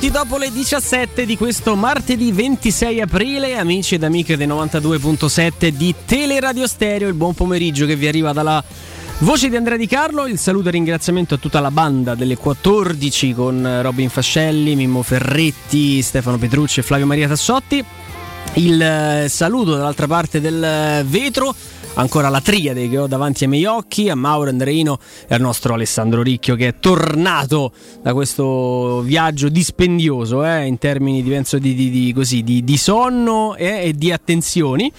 minuti dopo le 17 di questo martedì 26 aprile, amici ed amiche dei 92.7 di Teleradio Stereo, il buon pomeriggio che vi arriva dalla voce di Andrea Di Carlo, il saluto e ringraziamento a tutta la banda delle 14 con Robin Fascelli, Mimmo Ferretti, Stefano Petrucci e Flavio Maria Tassotti. Il eh, saluto dall'altra parte del vetro ancora la triade che ho davanti ai miei occhi, a Mauro Andreino e al nostro Alessandro Ricchio che è tornato da questo viaggio dispendioso eh, in termini di, di, di, di, così, di sonno eh, e di attenzioni.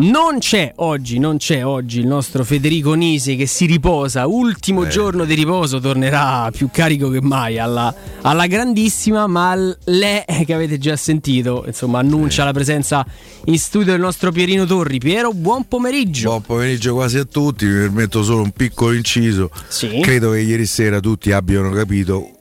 Non c'è oggi, non c'è oggi il nostro Federico Nisi che si riposa, ultimo eh. giorno di riposo, tornerà più carico che mai alla, alla grandissima, ma lei che avete già sentito, insomma, annuncia eh. la presenza in studio del nostro Pierino Torri. Piero, buon pomeriggio. Buon pomeriggio quasi a tutti, mi permetto solo un piccolo inciso. Sì. Credo che ieri sera tutti abbiano capito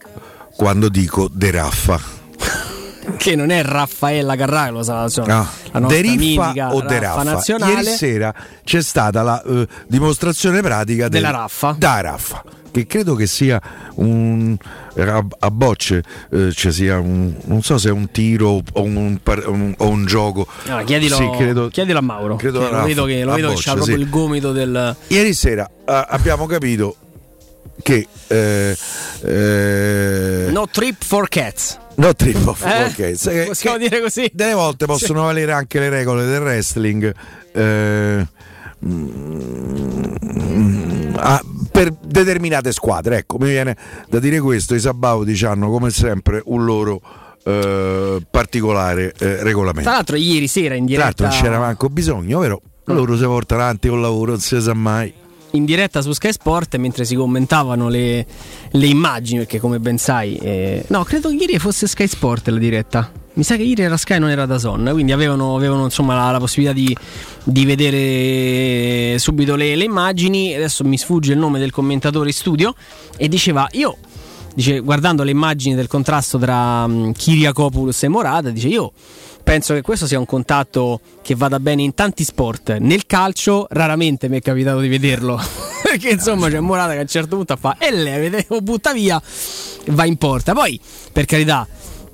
quando dico De Raffa che non è Raffaella Carraro, la, no. la nostra mitica o De Raffa. nazionale. Ieri sera c'è stata la uh, dimostrazione pratica della del, Raffa. Da Raffa che credo che sia un a, a bocce eh, cioè sia un, non so se è un tiro o un, un, o un gioco no, chiedilo, sì, credo, chiedilo, a Mauro credo che lo vedo che, lo vedo bocce, che proprio sì. il gomito del ieri sera uh, abbiamo capito che eh, eh, no trip for cats No trip of eh? ok. Possiamo dire così. Delle volte possono sì. valere anche le regole del wrestling. Eh, mm, ah, per determinate squadre, ecco, mi viene da dire questo. I Sabaudi hanno come sempre un loro eh, particolare eh, regolamento. Tra l'altro, ieri sera in diretta. Tra l'altro, non c'era manco bisogno, vero? Loro si portano avanti col lavoro, non si sa mai in diretta su Sky Sport mentre si commentavano le, le immagini, perché come ben sai, eh, no, credo che ieri fosse Sky Sport la diretta. Mi sa che ieri era Sky, non era da Son, quindi avevano, avevano insomma, la, la, possibilità di, di vedere subito le, le, immagini. Adesso mi sfugge il nome del commentatore in studio e diceva: Io, dice, guardando le immagini del contrasto tra um, Kiriakopoulos e Morata, dice: Io penso che questo sia un contatto che vada bene in tanti sport. Nel calcio raramente mi è capitato di vederlo. Perché insomma c'è Morata che a un certo punto fa e lei lo butta via va in porta. Poi, per carità,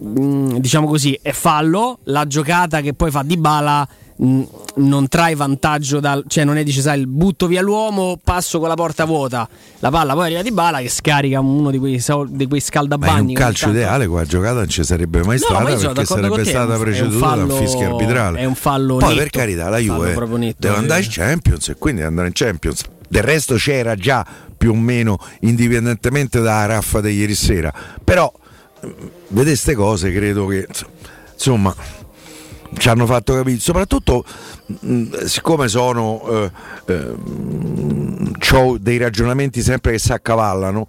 mm, diciamo così, è fallo. La giocata che poi fa di bala non trae vantaggio dal cioè non è dice sai butto via l'uomo passo con la porta vuota. La palla poi arriva di bala che scarica uno di quei, di quei scaldabagni Ma un calcio ideale quella giocata non ci sarebbe mai stata no, perché sarebbe stata preceduta da un fischio arbitrale. è un fallo poi netto, per carità la Juve deve andare in Champions e quindi andare in Champions. Del resto c'era già più o meno indipendentemente dalla raffa di ieri sera. Però vedete queste cose credo che insomma ci hanno fatto capire, soprattutto mh, siccome sono eh, eh, ho dei ragionamenti sempre che si accavallano.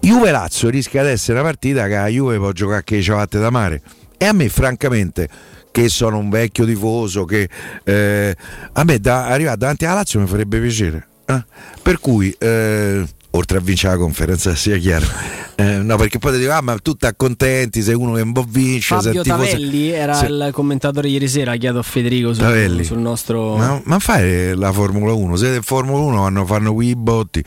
Juve Lazio rischia di essere una partita che la Juve può giocare che ciabatte da mare. E a me, francamente, che sono un vecchio tifoso, che eh, a me da, arrivare davanti alla Lazio mi farebbe piacere. Eh? Per cui eh, oltre a vincere la conferenza, sia chiaro. Eh, no, perché poi ti dico, ah, ma tutti accontenti se uno che un po' vince. Fabio Tavelli se... era se... il commentatore ieri sera, chiedo a Federico sul, sul nostro... Ma, ma fai la Formula 1? Se Formula 1 fanno, fanno quei botti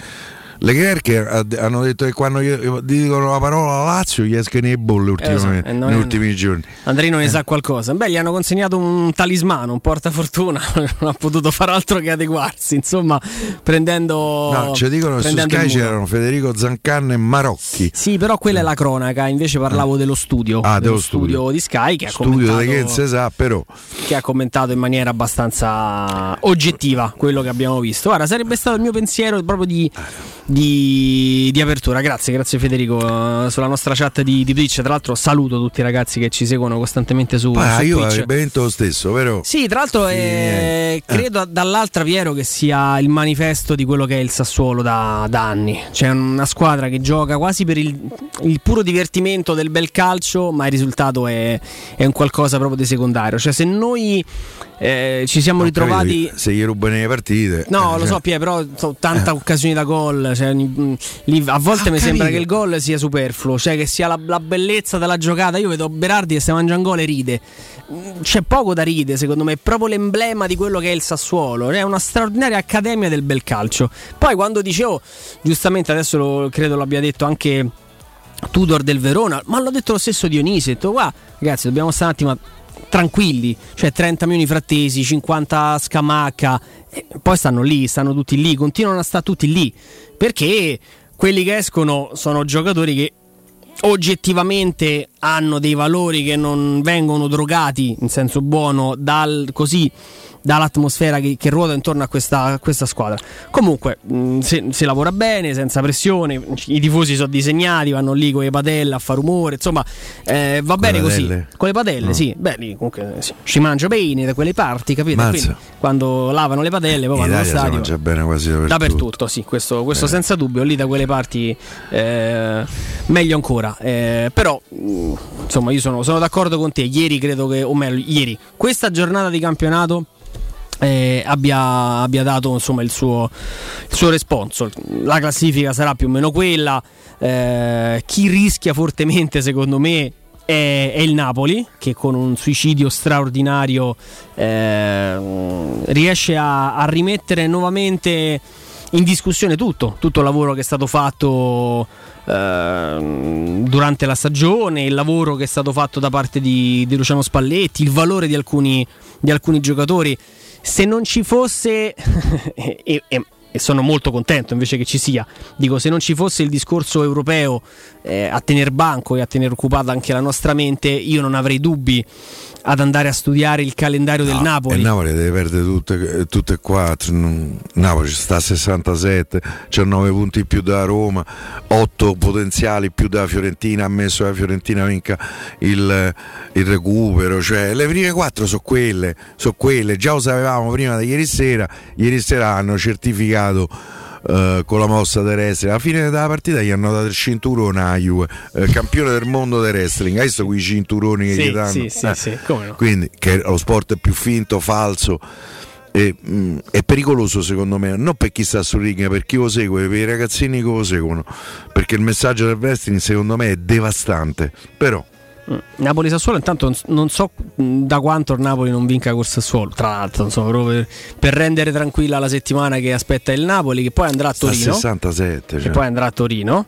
le Kercher hanno detto che quando dicono la parola Lazio gli escono le bolle ultimamente, eh, negli ultimi giorni. Andrino ne eh. sa qualcosa. Beh, gli hanno consegnato un talismano, un portafortuna, non ha potuto fare altro che adeguarsi. Insomma, prendendo. No, ci dicono che su Sky c'erano Federico Zancanne e Marocchi. Sì, però quella è la cronaca. Invece parlavo eh. dello studio. Ah, dello studio. studio di Sky che ha studio commentato. Sa, però. Che ha commentato in maniera abbastanza oggettiva quello che abbiamo visto. Guarda, sarebbe stato il mio pensiero proprio di di, di, apertura. Grazie, grazie Federico. Uh, sulla nostra chat di, di Twitch, tra l'altro, saluto tutti i ragazzi che ci seguono costantemente su, ah, su io Twitch. detto lo stesso, vero? Sì, tra l'altro, eh, credo dall'altra Piero che sia il manifesto di quello che è il Sassuolo da, da anni. C'è una squadra che gioca quasi per il, il, puro divertimento del bel calcio, ma il risultato è, è un qualcosa proprio di secondario. Cioè, se noi eh, ci siamo non ritrovati. Capito, se gli rubano le partite. No, eh, lo cioè. so, Pia, però so, tanta eh. occasioni da gol. Cioè, mm, lì, a volte ah, mi sembra che il gol sia superfluo, cioè che sia la, la, bellezza della giocata. Io vedo Berardi che se mangia un gol e ride. Mm, c'è poco da ride, secondo me, è proprio l'emblema di quello che è il Sassuolo. È una straordinaria accademia del bel calcio. Poi quando dicevo, giustamente adesso lo, credo l'abbia detto anche Tudor del Verona, ma l'ha detto lo stesso Dionisi, ha detto qua ragazzi dobbiamo stare un attimo tranquilli, cioè 30 milioni frattesi, 50 scamacca, poi stanno lì, stanno tutti lì, continuano a stare tutti lì, perché quelli che escono sono giocatori che oggettivamente hanno dei valori che non vengono drogati in senso buono dal così dall'atmosfera che, che, ruota intorno a questa, a questa squadra. Comunque, mh, se, se, lavora bene, senza pressione, i tifosi sono disegnati, vanno lì con le padelle a fare rumore, insomma, eh, va con bene così. Con le padelle, no. sì, beh, lì comunque sì. ci mangia bene da quelle parti, capito? Quindi, quando lavano le padelle, poi vanno allo stadio. Si mangia bene quasi dappertutto. Dappertutto, sì, questo, questo eh. senza dubbio, lì da quelle parti eh, meglio ancora. Eh, però, insomma, io sono, sono d'accordo con te. Ieri credo che, o meglio, ieri, questa giornata di campionato eh, abbia, abbia, dato insomma, il, suo, il suo responso. La classifica sarà più o meno quella. Eh, chi rischia fortemente, secondo me, è, è, il Napoli, che con un suicidio straordinario eh, riesce a, a, rimettere nuovamente in discussione tutto, tutto il lavoro che è stato fatto eh, durante la stagione, il lavoro che è stato fatto da parte di, di Luciano Spalletti, il valore di alcuni, di alcuni giocatori. Se non ci fosse, e, e, e, sono molto contento invece che ci sia, dico se non ci fosse il discorso europeo eh, a tenere banco e a tenere occupata anche la nostra mente, io non avrei dubbi ad andare a studiare il calendario no, del Napoli. Il Napoli deve perdere tutte, tutte e quattro. Napoli sta a 67, c'ha 9 punti più da Roma, 8 potenziali più da Fiorentina. Ha messo la Fiorentina vinca il, il recupero. Cioè, le prime 4 sono quelle, sono quelle. Già lo sapevamo prima da ieri sera. Ieri sera hanno certificato eh, con la mossa del wrestling. Alla fine della partita gli hanno dato il cinturone a Juve, eh, campione del mondo del wrestling. Hai visto quei cinturoni che sì, gli danno? Sì, sì, eh. sì. No? Quindi che lo sport è più finto, falso. E, mh, mm, è pericoloso secondo me, non per chi sta sul ring, ma per chi lo segue, per i ragazzini che lo seguono, perché il messaggio del wrestling secondo me è devastante. Però Mm. Napoli Sassuolo intanto non so da quanto il Napoli non vinca col Sassuolo tra l'altro insomma, per, per, rendere tranquilla la settimana che aspetta il Napoli che poi andrà a Torino 67 cioè. poi andrà a Torino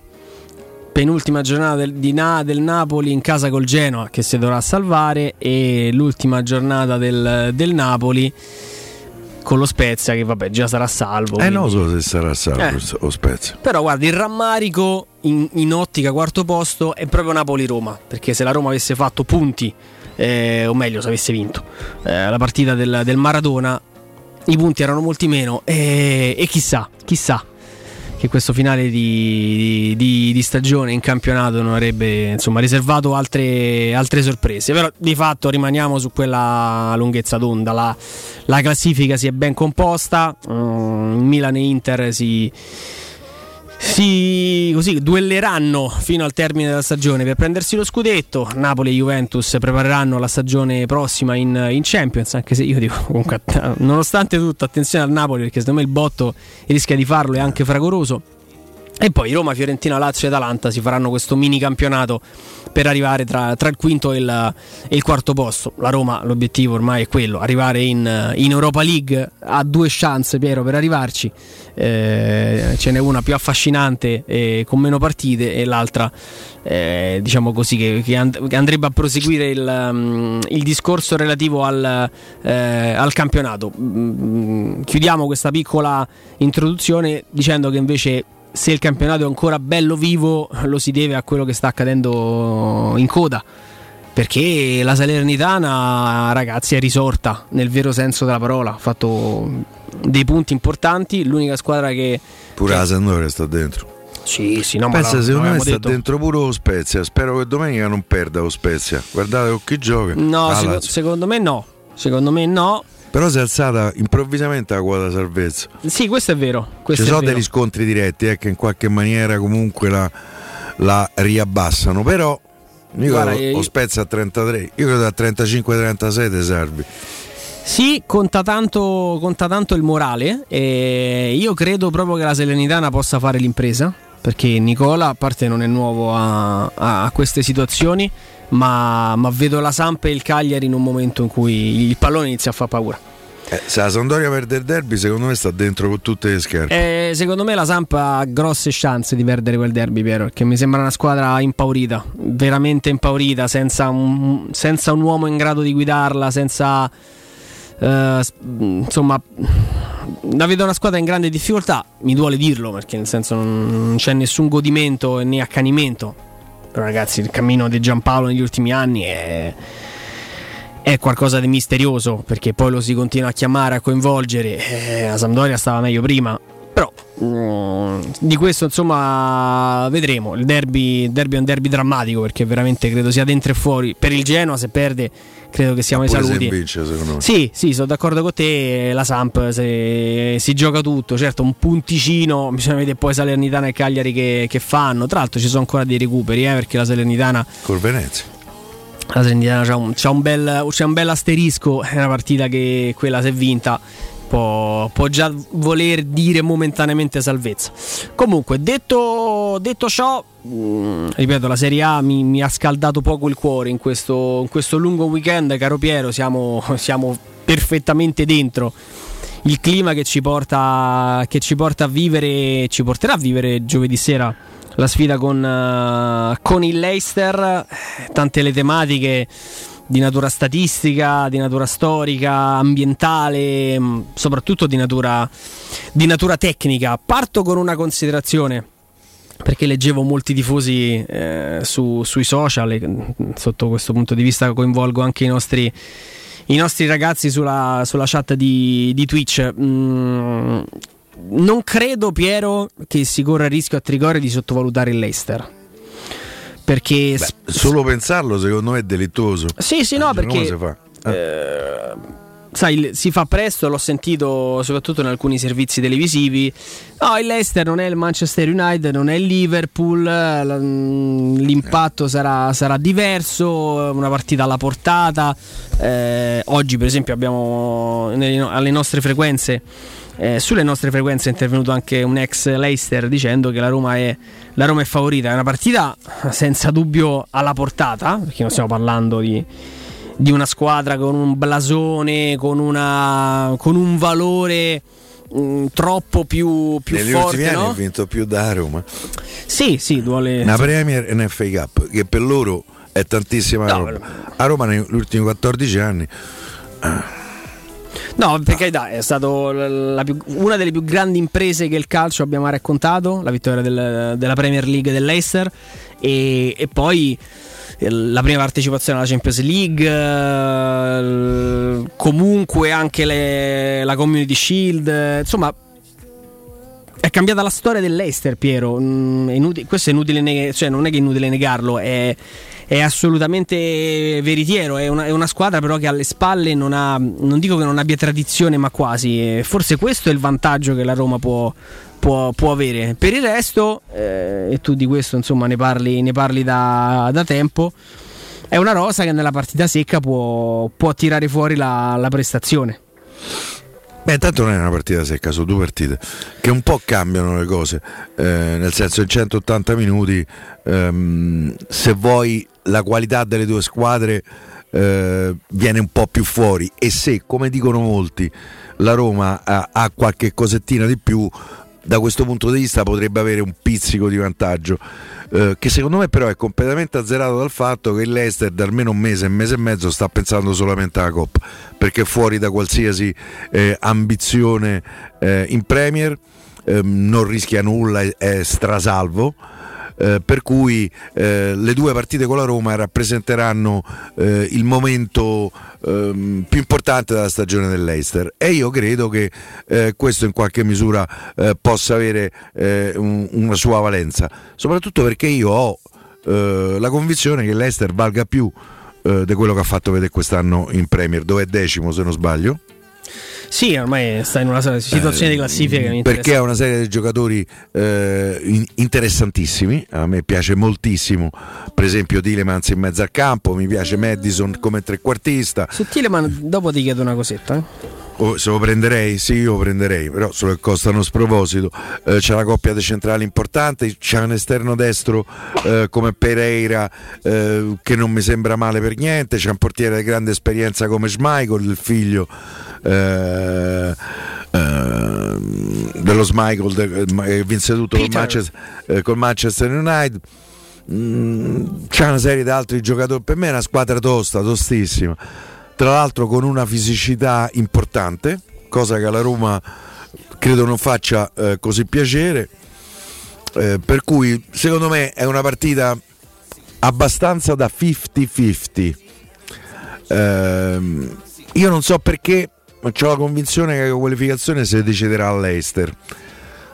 penultima giornata del, di Na, del Napoli in casa col Genoa che si dovrà salvare e l'ultima giornata del, del Napoli con lo Spezia che vabbè già sarà salvo. Eh quindi... non so se sarà salvo eh. lo Spezia. Però guarda, il rammarico in, in ottica quarto posto è proprio Napoli-Roma, perché se la Roma avesse fatto punti, eh, o meglio se avesse vinto eh, la partita del, del, Maradona, i punti erano molti meno e, e chissà, chissà che questo finale di, di, di, stagione in campionato non avrebbe insomma, riservato altre, altre, sorprese. Però di fatto rimaniamo su quella lunghezza d'onda. La, la classifica si è ben composta. Um, Milan e Inter si si così, duelleranno fino al termine della stagione per prendersi lo scudetto. Napoli e Juventus prepareranno la stagione prossima in, in, Champions. Anche se io dico comunque, nonostante tutto, attenzione al Napoli perché secondo me il botto rischia di farlo, è anche fragoroso. E poi Roma, Fiorentina, Lazio e Atalanta si faranno questo mini campionato per arrivare tra, tra il quinto e il, e il, quarto posto. La Roma, l'obiettivo ormai è quello, arrivare in, in Europa League. Ha due chance, Piero, per arrivarci. Eh, ce n'è una più affascinante e con meno partite e l'altra, eh, diciamo così, che, che, andrebbe a proseguire il, um, il discorso relativo al, eh, al campionato. Mm, chiudiamo questa piccola introduzione dicendo che invece se il campionato è ancora bello vivo lo si deve a quello che sta accadendo in coda perché la Salernitana ragazzi è risorta nel vero senso della parola ha fatto dei punti importanti l'unica squadra che pure che... la Sampdoria sta dentro sì, sì, no, Pensa, ma secondo me sta detto... dentro pure lo Spezia. Spero che domenica non perda lo Spezia. Guardate con chi gioca. No, seco- secondo me no. Secondo me no. Però si è alzata improvvisamente la quota salvezza. Sì, questo è vero. Questo Ci sono degli scontri diretti eh, che in qualche maniera comunque la, la riabbassano. Però io Guarda, lo, lo spezza a 33, io credo a 35-36 ti servi. Sì, conta tanto, conta tanto il morale e io credo proprio che la Serenitana possa fare l'impresa perché Nicola a parte non è nuovo a, a queste situazioni ma, ma, vedo la Samp e il Cagliari in un momento in cui il pallone inizia a fare paura Eh, se la Sampdoria perde il derby, secondo me sta dentro con tutte le scherze. Eh, secondo me la Samp ha grosse chance di perdere quel derby, Piero, perché mi sembra una squadra impaurita, veramente impaurita, senza un, senza un uomo in grado di guidarla, senza... Uh, insomma, la vedo una squadra in grande difficoltà. Mi duole dirlo perché, nel senso, non c'è nessun godimento né accanimento. Però, ragazzi, il cammino di Giampaolo negli ultimi anni è è qualcosa di misterioso perché poi lo si continua a chiamare, a coinvolgere. Eh, la Sampdoria stava meglio prima, però mm, di questo insomma vedremo. Il derby, il derby, è un derby drammatico perché veramente credo sia dentro e fuori. Per il Genoa se perde credo che siamo ai saluti. Vince, sì, sì, sono d'accordo con te. La Samp se, si gioca tutto, certo un punticino, bisogna vedere poi Salernitana e Cagliari che, che fanno. Tra l'altro ci sono ancora dei recuperi eh, perché la Salernitana... Col Venezia la Salernitana c'ha un, c'ha, un bel, c'ha un, bel, asterisco, è una partita che quella se vinta può, può già voler dire momentaneamente salvezza. Comunque, detto, detto ciò, mm, ripeto, la Serie A mi, mi, ha scaldato poco il cuore in questo, in questo lungo weekend, caro Piero, siamo, siamo perfettamente dentro il clima che ci, porta, che ci porta a vivere, ci porterà a vivere giovedì sera la sfida con, uh, con il Leicester, tante le tematiche di natura statistica, di natura storica, ambientale, mm, soprattutto di natura, di natura tecnica. Parto con una considerazione perché leggevo molti tifosi eh, su, sui social e mm, sotto questo punto di vista coinvolgo anche i nostri, i nostri ragazzi sulla, sulla chat di, di Twitch. Mm, non credo, Piero, che si corra il rischio a Trigore di sottovalutare il Leicester. Perché Beh, solo pensarlo, secondo me, è delittuoso. Sì, sì, no, perché. Si fa? Eh. Eh, sai, si fa presto, l'ho sentito soprattutto in alcuni servizi televisivi. No, il Leicester non è il Manchester United, non è il Liverpool, l'impatto eh. sarà, sarà, diverso, una partita alla portata. Eh, oggi, per esempio, abbiamo alle nostre frequenze eh, sulle nostre frequenze è intervenuto anche un ex Leicester dicendo che la Roma, è, la Roma è favorita. È una partita senza dubbio alla portata, perché non stiamo parlando di, di una squadra con un blasone, con, una, con un valore mh, mm, troppo più, più Negli forte. Negli no? anni ha vinto più da Roma. Sì, sì, duole... Una Premier e una FA Cup, che per loro è tantissima no, roba. A Roma negli ultimi 14 anni... Ah No, perché dai, è stata una delle più grandi imprese che il calcio abbia mai raccontato, la vittoria del, della Premier League dell'Eister e, e poi eh, la prima partecipazione alla Champions League, eh, comunque anche le, la Community Shield, insomma è cambiata la storia dell'Eister, Piero. Mm, inutile, questo è inutile, cioè non è che è inutile negarlo, è, è assolutamente veritiero. È una, è una, squadra, però, che alle spalle non ha, non dico che non abbia tradizione, ma quasi. Forse questo è il vantaggio che la Roma può, può, può avere. Per il resto, eh, e tu di questo insomma ne parli, ne parli da, da, tempo. È una rosa che nella partita secca può, può tirare fuori la, la prestazione. Beh, tanto non è una partita secca, sono due partite che un po' cambiano le cose, eh, nel senso in 180 minuti, ehm, se vuoi la qualità delle due squadre eh, viene un po' più fuori. E se, come dicono molti, la Roma ha, ha qualche cosettina di più, da questo punto di vista potrebbe avere un pizzico di vantaggio. Eh, che secondo me però è completamente azzerato dal fatto che l'Ester da almeno un mese, un mese e mezzo sta pensando solamente alla Coppa, perché è fuori da qualsiasi eh, ambizione eh, in Premier, ehm, non rischia nulla, è, è strasalvo eh, per cui eh, le due partite con la Roma rappresenteranno eh, il momento ehm, più importante della stagione dell'Eister e io credo che eh, questo in qualche misura eh, possa avere eh, un, una sua valenza, soprattutto perché io ho la convinzione che l'Eister valga più di quello che ha fatto vedere quest'anno in Premier, dove è decimo se non sbaglio. Sì, ormai sta in una situazione eh, di classifica. Perché ha una serie di giocatori eh, interessantissimi. A me piace moltissimo, per esempio, Tilemans in mezzo al campo. Mi piace Madison come trequartista. Su Tileman, dopo ti chiedo una cosetta. Eh. oh, se lo prenderei, sì, io lo prenderei, però solo che costano sproposito. Eh, c'è una coppia di centrali importante, c'è un esterno destro eh, come Pereira eh, che non mi sembra male per niente, c'è un portiere di grande esperienza come Schmeichel, il figlio eh, eh, dello Schmeichel che vinse tutto col Manchester, eh, col Manchester United. Mm, c'è una serie di altri giocatori, per me è una squadra tosta, tostissima tra l'altro con una fisicità importante, cosa che alla Roma credo non faccia eh, così piacere. Eh, per cui secondo me è una partita abbastanza da 50-50. Eh, io non so perché, ma ho la convinzione che la qualificazione si deciderà all'Eister,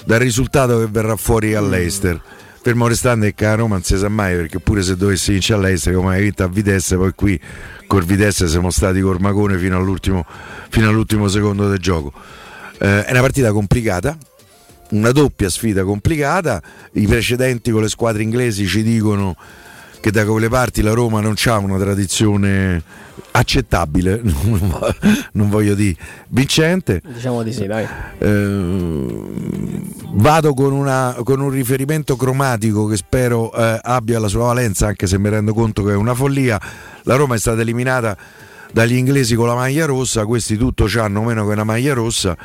dal risultato che verrà fuori all'Eister. Fermo restando che a Roma non si sa mai perché pure se dovessi vincere all'Eister come hai vinto a Vitesse poi qui col Vitesse siamo stati col Magone fino all'ultimo, fino all'ultimo secondo del gioco. Eh, è una partita complicata, una doppia sfida complicata. I precedenti con le squadre inglesi ci dicono che da quelle parti la Roma non ha una tradizione accettabile, non voglio dire vincente. Diciamo di sì, dai. Eh, vado con, una, con, un riferimento cromatico che spero eh, abbia la sua valenza, anche se mi rendo conto che è una follia. La Roma è stata eliminata dagli inglesi con la maglia rossa, questi tutto hanno meno che una maglia rossa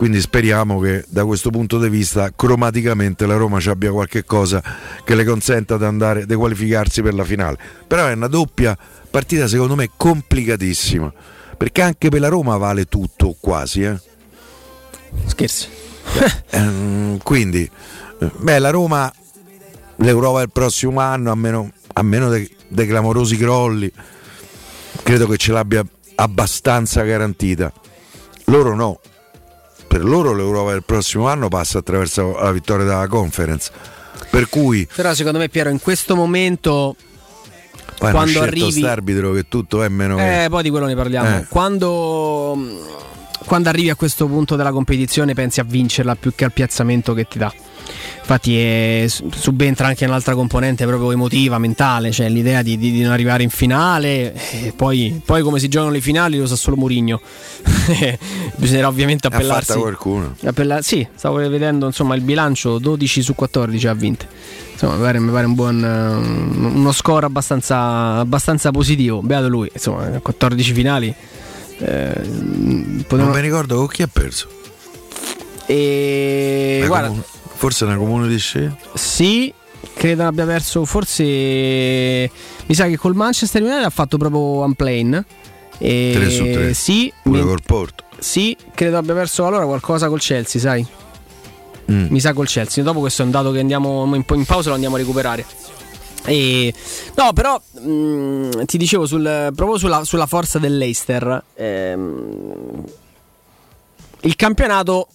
quindi speriamo che da questo punto di vista cromaticamente la Roma ci abbia qualche cosa che le consenta di andare di qualificarsi per la finale. Però è una doppia partita secondo me complicatissima. Perché anche per la Roma vale tutto quasi eh? scherzi. Eh, quindi beh la Roma l'Europa del prossimo anno a meno, a meno dei, dei clamorosi crolli credo che ce l'abbia abbastanza garantita. Loro no per loro l'Europa del prossimo anno passa attraverso la vittoria della conference. Per cui... Però secondo me Piero in questo momento... Poi quando arrivi... arbitro che tutto è meno... Eh, poi di quello ne parliamo. Eh. Quando... quando arrivi a questo punto della competizione pensi a vincerla più che al piazzamento che ti dà. Infatti è, subentra anche un'altra componente proprio emotiva, mentale, cioè l'idea di, di, di non arrivare in finale e poi, poi, come si giocano le finali lo sa solo Mourinho. Bisognerà ovviamente appellarsi. Ha qualcuno. Appella- sì, stavo vedendo insomma il bilancio 12 su 14 ha vinto. Insomma, mi pare, mi pare un buon, uno score abbastanza, abbastanza positivo. Beato lui, insomma, 14 finali. Eh, potevano... Non mi ricordo con chi ha perso. E guarda, comune. Forse è una comune di sci? Sì, credo abbia perso. Forse mi sa che col Manchester United ha fatto proprio un plane. E 3 su 3. Sì, pure col Porto. Sì, credo abbia perso allora qualcosa col Chelsea, sai? Mm. Mi sa col Chelsea. Dopo questo è un dato che andiamo in, in pausa lo andiamo a recuperare. E, no, però mh, mm, ti dicevo sul, proprio sulla, sulla forza dell'Eister. Ehm, il campionato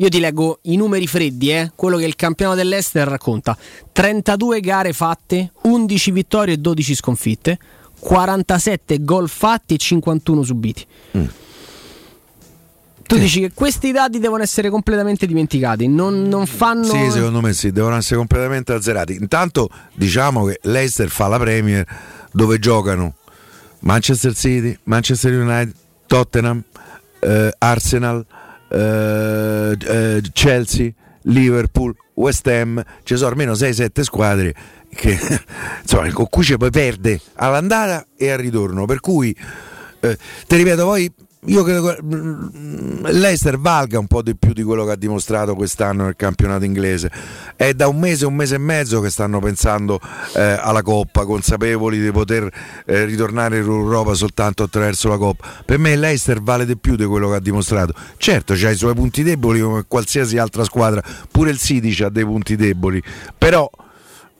io ti leggo i numeri freddi, eh? quello che il campionato dell'Ester racconta. 32 gare fatte, 11 vittorie e 12 sconfitte, 47 gol fatti e 51 subiti. Mm. Tu sì. dici che questi dati devono essere completamente dimenticati, non, non, fanno... Sì, secondo me sì, devono essere completamente azzerati. Intanto diciamo che l'Ester fa la Premier dove giocano Manchester City, Manchester United, Tottenham, eh, Arsenal, eh, eh, Chelsea, Liverpool, West Ham, ci sono almeno 6-7 squadre che, insomma, con cui ci poi perde all'andata e al ritorno. Per cui, eh, ti ripeto, poi io credo che mm, l'Ester valga un po' di più di quello che ha dimostrato quest'anno nel campionato inglese. È da un mese, un mese e mezzo che stanno pensando eh, alla Coppa, consapevoli di poter eh, ritornare in Europa soltanto attraverso la Coppa. Per me l'Ester vale di più di quello che ha dimostrato. Certo, ha i suoi punti deboli come qualsiasi altra squadra, pure il City ha dei punti deboli, però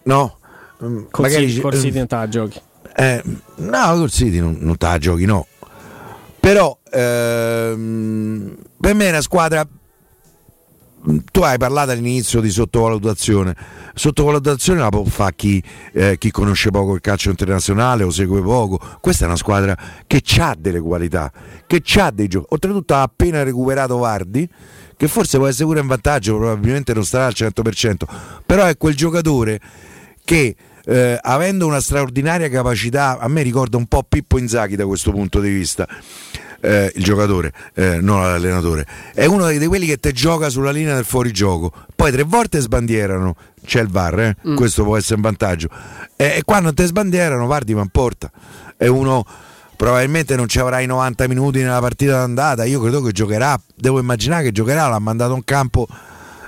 no. Col magari City, col City non te la giochi. Eh, no, col City non, non te la giochi, no però ehm, per me è una squadra tu hai parlato all'inizio di sottovalutazione. Sottovalutazione la può fare chi, eh, chi, conosce poco il calcio internazionale o segue poco. Questa è una squadra che ha delle qualità, che ha dei giochi. Oltretutto ha appena recuperato Vardi, che forse può essere pure in vantaggio, probabilmente non starà al 100%, però è quel giocatore che eh, avendo una straordinaria capacità, a me ricorda un po' Pippo Inzaghi da questo punto di vista. eh, il giocatore, eh, non l'allenatore, è uno di quelli che te gioca sulla linea del fuorigioco. Poi tre volte sbandierano, c'è il VAR, eh? mm. questo può essere un vantaggio. E, quando te sbandierano, Vardi ma porta. È uno probabilmente non ci avrà i 90 minuti nella partita d'andata. Io credo che giocherà, devo immaginare che giocherà, l'ha mandato in campo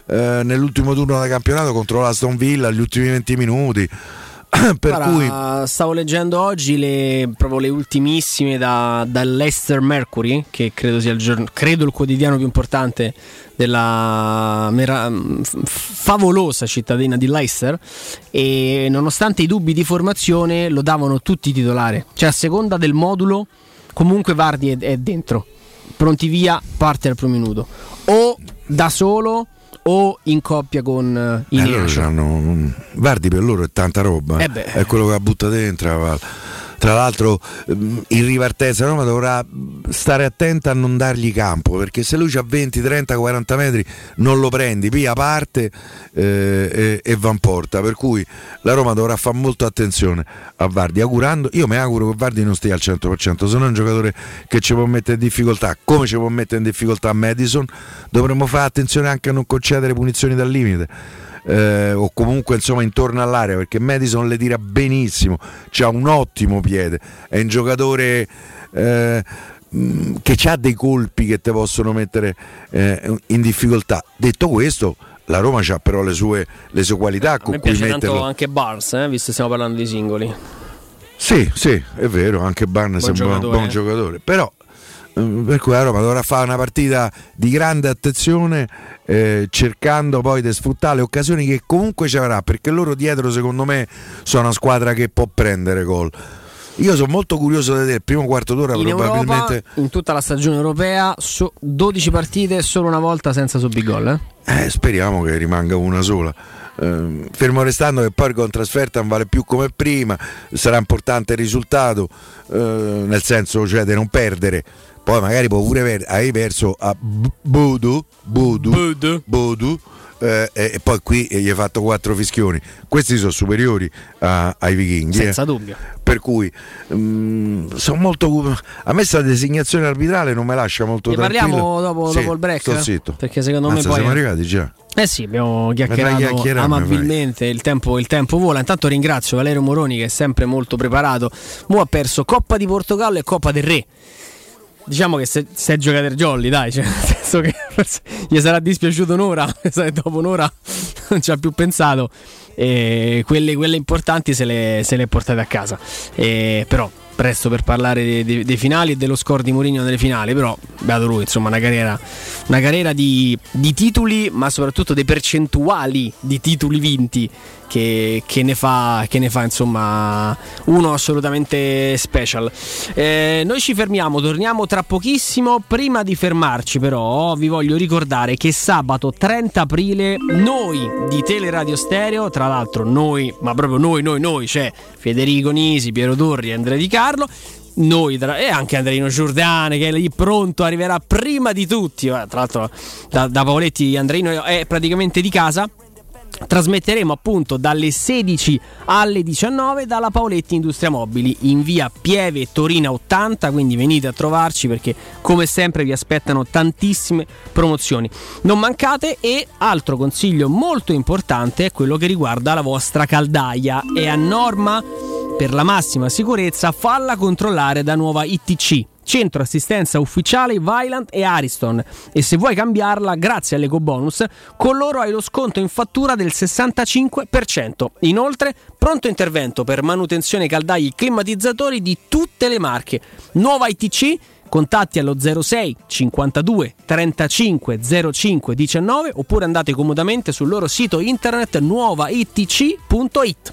eh, nell'ultimo turno del campionato contro la Stone Villa, gli ultimi 20 minuti. per Guarda, cui... Stavo leggendo oggi le, proprio le ultimissime da, dall'Ester Mercury, che credo sia il, giorno, credo il quotidiano più importante della mera, favolosa cittadina di Leicester. E nonostante i dubbi di formazione, lo davano tutti titolare. Cioè, a seconda del modulo, comunque Vardi è, è dentro. Pronti via, parte al primo minuto. O da solo o in coppia con i eh, hanno, Vardi per loro è tanta roba, eh è quello che la butta dentro. Tra l'altro mm, in ripartenza Roma dovrà stare attenta a non dargli campo perché se lui ha 20, 30, 40 metri non lo prendi, via parte eh, e, e, va in porta. Per cui la Roma dovrà fare molta attenzione a Vardi, augurando, io mi auguro che Vardi non stia al 100%, se no è un giocatore che ci può mettere in difficoltà, come ci può mettere in difficoltà Madison, dovremmo fare attenzione anche a non concedere punizioni dal limite eh, o comunque insomma intorno all'area perché Madison le tira benissimo, ha un ottimo piede, è un giocatore eh, mm, che ha dei colpi che ti possono mettere eh, in difficoltà. Detto questo, la Roma ha però le sue, le sue qualità con cui metterlo. anche Barnes, eh, visto che stiamo parlando di singoli. Sì, sì, è vero, anche Barnes buon è un buon, buon giocatore, però per cui la Roma dovrà fare una partita di grande attenzione eh, cercando poi di sfruttare le occasioni che comunque ci avrà perché loro dietro secondo me sono una squadra che può prendere gol io sono molto curioso di vedere il primo quarto d'ora in probabilmente Europa, in tutta la stagione europea so, 12 partite solo una volta senza gol eh? eh? speriamo che rimanga una sola eh, fermo restando che poi con trasferta non vale più come prima sarà importante il risultato eh, nel senso cioè di non perdere poi magari può pure aver, hai perso a Bodo, Bodo, Bodo eh, e poi qui gli hai fatto quattro fischioni. Questi sono superiori a, ai vichinghi. Senza eh. dubbio. Per cui um, sono molto. A me questa designazione arbitrale non mi lascia molto ne parliamo dopo, sì, dopo, il break. Sto zitto. Perché secondo Anzi, me poi. Siamo arrivati già. Eh sì, abbiamo chiacchierato amabilmente, il tempo, il tempo, vola. Intanto ringrazio Valerio Moroni che è sempre molto preparato. Mo ha perso Coppa di Portogallo e Coppa del Re diciamo che se, se è giocatore jolly, dai, cioè, nel senso che gli sarà dispiaciuto un'ora, dopo un'ora non ci ha più pensato. E quelle, quelle importanti se le, se portate a casa. E, però presto per parlare dei, dei, dei, finali e dello score di Mourinho nelle finali, però beato lui, insomma, una carriera, una carriera di, di, titoli, ma soprattutto dei percentuali di titoli vinti che, che, ne, fa, che ne, fa, insomma uno assolutamente special. Eh, noi ci fermiamo, torniamo tra pochissimo. Prima di fermarci, però, vi voglio ricordare che sabato 30 aprile noi di Teleradio Stereo, tra l'altro noi, ma proprio noi, noi, noi, c'è Federico Nisi, Piero Torri Andrea Di Carlo noi e anche Andreino Giordane che è lì pronto arriverà prima di tutti tra l'altro da, da Paoletti Andreino è praticamente di casa Trasmetteremo appunto dalle 16 alle 19 dalla Paoletti Industria Mobili in via Pieve Torina 80, quindi venite a trovarci perché come sempre vi aspettano tantissime promozioni. Non mancate e altro consiglio molto importante è quello che riguarda la vostra caldaia. È a norma per la massima sicurezza falla controllare da nuova ITC centro assistenza ufficiale Vylant e Ariston e se vuoi cambiarla grazie all'eco bonus con loro hai lo sconto in fattura del 65%. Inoltre pronto intervento per manutenzione caldai climatizzatori di tutte le marche. Nuova ITC contatti allo 06 52 35 05 19 oppure andate comodamente sul loro sito internet nuovaitc.it.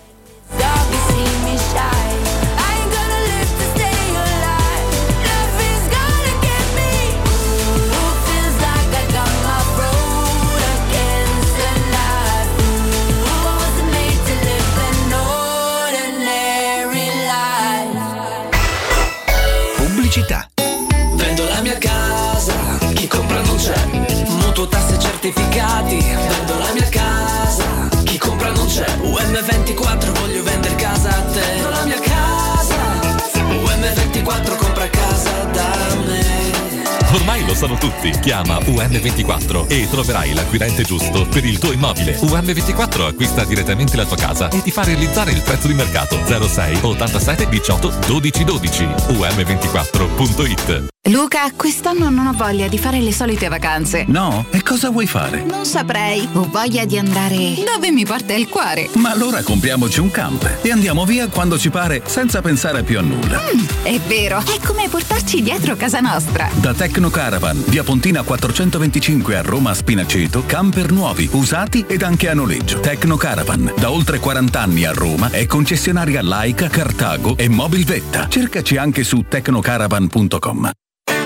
certificati, vendo la mia casa. Chi compra non c'è, UM24, voglio vendere casa a te. Vendo la mia casa, UM24 conoscono tutti. Chiama UM24 e troverai l'acquirente giusto per il tuo immobile. UM24 acquista direttamente la tua casa e ti fa realizzare il prezzo di mercato 06 87 18 12 12. UM24.it Luca, quest'anno non ho voglia di fare le solite vacanze. No? E cosa vuoi fare? Non saprei. Ho voglia di andare dove mi porta il cuore. Ma allora compriamoci un camper e andiamo via quando ci pare senza pensare più a nulla. Mm, è vero, è come portarci dietro casa nostra. Da Tecno Caravan, via Pontina 425 a Roma Spinaceto, camper nuovi, usati ed anche a noleggio. Tecno Caravan, da oltre 40 anni a Roma, è concessionaria Laica, Cartago e Mobilvetta. Cercaci anche su tecnocaravan.com.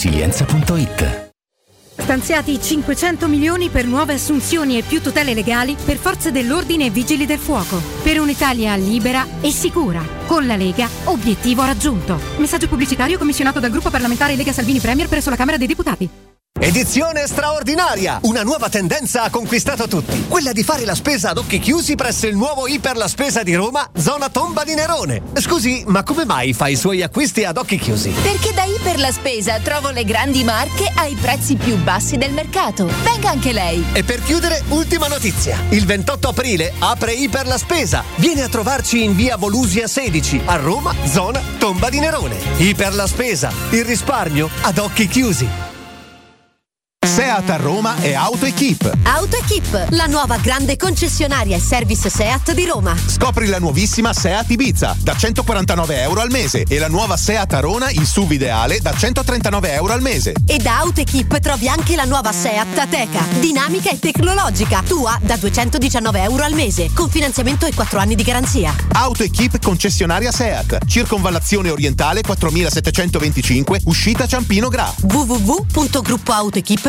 resilienza.it. Stanziati 500 milioni per nuove assunzioni e più tutele legali per forze dell'ordine e vigili del fuoco. Per un'Italia libera e sicura. Con la Lega, obiettivo raggiunto. Messaggio pubblicitario commissionato dal gruppo parlamentare Lega Salvini Premier presso la Camera dei Deputati. Edizione straordinaria! Una nuova tendenza ha conquistato tutti. Quella di fare la spesa ad occhi chiusi presso il nuovo Iper La Spesa di Roma, zona Tomba di Nerone. Scusi, ma come mai fa i suoi acquisti ad occhi chiusi? Perché da Iper La Spesa trovo le grandi marche ai prezzi più bassi del mercato. Venga anche lei. E per chiudere, ultima notizia. Il 28 aprile apre Iper La Spesa. Viene a trovarci in via Volusia 16, a Roma, zona Tomba di Nerone. Iper La Spesa. Il risparmio ad occhi chiusi. Seat a Roma e AutoEquip. AutoEquip, la nuova grande concessionaria e service Seat di Roma. Scopri la nuovissima Seat Ibiza da 149 euro al mese e la nuova Seat Arona in SUV ideale da 139 euro al mese. E da AutoEquip trovi anche la nuova Seat Ateca, dinamica e tecnologica, tua da 219 euro al mese, con finanziamento e 4 anni di garanzia. AutoEquip concessionaria Seat, circonvallazione orientale 4725, uscita Ciampino Gra. www.gruppoautoequip.com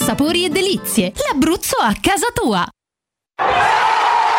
Sapori e delizie. L'Abruzzo a casa tua.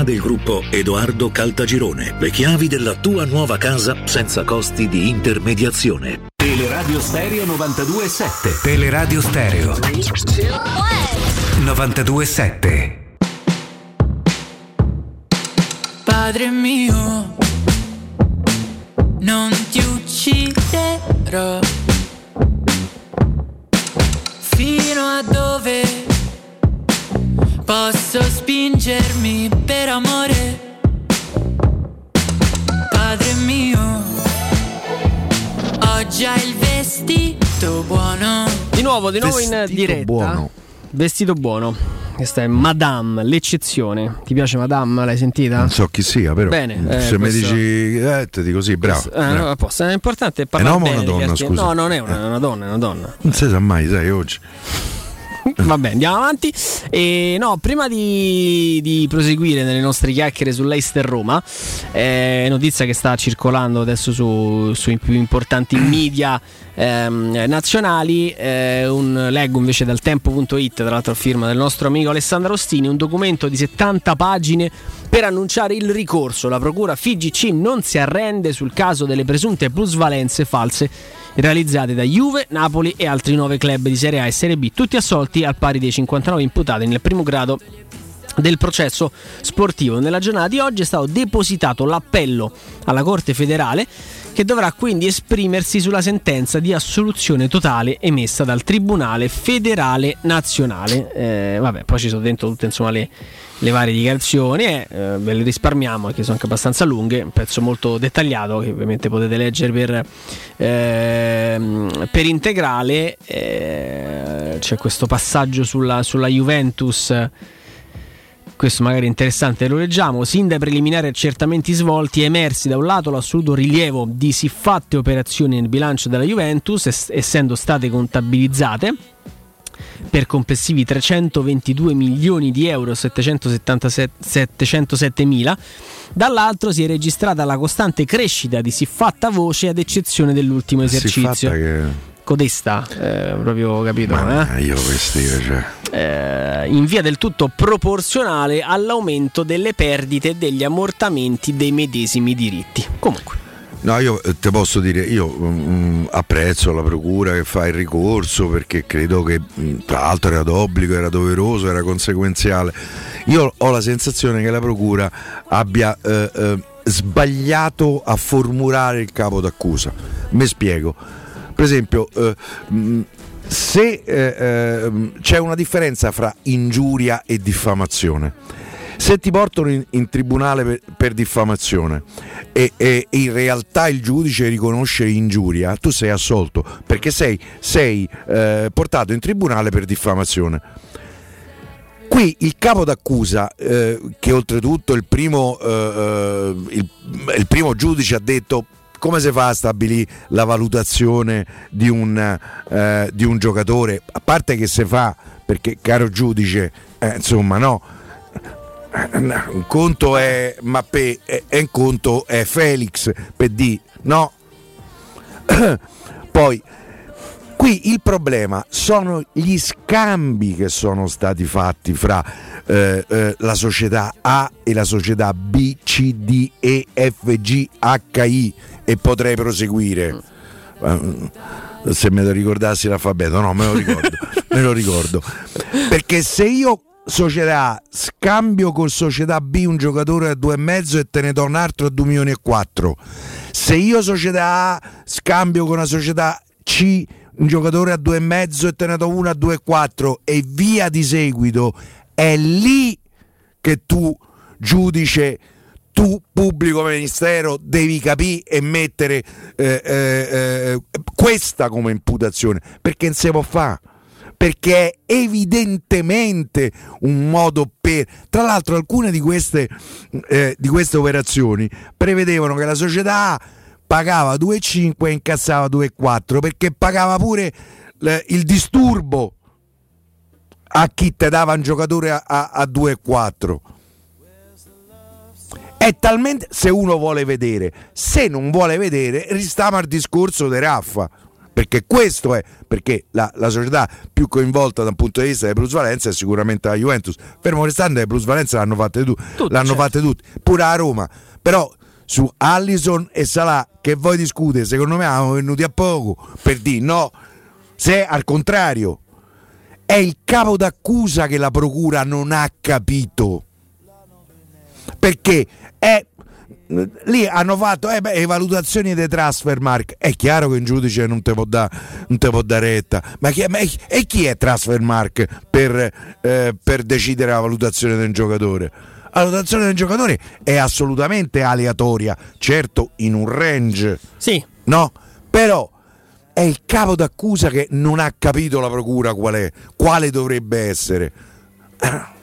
proprietà del gruppo Edoardo Caltagirone. Le chiavi della tua nuova casa senza costi di intermediazione. Teleradio Stereo 92.7 Teleradio Stereo 92.7 Padre mio, non ti ucciderò. Fino a dove posso spingermi per amore? Padre mio, ho già il vestito buono. Di nuovo, di nuovo in Vestito diretta. buono. Vestito buono. Questa è Madame, l'eccezione. Ti piace Madame? L'hai sentita? Non so chi sia, però. Bene, eh, Se mi questo- dici, eh, ti dico sì, bravo. Eh, bravo. no, a posto. È importante parlare È un uomo o bene una donna, scusa? No, non è una, è una donna, è una donna. Non si sa mai, sai, oggi. Vabbè, andiamo avanti. E no, prima di, di proseguire nelle nostre chiacchiere sull'Eister Roma, eh, notizia che sta circolando adesso su- sui più importanti media ehm, nazionali. eh, un- leggo invece dal tempo.it, tra l'altro a firma del nostro amico Alessandro Ostini, un documento di 70 pagine per annunciare il ricorso. La procura FIGC non si arrende sul caso delle presunte plusvalenze false realizzate da Juve, Napoli e altri 9 club di Serie A e Serie B, tutti assolti al pari dei 59 imputati nel primo grado del processo sportivo. Nella giornata di oggi è stato depositato l'appello alla Corte federale che dovrà quindi esprimersi sulla sentenza di assoluzione totale emessa dal Tribunale federale nazionale. Eh, vabbè, poi ci sono dentro tutte insomma, le, le varie dichiarazioni, eh, eh, ve le risparmiamo che sono anche abbastanza lunghe, un pezzo molto dettagliato che ovviamente potete leggere per, ehm, per integrale. Eh, c'è questo passaggio sulla, sulla Juventus questo magari è interessante, lo leggiamo. Sin dai preliminari accertamenti svolti è emersi da un lato l'assoluto rilievo di siffatte operazioni nel bilancio della Juventus, es- essendo state contabilizzate per complessivi 322 milioni di euro 777 707 mila. Dall'altro si è registrata la costante crescita di siffatta voce ad eccezione dell'ultimo esercizio. Che- Codesta, eh, proprio capito? Ma eh? io questi, cioè. Eh, in via del tutto proporzionale all'aumento delle perdite e degli ammortamenti dei medesimi diritti. Comunque, No, io eh, te posso dire, io mm, apprezzo la procura che fa il ricorso perché credo che mm, tra l'altro era d'obbligo, era doveroso, era conseguenziale. Io ho la sensazione che la procura abbia eh, eh, sbagliato a formulare il capo d'accusa. Mi spiego. Per esempio, eh, mm, se eh, eh, c'è una differenza fra ingiuria e diffamazione. Se ti portano in, in tribunale per, per diffamazione e, e in realtà il giudice riconosce ingiuria, tu sei assolto perché sei, sei eh, portato in tribunale per diffamazione. Qui il capo d'accusa, eh, che oltretutto il primo, eh, eh, il, il primo giudice ha detto come si fa a stabilire la valutazione di un, eh, di un giocatore, a parte che si fa perché caro giudice, eh, insomma no, un conto è Mappé e un conto è Felix per di no? Poi qui il problema sono gli scambi che sono stati fatti fra eh, eh, la società A e la società B, C, D, E, F, G, H, I e potrei proseguire. Eh, Se me lo ricordassi l'alfabeto, no, me lo ricordo, me lo ricordo. Perché se io società A scambio con società B un giocatore a due e mezzo e te ne do un altro a 2 milioni e 4 se io società A scambio con una società C un giocatore a due e mezzo e te ne do uno a 2 e 4 e via di seguito è lì che tu giudice tu pubblico ministero devi capire e mettere eh, eh, eh, questa come imputazione perché non si può fare perché è evidentemente un modo per... Tra l'altro alcune di queste, eh, di queste operazioni prevedevano che la società A pagava 2,5 e incassava 2,4 perché pagava pure l- il disturbo a chi te dava un giocatore a, a, a 2,4. È talmente se uno vuole vedere, se non vuole vedere, restiamo al discorso di Raffa. perché questo è perché la, la società più coinvolta dal punto di vista delle plusvalenze è sicuramente la Juventus. Fermo restando le plusvalenze l'hanno fatte, tu, Tutti, l'hanno certo. fatte tutti, pure a Roma. Però su Allison e Salah che voi discute, secondo me hanno venuti a poco per dire no. Se al contrario è il capo d'accusa che la procura non ha capito. Perché è lì hanno fatto eh beh, le valutazioni dei transfer mark. È chiaro che un giudice non te può dare da retta. Ma, chi è, ma è- e chi è transfer mark per, eh, per decidere la valutazione del giocatore? La valutazione del giocatore è assolutamente aleatoria certo in un range. Sì. No? Però è il capo d'accusa che non ha capito la procura qual è quale dovrebbe essere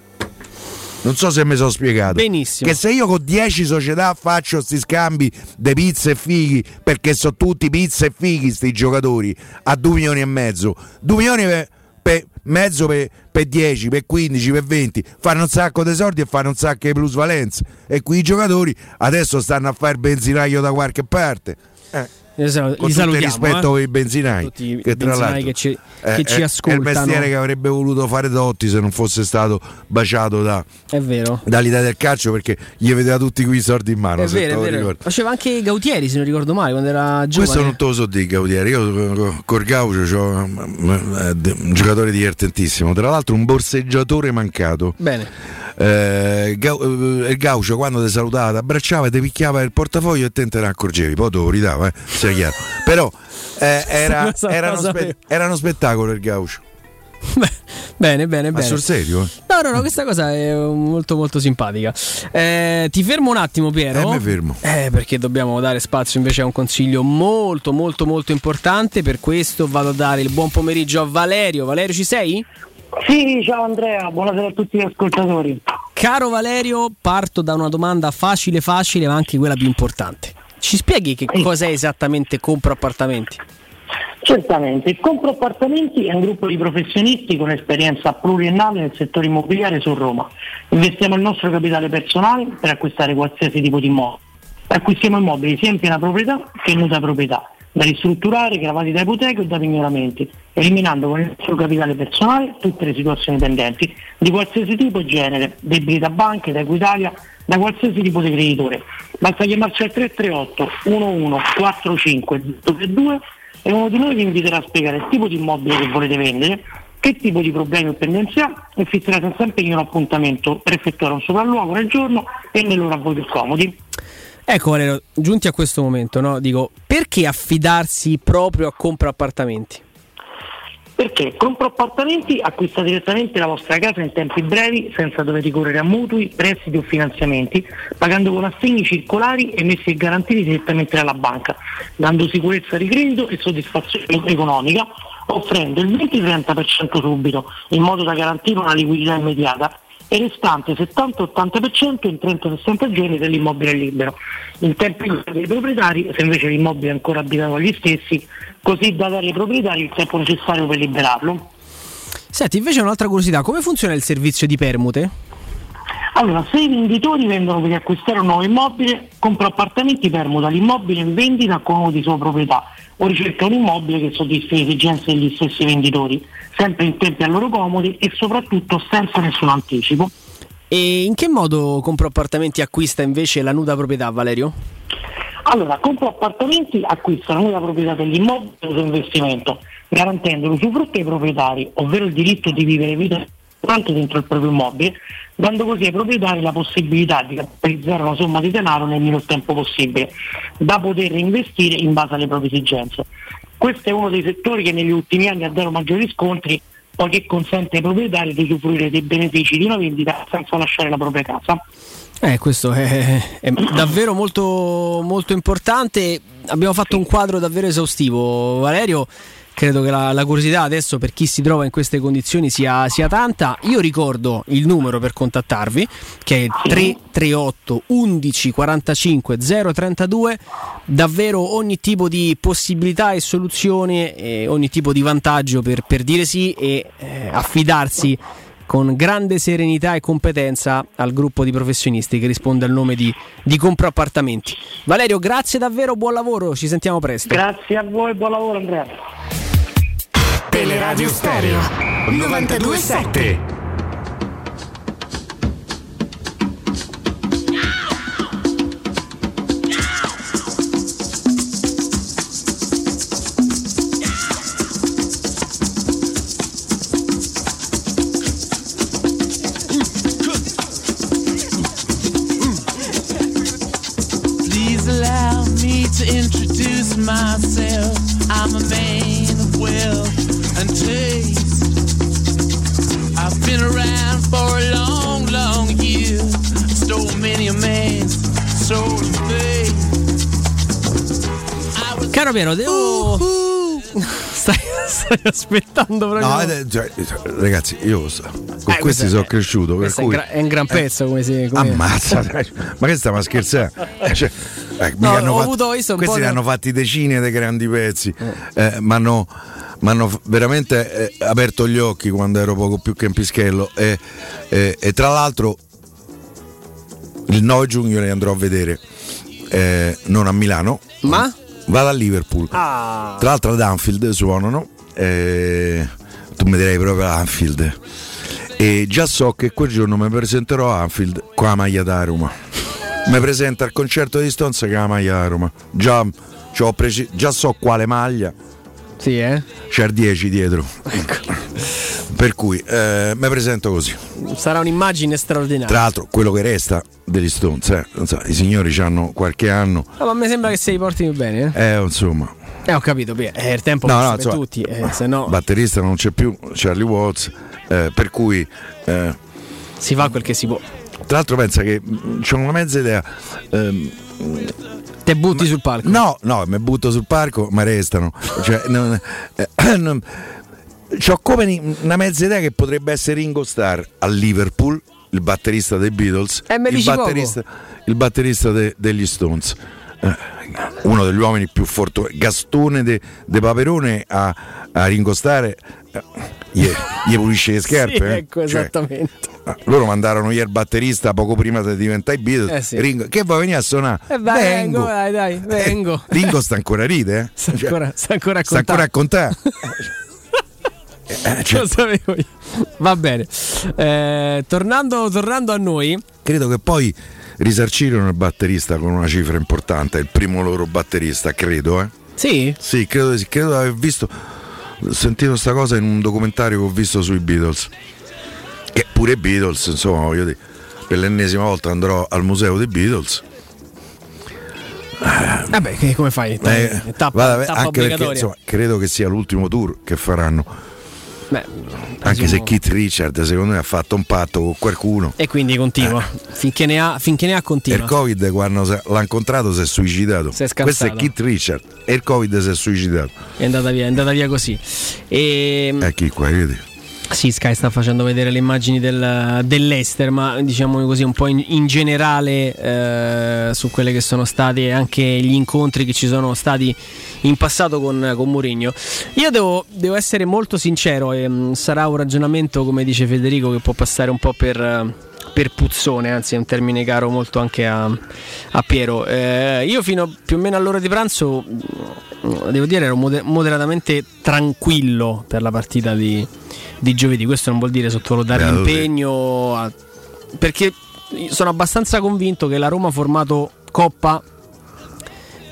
non so se mi sono spiegato. Benissimo. Che se io con 10 società faccio sti scambi di pizza e fighi, perché sono tutti pizza e fighi sti giocatori, a 2 milioni e mezzo, 2 milioni per, per mezzo per, per 10, per 15, per 20, fanno un sacco di soldi e fanno un sacco di plusvalenze. E qui i giocatori adesso stanno a fare il benzinaio da qualche parte. Eh. Sal- Con tutto il rispetto eh. per i benzinai, Tutti che tra benzinai l'altro che ci- eh, che ci è- È ascoltano. il mestiere che avrebbe voluto fare Totti se non fosse stato baciato da, È vero. dall'Italia del calcio perché gli vedeva tutti qui i soldi in mano. È vero, è vero. Faceva anche Gautieri, se non ricordo male, quando era giovane. Questo non te lo so di Gaudieri, io col Gaucio ho un giocatore divertentissimo, tra l'altro un borseggiatore mancato. Bene. Eh, Gau- eh, il Gaucio quando ti salutava, ti abbracciava, ti picchiava il portafoglio e te ne accorgevi, poi te lo ridava, eh, sia chiaro. Però eh, era, era, uno spe- era uno spettacolo il Gaucio. Bene, bene, Ma bene. sul serio? No, no, no, questa cosa è molto molto simpatica. Eh, ti fermo un attimo, Piero. Eh, mi fermo. Eh, perché dobbiamo dare spazio invece a un consiglio molto molto molto importante. Per questo vado a dare il buon pomeriggio a Valerio. Valerio, ci sei? Sì, ciao Andrea, buonasera a tutti gli ascoltatori. Caro Valerio, parto da una domanda facile facile, ma anche quella più importante. Ci spieghi che cos'è esattamente compro appartamenti? Certamente, il Compro Appartamenti è un gruppo di professionisti con esperienza pluriennale nel settore immobiliare su Roma. Investiamo il nostro capitale personale per acquistare qualsiasi tipo di immobile. Acquistiamo immobili sia in piena proprietà che in nuda proprietà, da ristrutturare, gravati da ipoteca o da pignoramenti, eliminando con il nostro capitale personale tutte le situazioni pendenti di qualsiasi tipo e genere, debiti da banche, da Equitalia, da qualsiasi tipo di creditore. Basta chiamarci al 338 11 45 032 e uno di noi vi inviterà a spiegare il tipo di immobile che volete vendere, che tipo di problemi o pendenze ha e fisserà senza impegno un appuntamento per effettuare un sopralluogo nel giorno e nell'ora a voi più comodi. Ecco Valerio, giunti a questo momento, no? dico, perché affidarsi proprio a compra appartamenti? Perché Compro Appartamenti acquista direttamente la vostra casa in tempi brevi senza dover ricorrere a mutui, prestiti o finanziamenti, pagando con assegni circolari emessi e garantiti direttamente dalla banca, dando sicurezza di credito e soddisfazione economica, offrendo il 20-30% subito, in modo da garantire una liquidità immediata e il restante 70-80% in 30-60 giorni dell'immobile libero. In tempi dei proprietari, se invece l'immobile è ancora abitato agli stessi, così da dare ai proprietari il tempo necessario per liberarlo. Senti, invece un'altra curiosità, come funziona il servizio di permute? Allora, se i venditori vendono per acquistare un nuovo immobile, compra appartamenti permuta l'immobile in vendita con uno di sua proprietà o ricerca un immobile che soddisfi le esigenze degli stessi venditori, sempre in tempi a loro comodi e soprattutto senza nessun anticipo. E in che modo compro appartamenti acquista invece la nuda proprietà, Valerio? Allora, compra appartamenti acquista la nuova proprietà dell'immobile per uso investimento, garantendo l'usufrutto ai proprietari, ovvero il diritto di vivere vita tanto dentro il proprio immobile, dando così ai proprietari la possibilità di capitalizzare una somma di denaro nel minor tempo possibile, da poter reinvestire in base alle proprie esigenze. Questo è uno dei settori che negli ultimi anni ha dato maggiori riscontri, poiché consente ai proprietari di usufruire dei benefici di una vendita senza lasciare la propria casa. Eh, questo è, è davvero molto, molto importante. Abbiamo fatto un quadro davvero esaustivo, Valerio. Credo che la, la curiosità adesso per chi si trova in queste condizioni sia, sia tanta. Io ricordo il numero per contattarvi, che è 338 11 45 032. Davvero ogni tipo di possibilità e soluzione, e ogni tipo di vantaggio per, per dire sì e eh, affidarsi con grande serenità e competenza al gruppo di professionisti che risponde al nome di, di Compro Appartamenti. Valerio, grazie davvero, buon lavoro, ci sentiamo presto. Grazie a voi, buon lavoro Andrea. Teleradio Stereo 927 Please allow me to introduce myself. I'm a man of wealth and taste. I've been around for a long, long year. Stole many a man's soul of faith. Caro Piero, devo... Stai, stai aspettando proprio... No, eh, cioè, ragazzi, io so- con Eh, questi sono è- cresciuto. Per questo è, cui, un gra- è un gran pezzo come si... Come... Ammazza, ma che stiamo a scherzare? Eh, cioè, eh, No, ho fatto- avuto- visto un questi ne di- hanno fatti decine di grandi pezzi, eh, ma hanno m'hanno veramente eh, aperto gli occhi quando ero poco più che in pischello e, e- e tra l'altro il 9 giugno li andrò a vedere eh, non a Milano ma? vado a Liverpool. Ah. tra l'altro ad Anfield suonano eh, tu mi direi proprio ad Anfield. E già so che quel giorno mi presenterò a Anfield con la maglia da Roma. Mi presento al concerto di Stones con la maglia da Roma. Già, preci- già so quale maglia Sì, eh? c'è il 10 dietro per cui eh, mi presento così Sarà un'immagine straordinaria. tra l'altro quello che resta degli Stones eh, non so, i signori hanno qualche anno Ah, ma mi sembra che se li porti bene, eh? eh insomma Eh, ho capito, Pier. Eh, il tempo No, no, per insomma, tutti, eh, se no batterista non c'è più Charlie Watts eh, per cui eh, si fa quel che si può tra l'altro pensa che c'è una mezza idea ehm, te butti sul palco? No no mi butto sul palco ma restano cioè, non, eh, non- c'ho come una mezza idea che potrebbe essere Ringo Starr a Liverpool il batterista dei Beatles Eh, il batterista, il batterista de- degli Stones. Eh, uno degli uomini più fortunati Gastone de, de Paperone a, a Ringo Starr gli, gli pulisce le scarpe Sì, eh. ecco, Cioè, esattamente. Ah, loro mandarono ieri il batterista poco prima di diventare i Beatles. Eh sì. Ringo, che vuoi venire a suonare? Eh, vai, vengo, dai, dai, vengo. Ringo sta ancora a ride, eh? Sta ancora, sta ancora a sta ancora a contare. contare. Eh, cioè, Lo sapevo io. Va bene. Eh, tornando, tornando a noi, credo che poi risarcirono il batterista con una cifra importante, il primo loro batterista, credo, eh? Sì? Sì, credo, di sì, credo di aver visto, sentito sta cosa in un documentario che ho visto sui Beatles. Che pure i Beatles, insomma, voglio dire, per l'ennesima volta andrò al museo dei Beatles. vabbè, che- come fai? Eh, tappa, vada- tappa anche perché insomma, credo che sia l'ultimo tour che faranno. Beh, Anche se Keith Richard secondo me ha fatto un patto con qualcuno. E quindi continua. Finché ne ha, finché ne ha E il continua. Covid quando l'ha incontrato si è suicidato. Si è Questo è. Keith Richard e il Covid si è suicidato. È andata via, è andata via così. E, Eh chi qua, vedi? Sì, Sky sta facendo vedere le immagini del- dell'Ester, ma diciamo così un po' in, in generale eh, su quelle che sono stati anche gli incontri che ci sono stati in passato con, con Mourinho. Io devo, devo essere molto sincero e mh, sarà un ragionamento, come dice Federico, che può passare un po' per... eh, per puzzone, anzi è un termine caro molto anche a, a Piero. Eh, io fino più o meno all'ora di pranzo, devo dire, ero moder- moderatamente tranquillo per la partita di, di giovedì. Questo non vuol dire sottovalutare l'impegno, a- perché sono abbastanza convinto che la Roma ha formato Coppa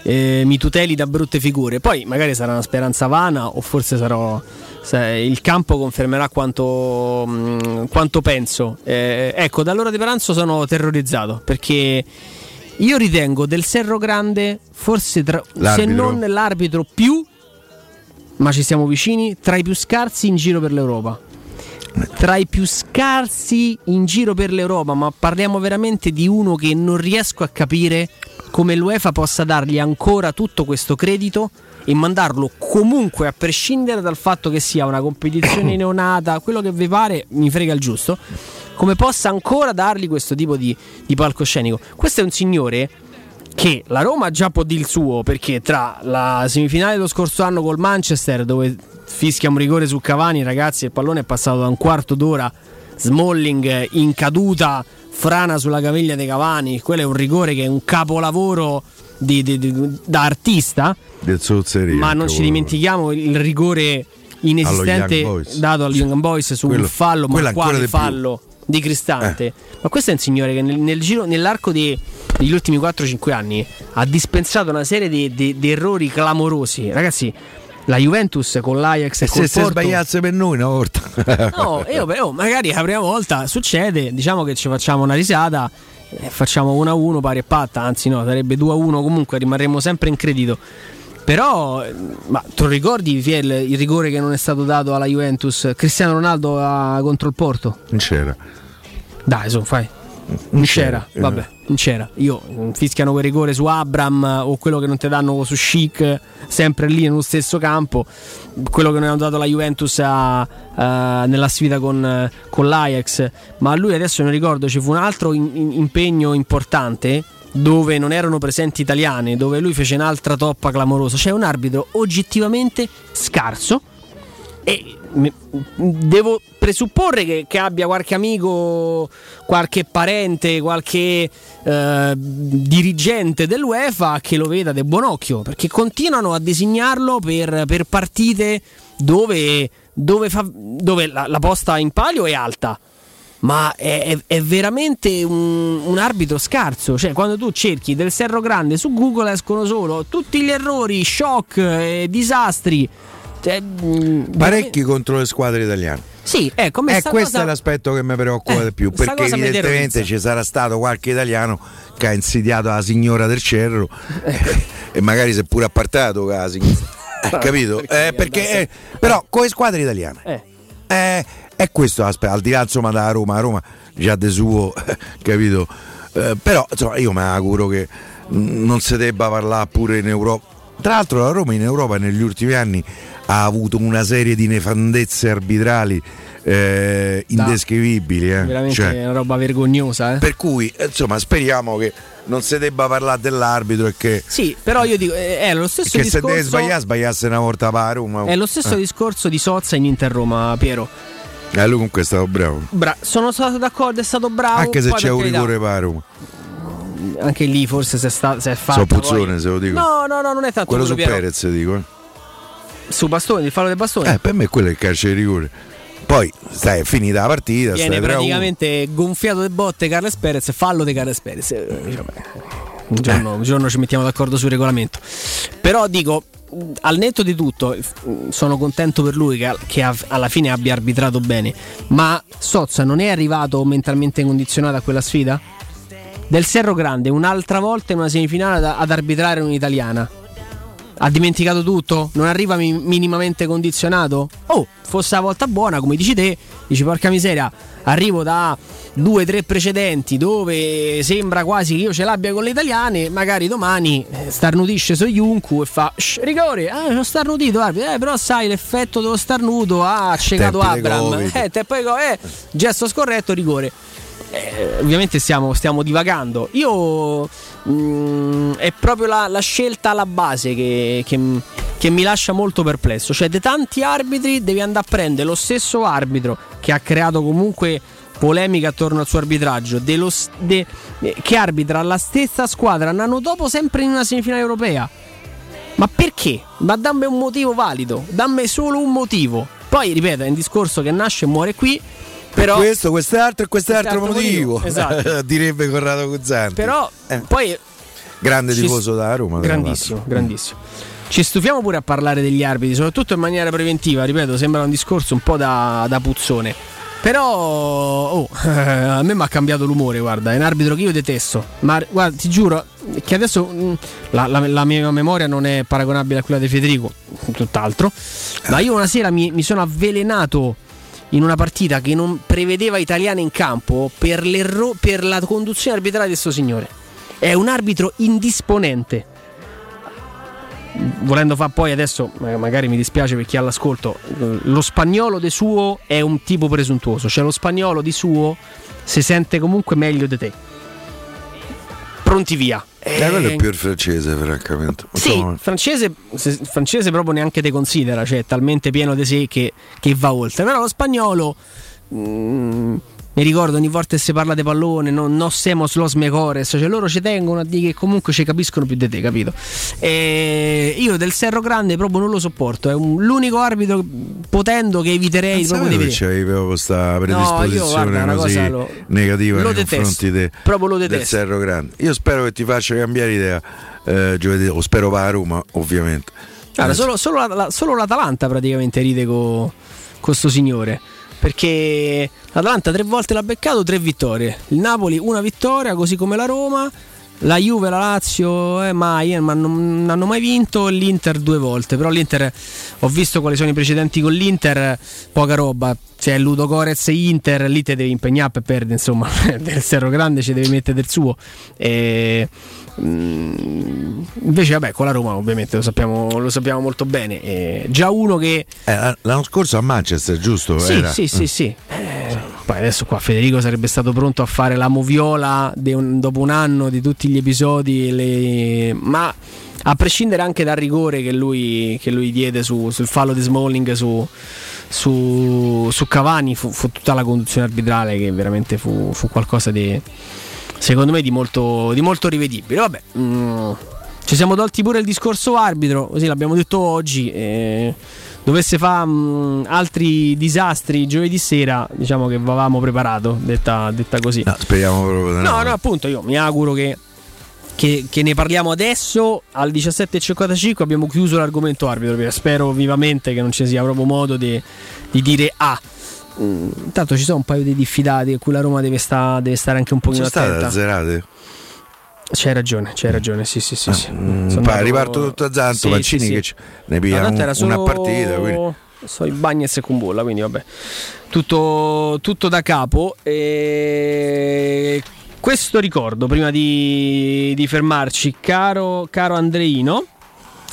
eh, mi tuteli da brutte figure. Poi magari sarà una speranza vana o forse sarò. Il campo confermerà quanto, mh, quanto penso. Eh, ecco, dall'ora di pranzo sono terrorizzato perché io ritengo del Serro Grande, forse tra- se non l'arbitro più, ma ci siamo vicini, tra i più scarsi in giro per l'Europa. Tra i più scarsi in giro per l'Europa, ma parliamo veramente di uno che non riesco a capire come l'UEFA possa dargli ancora tutto questo credito e mandarlo comunque a prescindere dal fatto che sia una competizione neonata, quello che vi pare, mi frega il giusto, come possa ancora dargli questo tipo di, di palcoscenico. Questo è un signore che la Roma già può dire il suo perché tra la semifinale dello scorso anno col Manchester dove fischia un rigore su Cavani ragazzi il pallone è passato da un quarto d'ora Smalling in caduta frana sulla caviglia dei Cavani, quello è un rigore che è un capolavoro di, di, di, da artista. Del Zozzeria, Ma non ci dimentichiamo il rigore inesistente dato agli Young Boys su Quello- un fallo, ma quale di più. fallo di Cristante. Ma questo è un signore che nel, nel giro, nell'arco degli ultimi 4-5 anni ha dispensato una serie di, di- di errori clamorosi. Ragazzi, la Juventus con l'Ajax e E se si sbagliasse per noi una volta. No, io, oh, magari la prima volta succede, diciamo che ci facciamo una risata, eh, facciamo 1-1 pari e patta, anzi no, sarebbe 2-1 comunque, rimarremo sempre in credito. Però, eh, ma tu ricordi Fiel, il rigore che non è stato dato alla Juventus? Cristiano Ronaldo ah, contro il Porto? Non c'era. Dai, su, fai. Non c'era, vabbè, non c'era. Io mm, fischiano quel rigore su Abram eh, o quello che non ti danno su Chic, eh, sempre lì nello stesso campo. Quello che non hanno dato la Juventus a- a- nella sfida con, eh, con l'Ajax. Ma a lui adesso non ricordo, ci fu un altro in- in- impegno importante dove non erano presenti italiani, dove lui fece un'altra toppa clamorosa. C'è un arbitro oggettivamente scarso e devo presupporre che, che abbia qualche amico, qualche parente, qualche eh, dirigente dell'UEFA che lo veda di buon occhio, perché continuano a designarlo per, per partite dove, dove, fa- dove la, la posta in palio è alta. Ma è, è- è veramente un, un arbitro scarso. Cioè, quando tu cerchi del Serro Grande su Google escono solo tutti gli errori, shock, e disastri. Cioè, mm, Parecchi contro le squadre italiane. Sì, ecco, E sta questo cosa- è l'aspetto che mi preoccupa Eh, di più, perché evidentemente ci sarà stato qualche italiano che ha insidiato la signora del Cerro e magari si è pure appartato signora. Eh, capito? Eh, perché, eh, però con le squadre italiane. Eh, è questo l'aspetto, al di là insomma da Roma, a Roma già de suo, capito? Eh, però insomma io mi auguro che mm, non si debba parlare pure in Europa. Tra l'altro la Roma in Europa negli ultimi anni ha avuto una serie di nefandezze arbitrali eh, indescrivibili. eh. veramente Cioè, una roba vergognosa. Eh? per cui eh, insomma speriamo che non si debba parlare dell'arbitro e che, Sì, però io dico, eh, è lo stesso che se deve discorso. sbagliare sbagliasse una volta la Roma. È lo stesso Eh. discorso di Sozza in Inter Roma, Piero. Eh, lui comunque è stato bravo. Bra- sono stato d'accordo, è stato bravo. Anche se c'è un carità, rigore per Roma. Anche lì forse si è, sta- si è fatto. So Puzzone, se lo dico. No, no, no, non è tanto Quello su Piero. Perez, dico. eh. Su Bastoni, il fallo del Bastoni. Eh, per me quello è il calcio di rigore. Poi stai, è finita la partita. Viene stai 3 a 1. praticamente gonfiato de botte Carles Perez, fallo di Carles Perez. Eh, Un giorno, un giorno ci mettiamo d'accordo sul regolamento. Però dico, al netto di tutto, sono contento per lui che, che alla fine abbia arbitrato bene. Ma Sozza non è arrivato mentalmente condizionato a quella sfida? Del Serro Grande, un'altra volta in una semifinale ad, ad arbitrare un'italiana. Ha dimenticato tutto? Non arriva mi- minimamente condizionato? Oh, fosse la volta buona, come dici te, dici porca miseria, arrivo da due o tre precedenti dove sembra quasi che io ce l'abbia con le italiane, magari domani eh, starnutisce su Junku e fa "Shh, rigore, ah, ho starnutito, eh, però sai l'effetto dello starnuto ha accecato Tempi di Abram, eh, te poi co- eh, gesto scorretto, rigore. Eh, ovviamente stiamo, stiamo divagando. Io mm, è proprio la, la scelta alla base che, che- che mi lascia molto perplesso. Cioè, di tanti arbitri devi andare a prendere lo stesso arbitro che ha creato comunque polemica attorno al suo arbitraggio, dello de- eh, che arbitra la stessa squadra un anno dopo sempre in una semifinale europea. Ma perché? Ma dammi un motivo valido, dammi solo un motivo. Poi, ripeto, è un discorso che nasce e muore qui. Però, questo, quest'altro e quest'altro quest'altro motivo, motivo, esatto. direbbe Corrado Guzzanti. però poi Grande tifoso da Roma. Grandissimo, grandissimo. Ci stufiamo pure a parlare degli arbitri, soprattutto in maniera preventiva, ripeto, sembra un discorso un po' da, da puzzone. Però oh, a me mi ha cambiato l'umore, guarda, è un arbitro che io detesto. Ma guarda, ti giuro che adesso mm, la, la- la mia memoria non è paragonabile a quella di Federico, tutt'altro. Ma io una sera mi, mi sono avvelenato in una partita che non prevedeva italiani in campo per, per la conduzione arbitrale di questo signore. È un arbitro indisponente. Volendo fare poi adesso, ma- magari mi dispiace per chi ha l'ascolto, lo spagnolo de suo è un tipo presuntuoso, cioè lo spagnolo di suo si sente comunque meglio di te. Pronti via. Eh, quello è più il francese, francamente. sì, Insomma, francese, se- francese proprio neanche te considera, cioè è talmente pieno di sé che, che va oltre. Però lo spagnolo mm, mi ricordo ogni volta che si parla di pallone, non, non siamo los mejores, cioè loro ci tengono a dire che comunque ci capiscono più di te, capito? E io del Serro Grande proprio non lo sopporto, è un, l'unico arbitro potendo che eviterei Non proprio di vedere. proprio questa io, predisposizione guarda, una così lo- negativa lo nei detesto. confronti de- Proprio lo del detesto. Serro Grande. Io spero che ti faccia cambiare idea eh, giovedì, o spero va a Roma, ovviamente. Guarda, Eh, solo, solo la- la- solo l'Atalanta praticamente ride con questo signore. Perché l'Atalanta tre volte l'ha beccato, tre vittorie. Il Napoli una vittoria, così come la Roma. La Juve, la Lazio, eh, mai, eh, ma non, non hanno mai vinto. L'Inter due volte. Però l'Inter, ho visto quali sono i precedenti con l'Inter, poca roba. C'è Ludo Corez e Inter, lì te devi impegnare per perdere. Insomma, del Serro Grande ci devi mettere del suo. E, mm, invece, vabbè, con la Roma, ovviamente lo sappiamo, lo sappiamo molto bene. E già uno che eh, l'anno scorso a Manchester, giusto? sì, Era? sì, sì, Eh. sì. Eh, poi adesso qua Federico sarebbe stato pronto a fare la moviola un- dopo un anno di tutti gli episodi, le- ma a prescindere anche dal rigore che lui, che lui diede su- sul fallo di Smalling su, su, su Cavani, fu, fu tutta la conduzione arbitrale che veramente fu, fu qualcosa di, secondo me, di molto, di molto rivedibile. Vabbè, mm, ci siamo tolti pure il discorso arbitro, così l'abbiamo detto oggi. eh, dovesse fare altri disastri giovedì sera, diciamo che avevamo preparato, detta, detta così. No, speriamo proprio No, no, appunto, io mi auguro che, che- che ne parliamo adesso. Al 17.55 abbiamo chiuso l'argomento arbitro. Spero vivamente che non ci sia proprio modo di, di dire ah. mm, Intanto ci sono un paio di diffidati a cui la Roma deve, sta- deve stare anche un pochino Sono state attenta. azzerate? C'hai ragione, c'hai ragione, sì, sì, sì. sì. Mm, Sono andato- riparto tutto a Zanto, Sì, Mancini sì, che ne piglia un- solo- una partita. Quindi. So i Bagnets e Kumbulla, quindi vabbè. Tutto, tutto da capo. E questo ricordo prima di, di fermarci, caro, caro Andreino.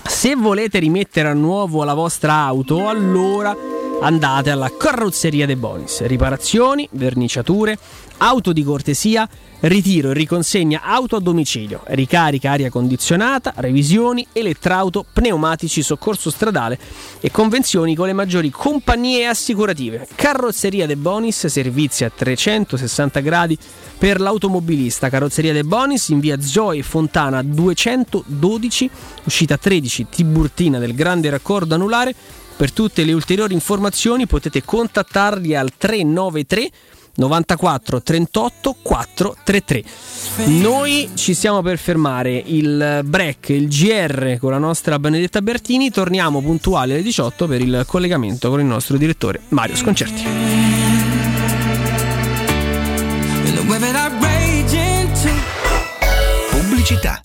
Se volete rimettere a nuovo la vostra auto, allora andate alla carrozzeria De Bonis. Riparazioni, verniciature, auto di cortesia, ritiro e riconsegna auto a domicilio, ricarica aria condizionata, revisioni, elettrauto, pneumatici, soccorso stradale e convenzioni con le maggiori compagnie assicurative. Carrozzeria De Bonis, servizi a 360 gradi per l'automobilista. Carrozzeria De Bonis in via Zoe Fontana 212, uscita 13 Tiburtina del grande raccordo anulare. Per tutte le ulteriori informazioni potete contattarli al 393 94 38 433. Noi ci stiamo per fermare il break, il GR con la nostra Benedetta Bertini. Torniamo puntuali alle 18 per il collegamento con il nostro direttore Mario Sconcerti. Pubblicità.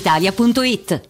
brispalitalia.it.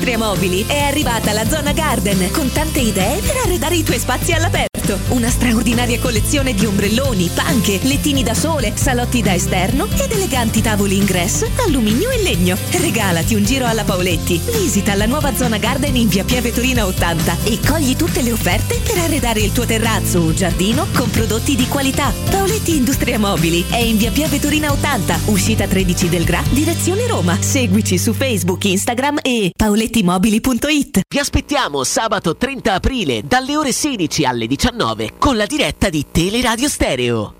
Industria Mobili è arrivata la zona Garden con tante idee per arredare i tuoi spazi all'aperto. Una straordinaria collezione di ombrelloni, panche, lettini da sole, salotti da esterno ed eleganti tavoli ingresso, alluminio e legno. Regalati un giro alla Paoletti. Visita la nuova zona Garden in via Piave Torina 80 e cogli tutte le offerte per arredare il tuo terrazzo o giardino con prodotti di qualità. Paoletti Industria Mobili è in via Piave Torina 80, uscita 13 del Gra, direzione Roma. Seguici su Facebook, Instagram e paolettimobili.it. Vi aspettiamo sabato 30 aprile dalle ore 16 alle 19 con la diretta di Teleradio Stereo.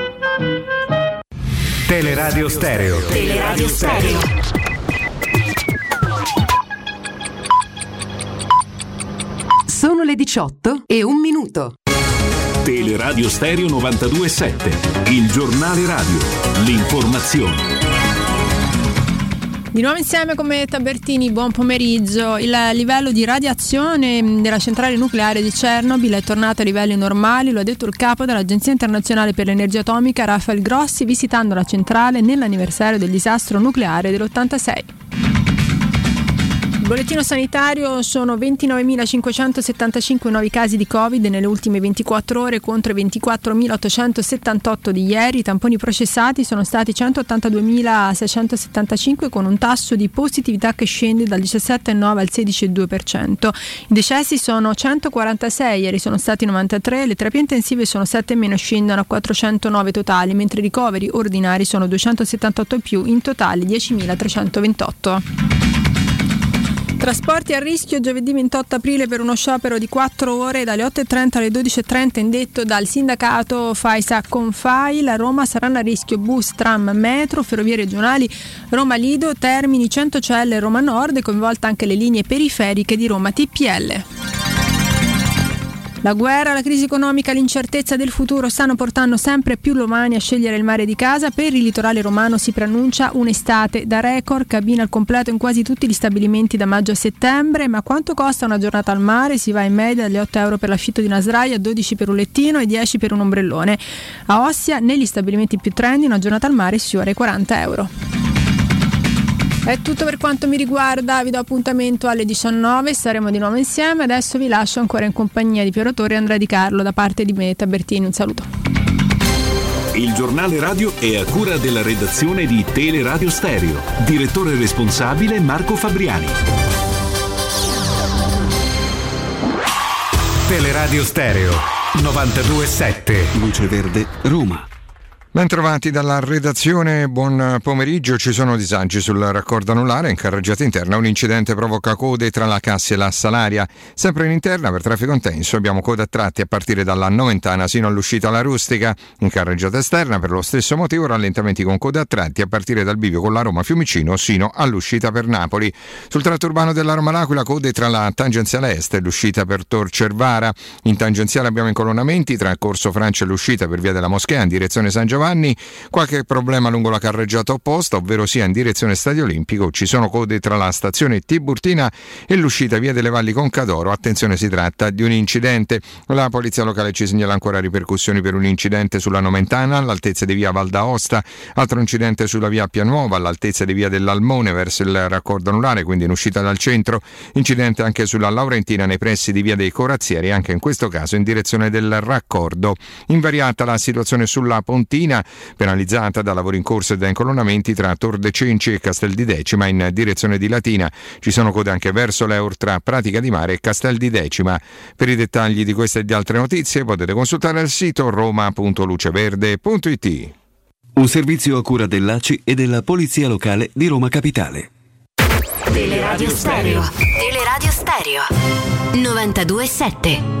Teleradio Stereo. Teleradio Stereo. Sono le 18 e un minuto. Teleradio Stereo 927, il giornale radio, l'informazione. Di nuovo insieme come Tabertini, buon pomeriggio. Il livello di radiazione della centrale nucleare di Chernobyl è tornato a livelli normali, lo ha detto il capo dell'Agenzia internazionale per l'energia atomica Rafael Grossi visitando la centrale nell'anniversario del disastro nucleare dell'86. Bollettino sanitario sono 29.575 nuovi casi di Covid nelle ultime 24 ore contro i 24.878 di ieri. I tamponi processati sono stati 182.675 con un tasso di positività che scende dal 17,9 al 16,2%. I decessi sono 146, ieri sono stati 93, le terapie intensive sono 7 meno scendono a 409 totali, mentre i ricoveri ordinari sono 278 in più, in totale 10.328. Trasporti a rischio giovedì 28 aprile per uno sciopero di 4 ore dalle 8.30 alle 12.30 indetto dal sindacato FAISA Confai. La Roma saranno a rischio bus, tram, metro, ferrovie regionali Roma Lido, Termini, Centocelle Roma Nord e coinvolta anche le linee periferiche di Roma TPL. La guerra, la crisi economica, l'incertezza del futuro stanno portando sempre più romani a scegliere il mare di casa. Per il litorale romano si preannuncia un'estate da record, cabina al completo in quasi tutti gli stabilimenti da maggio a settembre. Ma quanto costa una giornata al mare? Si va in media dagli 8 euro per l'affitto di una sdraia, 12 per un lettino e 10 per un ombrellone. A Ossia, negli stabilimenti più trendy, una giornata al mare si ora ai 40 euro. È tutto per quanto mi riguarda, vi do appuntamento alle 19, saremo di nuovo insieme. Adesso vi lascio ancora in compagnia di Piero Torre e Andrea Di Carlo da parte di me, Tabertini. Un saluto. Il giornale radio è a cura della redazione di Teleradio Stereo. Direttore responsabile Marco Fabriani. Teleradio Stereo 927. Luce Verde, Roma. Bentrovati dalla redazione, buon pomeriggio. Ci sono disagi sul raccordo anulare. In carreggiata interna un incidente provoca code tra la Cassia e la Salaria. Sempre in interna per traffico intenso abbiamo code a tratti a partire dalla Noventana sino all'uscita alla Rustica. In carreggiata esterna per lo stesso motivo rallentamenti con code a tratti a partire dal bivio con la Roma Fiumicino sino all'uscita per Napoli. Sul tratto urbano della Roma L'Aquila code tra la tangenziale est e l'uscita per Tor Cervara. In tangenziale abbiamo incolonnamenti tra Corso Francia e l'uscita per via della Moschea in direzione San Giovanni Giovanni, qualche problema lungo la carreggiata opposta, ovvero sia in direzione Stadio Olimpico, ci sono code tra la stazione Tiburtina e l'uscita via delle Valli Concadoro. Attenzione, si tratta di un incidente. La polizia locale ci segnala ancora ripercussioni per un incidente sulla Nomentana all'altezza di via Val d'Aosta, altro incidente sulla via Pianuova all'altezza di via dell'Almone verso il raccordo anulare, quindi in uscita dal centro, incidente anche sulla Laurentina nei pressi di via dei Corazzieri, anche in questo caso in direzione del raccordo. Invariata la situazione sulla Pontina Latina, penalizzata da lavori in corso e da incolonnamenti tra Tor de Cenci e Castel di Decima in direzione di Latina. Ci sono code anche verso l'Eur tra Pratica di Mare e Castel di Decima. Per i dettagli di queste e di altre notizie potete consultare il sito roma.luceverde.it. Un servizio a cura dell'ACI e della Polizia Locale di Roma Capitale. Teleradio Stereo. Teleradio Stereo. 927.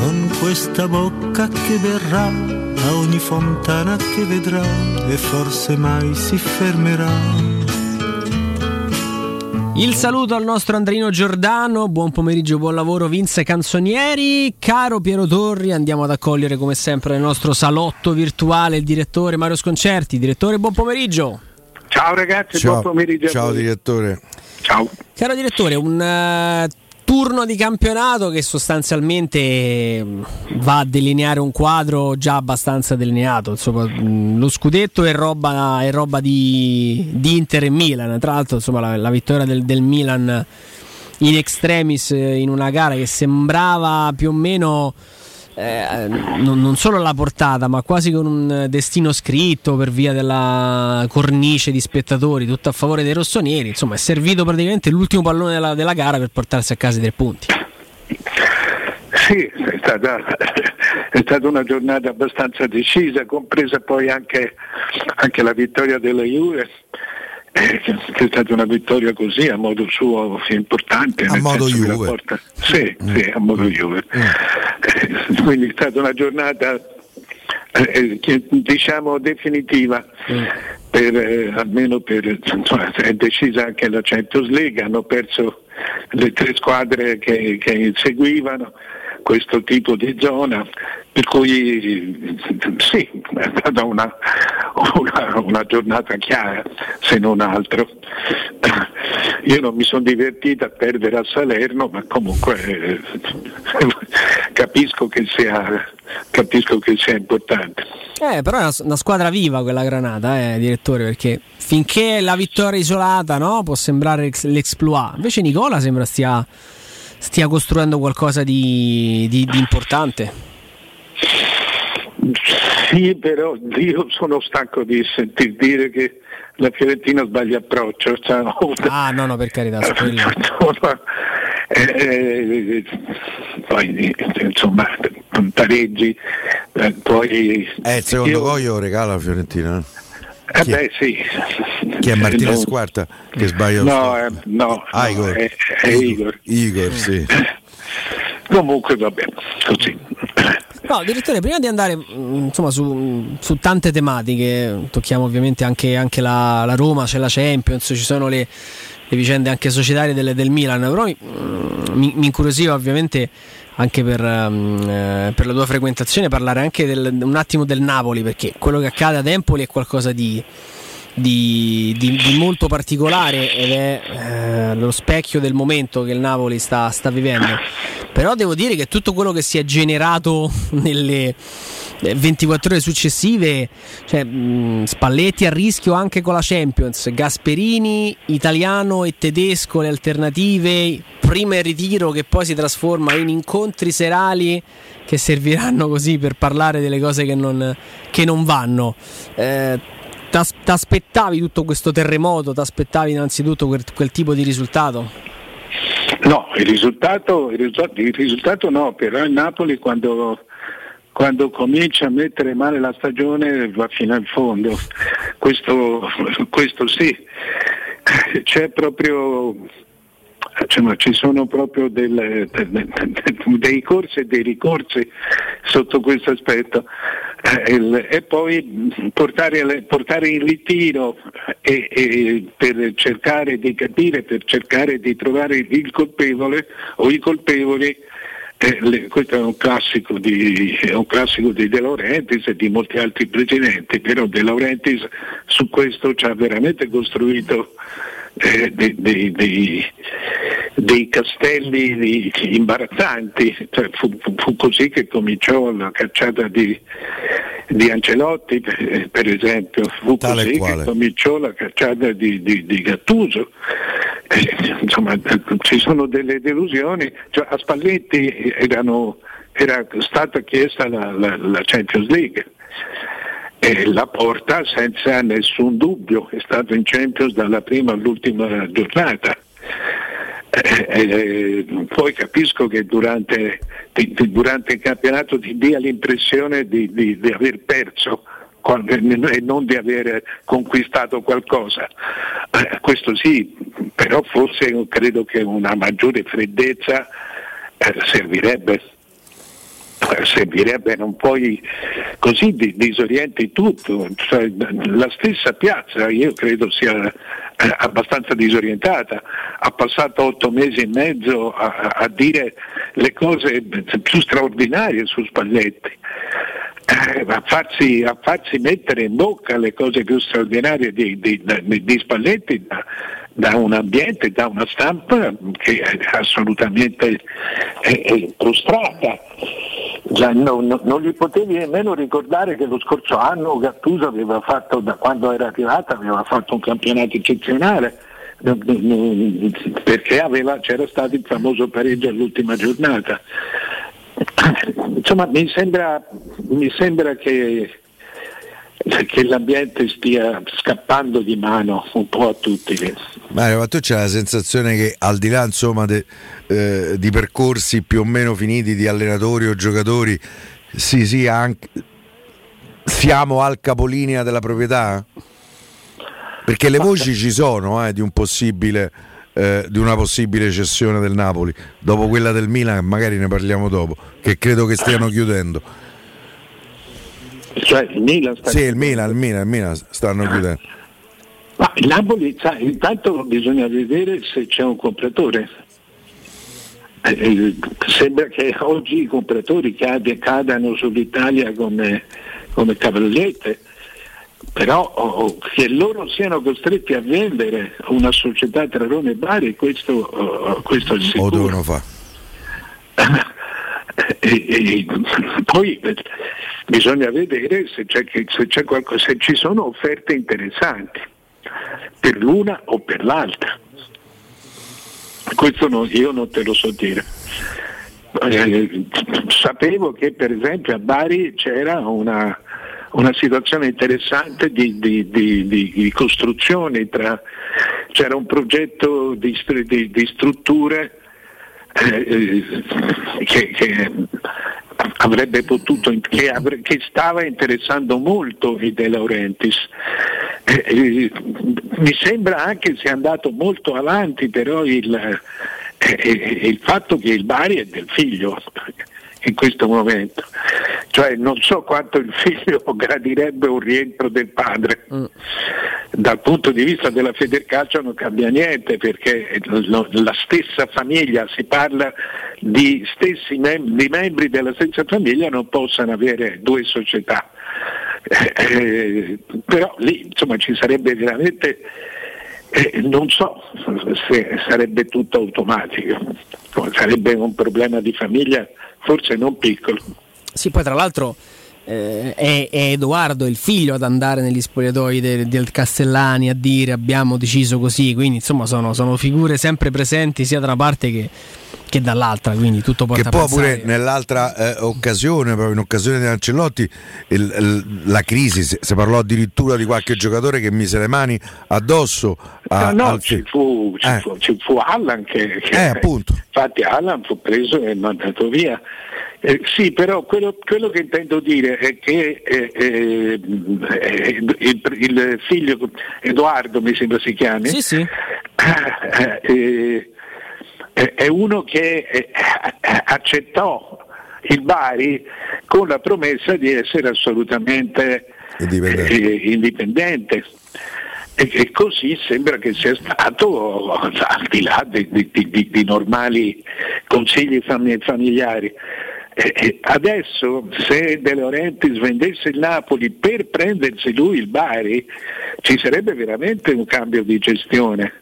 con questa bocca che verrà a ogni fontana che vedrà e forse mai si fermerà. Il saluto al nostro Andrino Giordano, buon pomeriggio, buon lavoro Vince Canzonieri, caro Piero Torri, andiamo ad accogliere come sempre nel nostro salotto virtuale il direttore Mario Sconcerti. Direttore, buon pomeriggio. Ciao ragazzi, ciao, buon pomeriggio. Ciao direttore. Ciao. Caro direttore, un uh, turno di campionato che sostanzialmente mm, va a delineare un quadro già abbastanza delineato. Insomma, mm, lo scudetto è roba, è roba di, di, Inter e Milan. Tra l'altro, insomma, la, la vittoria del, del, Milan in extremis eh, in una gara che sembrava più o meno eh, non, non, solo la portata, ma quasi con un destino scritto per via della cornice di spettatori, tutto a favore dei rossoneri. Insomma, è servito praticamente l'ultimo pallone della, della gara per portarsi a casa i tre punti. Sì, è stata, è stata, una giornata abbastanza decisa, compresa poi anche, anche la vittoria della Juve eh, è stata una vittoria così a modo suo importante. A modo Juve. Porta... Sì, mm. sì, a modo mm. Juve. Mm. Eh, quindi è stata una giornata eh, diciamo definitiva. Mm. Per, eh, almeno per, insomma, è decisa anche la Champions League, hanno perso le tre squadre che, che seguivano, questo tipo di zona, per cui sì, è stata una, una, una giornata chiara, se non altro. Io non mi sono divertito a perdere a Salerno, ma comunque eh, capisco, che sia, capisco che sia importante. Eh, però è una, una, squadra viva quella Granata, eh, direttore, perché finché la vittoria isolata no, può sembrare l'exploit. Invece Nicola sembra stia, stia costruendo qualcosa di, di, di importante. Sì, però io sono stanco di sentir dire che la Fiorentina sbaglia approccio. Cioè, ah, no, no, per carità, su quello. eh, eh, poi insomma pareggi eh, poi eh, il secondo io... Coglio regala la Fiorentina eh beh sì. Chi è Martinez no. Quarta che sbaglia no, eh, no, ah, no Igor. È, è Igor. Igor sì. Comunque va bene così. No, direttore, prima di andare mm, insomma, su, su, tante tematiche, tocchiamo ovviamente anche, anche la, la, Roma, c'è la Champions, ci sono le, le vicende anche societarie del, del Milan, però mi, mm, mi, mi incuriosiva ovviamente anche per, um, per, la tua frequentazione parlare anche del, un attimo del Napoli, perché quello che accade ad Empoli è qualcosa di di, di, di, molto particolare ed è eh, lo specchio del momento che il Napoli sta, sta, vivendo. Però devo dire che tutto quello che si è generato nelle 24 ore successive, cioè, mh, Spalletti a rischio anche con la Champions, Gasperini, italiano e tedesco, le alternative, prima il ritiro che poi si trasforma in incontri serali che serviranno così per parlare delle cose che non, che non vanno. Eh, ti aspettavi tutto questo terremoto? Ti aspettavi innanzitutto quel, quel, tipo di risultato? No, il risultato, il risultato, il risultato no, però il Napoli quando, quando, comincia a mettere male la stagione va fino in fondo. Questo, questo sì, c'è proprio cioè, ci sono proprio del, dei corsi e dei ricorsi sotto questo aspetto eh, e poi portare, portare in ritiro e, e per cercare di capire, per cercare di trovare il colpevole o i colpevoli eh, questo è un, classico di, un classico di De Laurentiis e di molti altri presidenti, però De Laurentiis su questo ci ha veramente costruito eh, dei, dei, dei, dei, castelli imbarazzanti. Cioè, fu, fu, così che cominciò la cacciata di, di Ancelotti, per, per, esempio, fu Tale così quale. che cominciò la cacciata di, di, di Gattuso. Eh, insomma, ci sono delle delusioni. Cioè, a Spalletti erano, era stata chiesta la, la, la Champions League e la porta senza nessun dubbio, è stato in Champions dalla prima all'ultima giornata. Eh, eh, poi capisco che durante, di, durante, il campionato ti dia l'impressione di, di, di aver perso e non di aver conquistato qualcosa. Eh, questo sì, però forse credo che una maggiore freddezza eh, servirebbe servirebbe non poi così disorienti tutto, cioè, la stessa piazza io credo sia eh, abbastanza disorientata, ha passato otto mesi e mezzo a, a dire le cose più straordinarie su Spalletti. Eh, a, farsi, a, farsi, mettere in bocca le cose più straordinarie di, di, di, di Spalletti da, un ambiente, da una stampa che è assolutamente è, è prostrata. Già, no, no, non gli potevi nemmeno ricordare che lo scorso anno Gattuso aveva fatto, da quando era arrivata, aveva fatto un campionato eccezionale perché aveva, c'era stato il famoso pareggio all'ultima giornata. Insomma, mi sembra, mi sembra che, che, l'ambiente stia scappando di mano un po' a tutti. Mario, ma tu c'è la sensazione che al di là insomma, de, eh, di percorsi più o meno finiti di allenatori o giocatori, sì, sì, anche, siamo al capolinea della proprietà? Perché le voci ci sono eh, di, un eh, di una possibile cessione del Napoli, dopo quella del Milan, magari ne parliamo dopo, che credo che stiano chiudendo. Cioè il Milan sta Sì, il Milan, il Milan, il Milan stanno chiudendo. Ma il Napoli, sa, intanto bisogna vedere se c'è un compratore. eh, sembra che oggi i compratori cade, cadano sull'Italia come, come cavallette, però oh, che loro siano costretti a vendere una società tra Roma e Bari, questo, oh, questo è sicuro. O devono fare. E, e, poi bisogna vedere se, se, c'è qualcosa, se ci sono offerte interessanti per l'una o per l'altra. Questo no, io non te lo so dire. Eh, sapevo che per esempio a Bari c'era una, una situazione interessante di, di, di, di costruzione, tra, c'era un progetto di, strutture eh, che, che, avrebbe potuto, che, avre, che, stava interessando molto i De Laurentiis. Eh, eh, mi sembra anche sia andato molto avanti però il, eh, eh, il fatto che il Bari è del figlio in questo momento. Cioè non so quanto il figlio gradirebbe un rientro del padre. Mm. Dal punto di vista della Federcalcio non cambia niente perché la stessa famiglia, si parla di stessi mem- di membri della stessa famiglia non possano avere due società. Eh, eh, però lì insomma ci sarebbe veramente eh, non so se sarebbe tutto automatico, sarebbe un problema di famiglia forse non piccolo. Sì, poi tra l'altro eh, è, è, Edoardo il figlio ad andare negli spogliatoi del, del, Castellani a dire abbiamo deciso così, quindi insomma sono, sono figure sempre presenti sia da una parte che, che dall'altra, quindi tutto porta che poi pure nell'altra eh, occasione, proprio in occasione di Ancellotti, il, il, la crisi, si, si, parlò addirittura di qualche giocatore che mise le mani addosso. A, no, no ci, fu, ci, eh. fu, ci, fu, Allan che, che eh, appunto. infatti Allan fu preso e mandato via. Eh, sì, però quello, quello, che intendo dire è che eh, eh, il, il, figlio Edoardo, mi sembra si chiami, sì, sì. Eh, è uno che accettò il Bari con la promessa di essere assolutamente indipendente. Eh, indipendente. E, così sembra che sia stato al di là di, di, di, di normali consigli familiari. Adesso se De Laurentiis vendesse il Napoli per prendersi lui il Bari ci sarebbe veramente un cambio di gestione.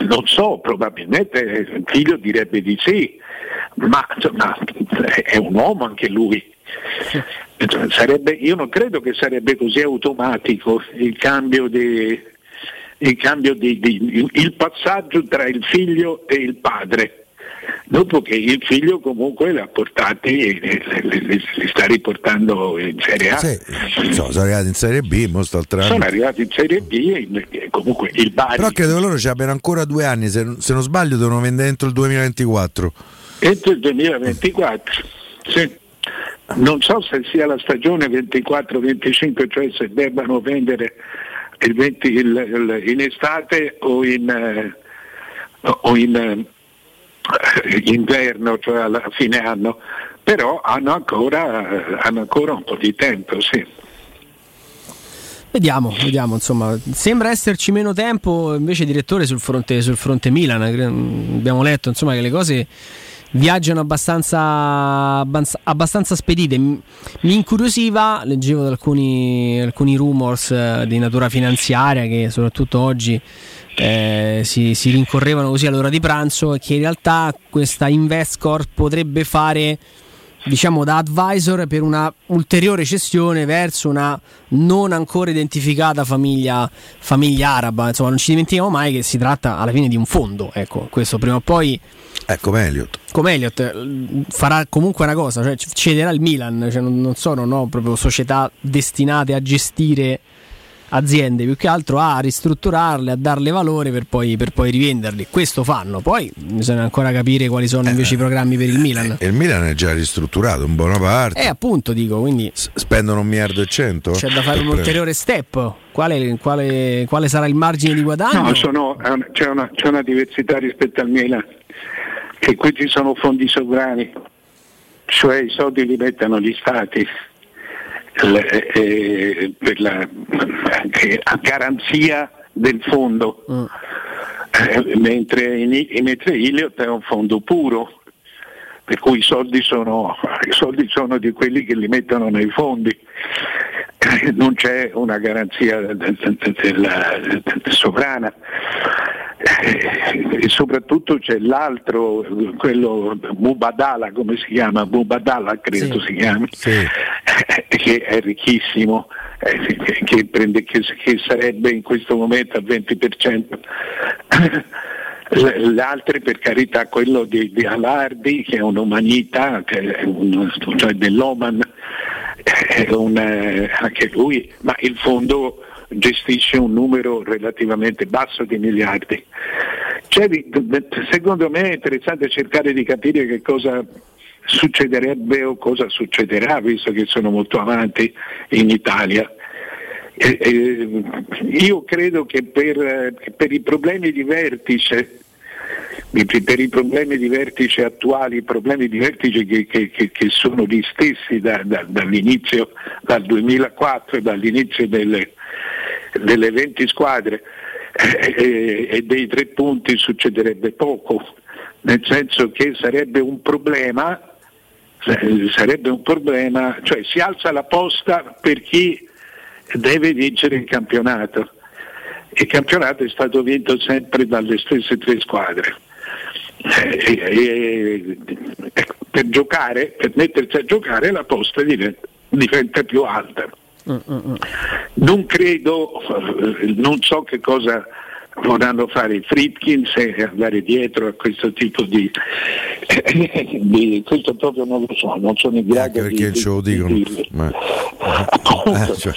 Non so, probabilmente il figlio direbbe di sì, ma insomma, è un uomo anche lui. Sarebbe, io non credo che sarebbe così automatico il cambio di, il, cambio di, di, il passaggio tra il figlio e il padre dopo che il figlio comunque l'ha portati e li, sta riportando in Serie A. Sì, sono arrivati in Serie B, sono arrivati in Serie B e comunque il Bari. Però credo che loro ci abbiano ancora due anni, se, se non sbaglio devono vendere entro il 2024. Entro il 2024, sì. Non so se sia la stagione 24-25, cioè se debbano vendere il 20, il, il, in estate o in, eh, o in eh, inverno, cioè alla fine anno, però hanno ancora, hanno ancora un po' di tempo, sì. Vediamo, vediamo, insomma, sembra esserci meno tempo invece direttore sul fronte, sul fronte Milan, abbiamo letto insomma, che le cose viaggiano abbastanza, abbastanza spedite. Mi incuriosiva, leggevo alcuni, alcuni rumors eh, di natura finanziaria che soprattutto oggi eh, si, si, rincorrevano così all'ora di pranzo e che in realtà questa Investcorp potrebbe fare diciamo da advisor per una ulteriore cessione verso una non ancora identificata famiglia, famiglia araba insomma non ci dimentichiamo mai che si tratta alla fine di un fondo ecco questo prima o poi eh, come Elliot. Come Elliot farà comunque una cosa, cioè cederà il Milan, cioè non, non sono no, proprio società destinate a gestire aziende più che altro a ristrutturarle, a darle valore per poi, per poi rivenderli. Questo fanno. Poi bisogna ancora capire quali sono invece eh, i programmi per il Milan. Eh, il Milan è già ristrutturato in buona parte. Eh, appunto, dico, quindi S- spendono un miliardo e cento. C'è da fare un ulteriore step. Quale, quale, quale, sarà il margine di guadagno? No, sono, c'è, una, c'è una diversità rispetto al Milan, che qui ci sono fondi sovrani, cioè i soldi li mettono gli stati eh, la, a garanzia del fondo. Mm. eh, mentre, mentre Iliot è un fondo puro per cui i soldi, sono, i soldi sono di quelli che li mettono nei fondi, non c'è una garanzia sovrana e soprattutto c'è l'altro, quello Mubadala, come si chiama? Mubadala credo sì. si chiami, sì. che è ricchissimo, che, prende, che, che sarebbe in questo momento al 20% l'altro per carità quello di, di, Alardi che è un'umanità, che è un, cioè dell'Oman, un, eh, anche lui, ma il fondo gestisce un numero relativamente basso di miliardi. Cioè, secondo me è interessante cercare di capire che cosa succederebbe o cosa succederà, visto che sono molto avanti in Italia. Eh, eh, io credo che per, per, i problemi di vertice, per i problemi di vertice attuali, i problemi di vertice che, che, che sono gli stessi da, da, dall'inizio, dal 2004 e dall'inizio delle, delle 20 squadre eh, eh, e dei tre punti succederebbe poco, nel senso che sarebbe un problema, sarebbe un problema, cioè si alza la posta per chi deve vincere il campionato. Il campionato è stato vinto sempre dalle stesse tre squadre. E, e, e, per giocare, per mettersi a giocare la posta diventa, diventa più alta. Non credo, non so che cosa vorranno fare i Fritkins e andare dietro a questo tipo di, di questo proprio non lo so, non sono in grado Anche perché di, ce lo dicono. Di ma... Eh, cioè.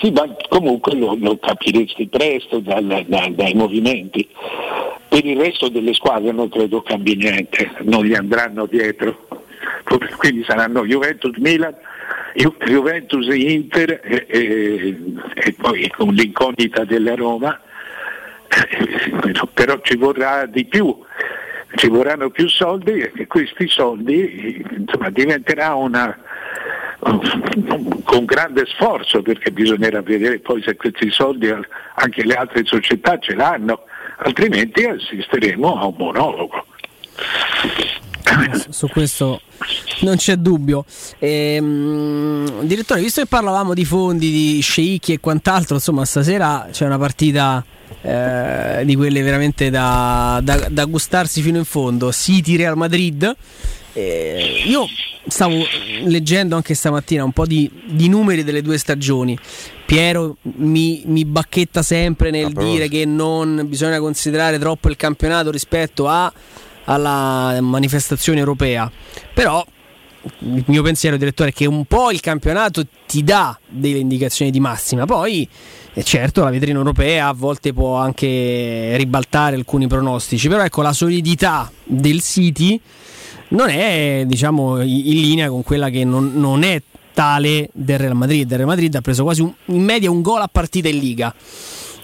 Sì, ma comunque lo, lo capiresti presto dal, dal, dai movimenti. Per il resto delle squadre non credo cambi niente, non gli andranno dietro. Quindi saranno Juventus, Milan, Ju- Juventus Inter e, e, e, poi con l'incognita della Roma, però ci vorrà di più, ci vorranno più soldi e questi soldi insomma, diventerà una, con grande sforzo perché bisognerà vedere poi se questi soldi anche le altre società ce l'hanno, altrimenti assisteremo a un monologo. Su questo non c'è dubbio. Ehm, direttore, visto che parlavamo di fondi, di sceicchi e quant'altro, insomma, stasera c'è una partita eh, di quelle veramente da, da, da, gustarsi fino in fondo. City Real Madrid. Eh, io stavo leggendo anche stamattina un po' di, di numeri delle due stagioni. Piero mi, mi bacchetta sempre nel ah, dire che non bisogna considerare troppo il campionato rispetto a, alla manifestazione europea. Però il mio pensiero, direttore, è che un po' il campionato ti dà delle indicazioni di massima, poi eh, certo la vetrina europea a volte può anche ribaltare alcuni pronostici, però ecco la solidità del City non è diciamo in linea con quella che non, non è tale del Real Madrid. Il Real Madrid ha preso quasi un, in media un gol a partita in Liga.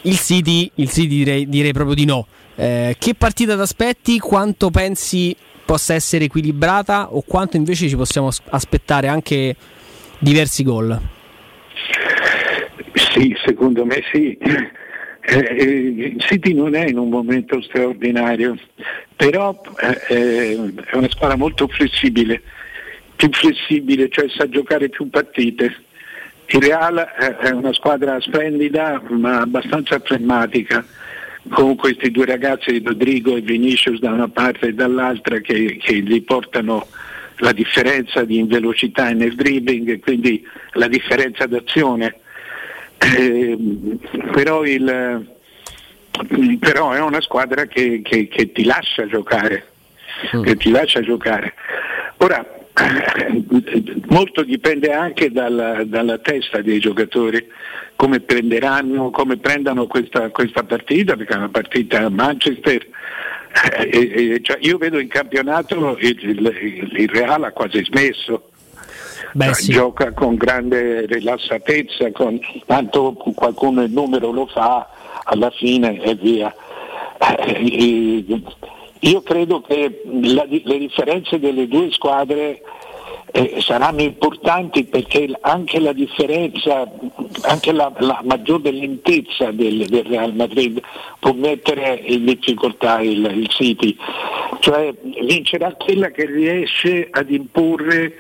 Il City, il City direi, direi proprio di no. Eh, che partita ti aspetti? Quanto pensi possa essere equilibrata o quanto invece ci possiamo aspettare anche diversi gol? Sì, secondo me sì. Eh, il City non è in un momento straordinario, però eh, è una squadra molto flessibile, più flessibile, cioè sa giocare più partite. Il Real è una squadra splendida ma abbastanza flemmatica con questi due ragazzi, Rodrigo e Vinicius da una parte e dall'altra, che, che gli portano la differenza di velocità nel dribbling e quindi la differenza d'azione. Eh, però, il, però, è una squadra che, che, che ti lascia giocare. Mm. Che ti lascia giocare. Ora, molto dipende anche dalla, dalla, testa dei giocatori, come prenderanno, come prendano questa, questa partita, perché è una partita a Manchester. Eh, e, e, cioè io vedo in campionato il, il, il Real ha quasi smesso. Beh, cioè, sì. Gioca con grande rilassatezza, con, tanto qualcuno il numero lo fa alla fine e via. Eh, io credo che la, le differenze delle due squadre eh, saranno importanti perché anche la differenza, anche la, la maggiore lentezza del, del, Real Madrid può mettere in difficoltà il, il City, cioè vincerà quella che riesce ad imporre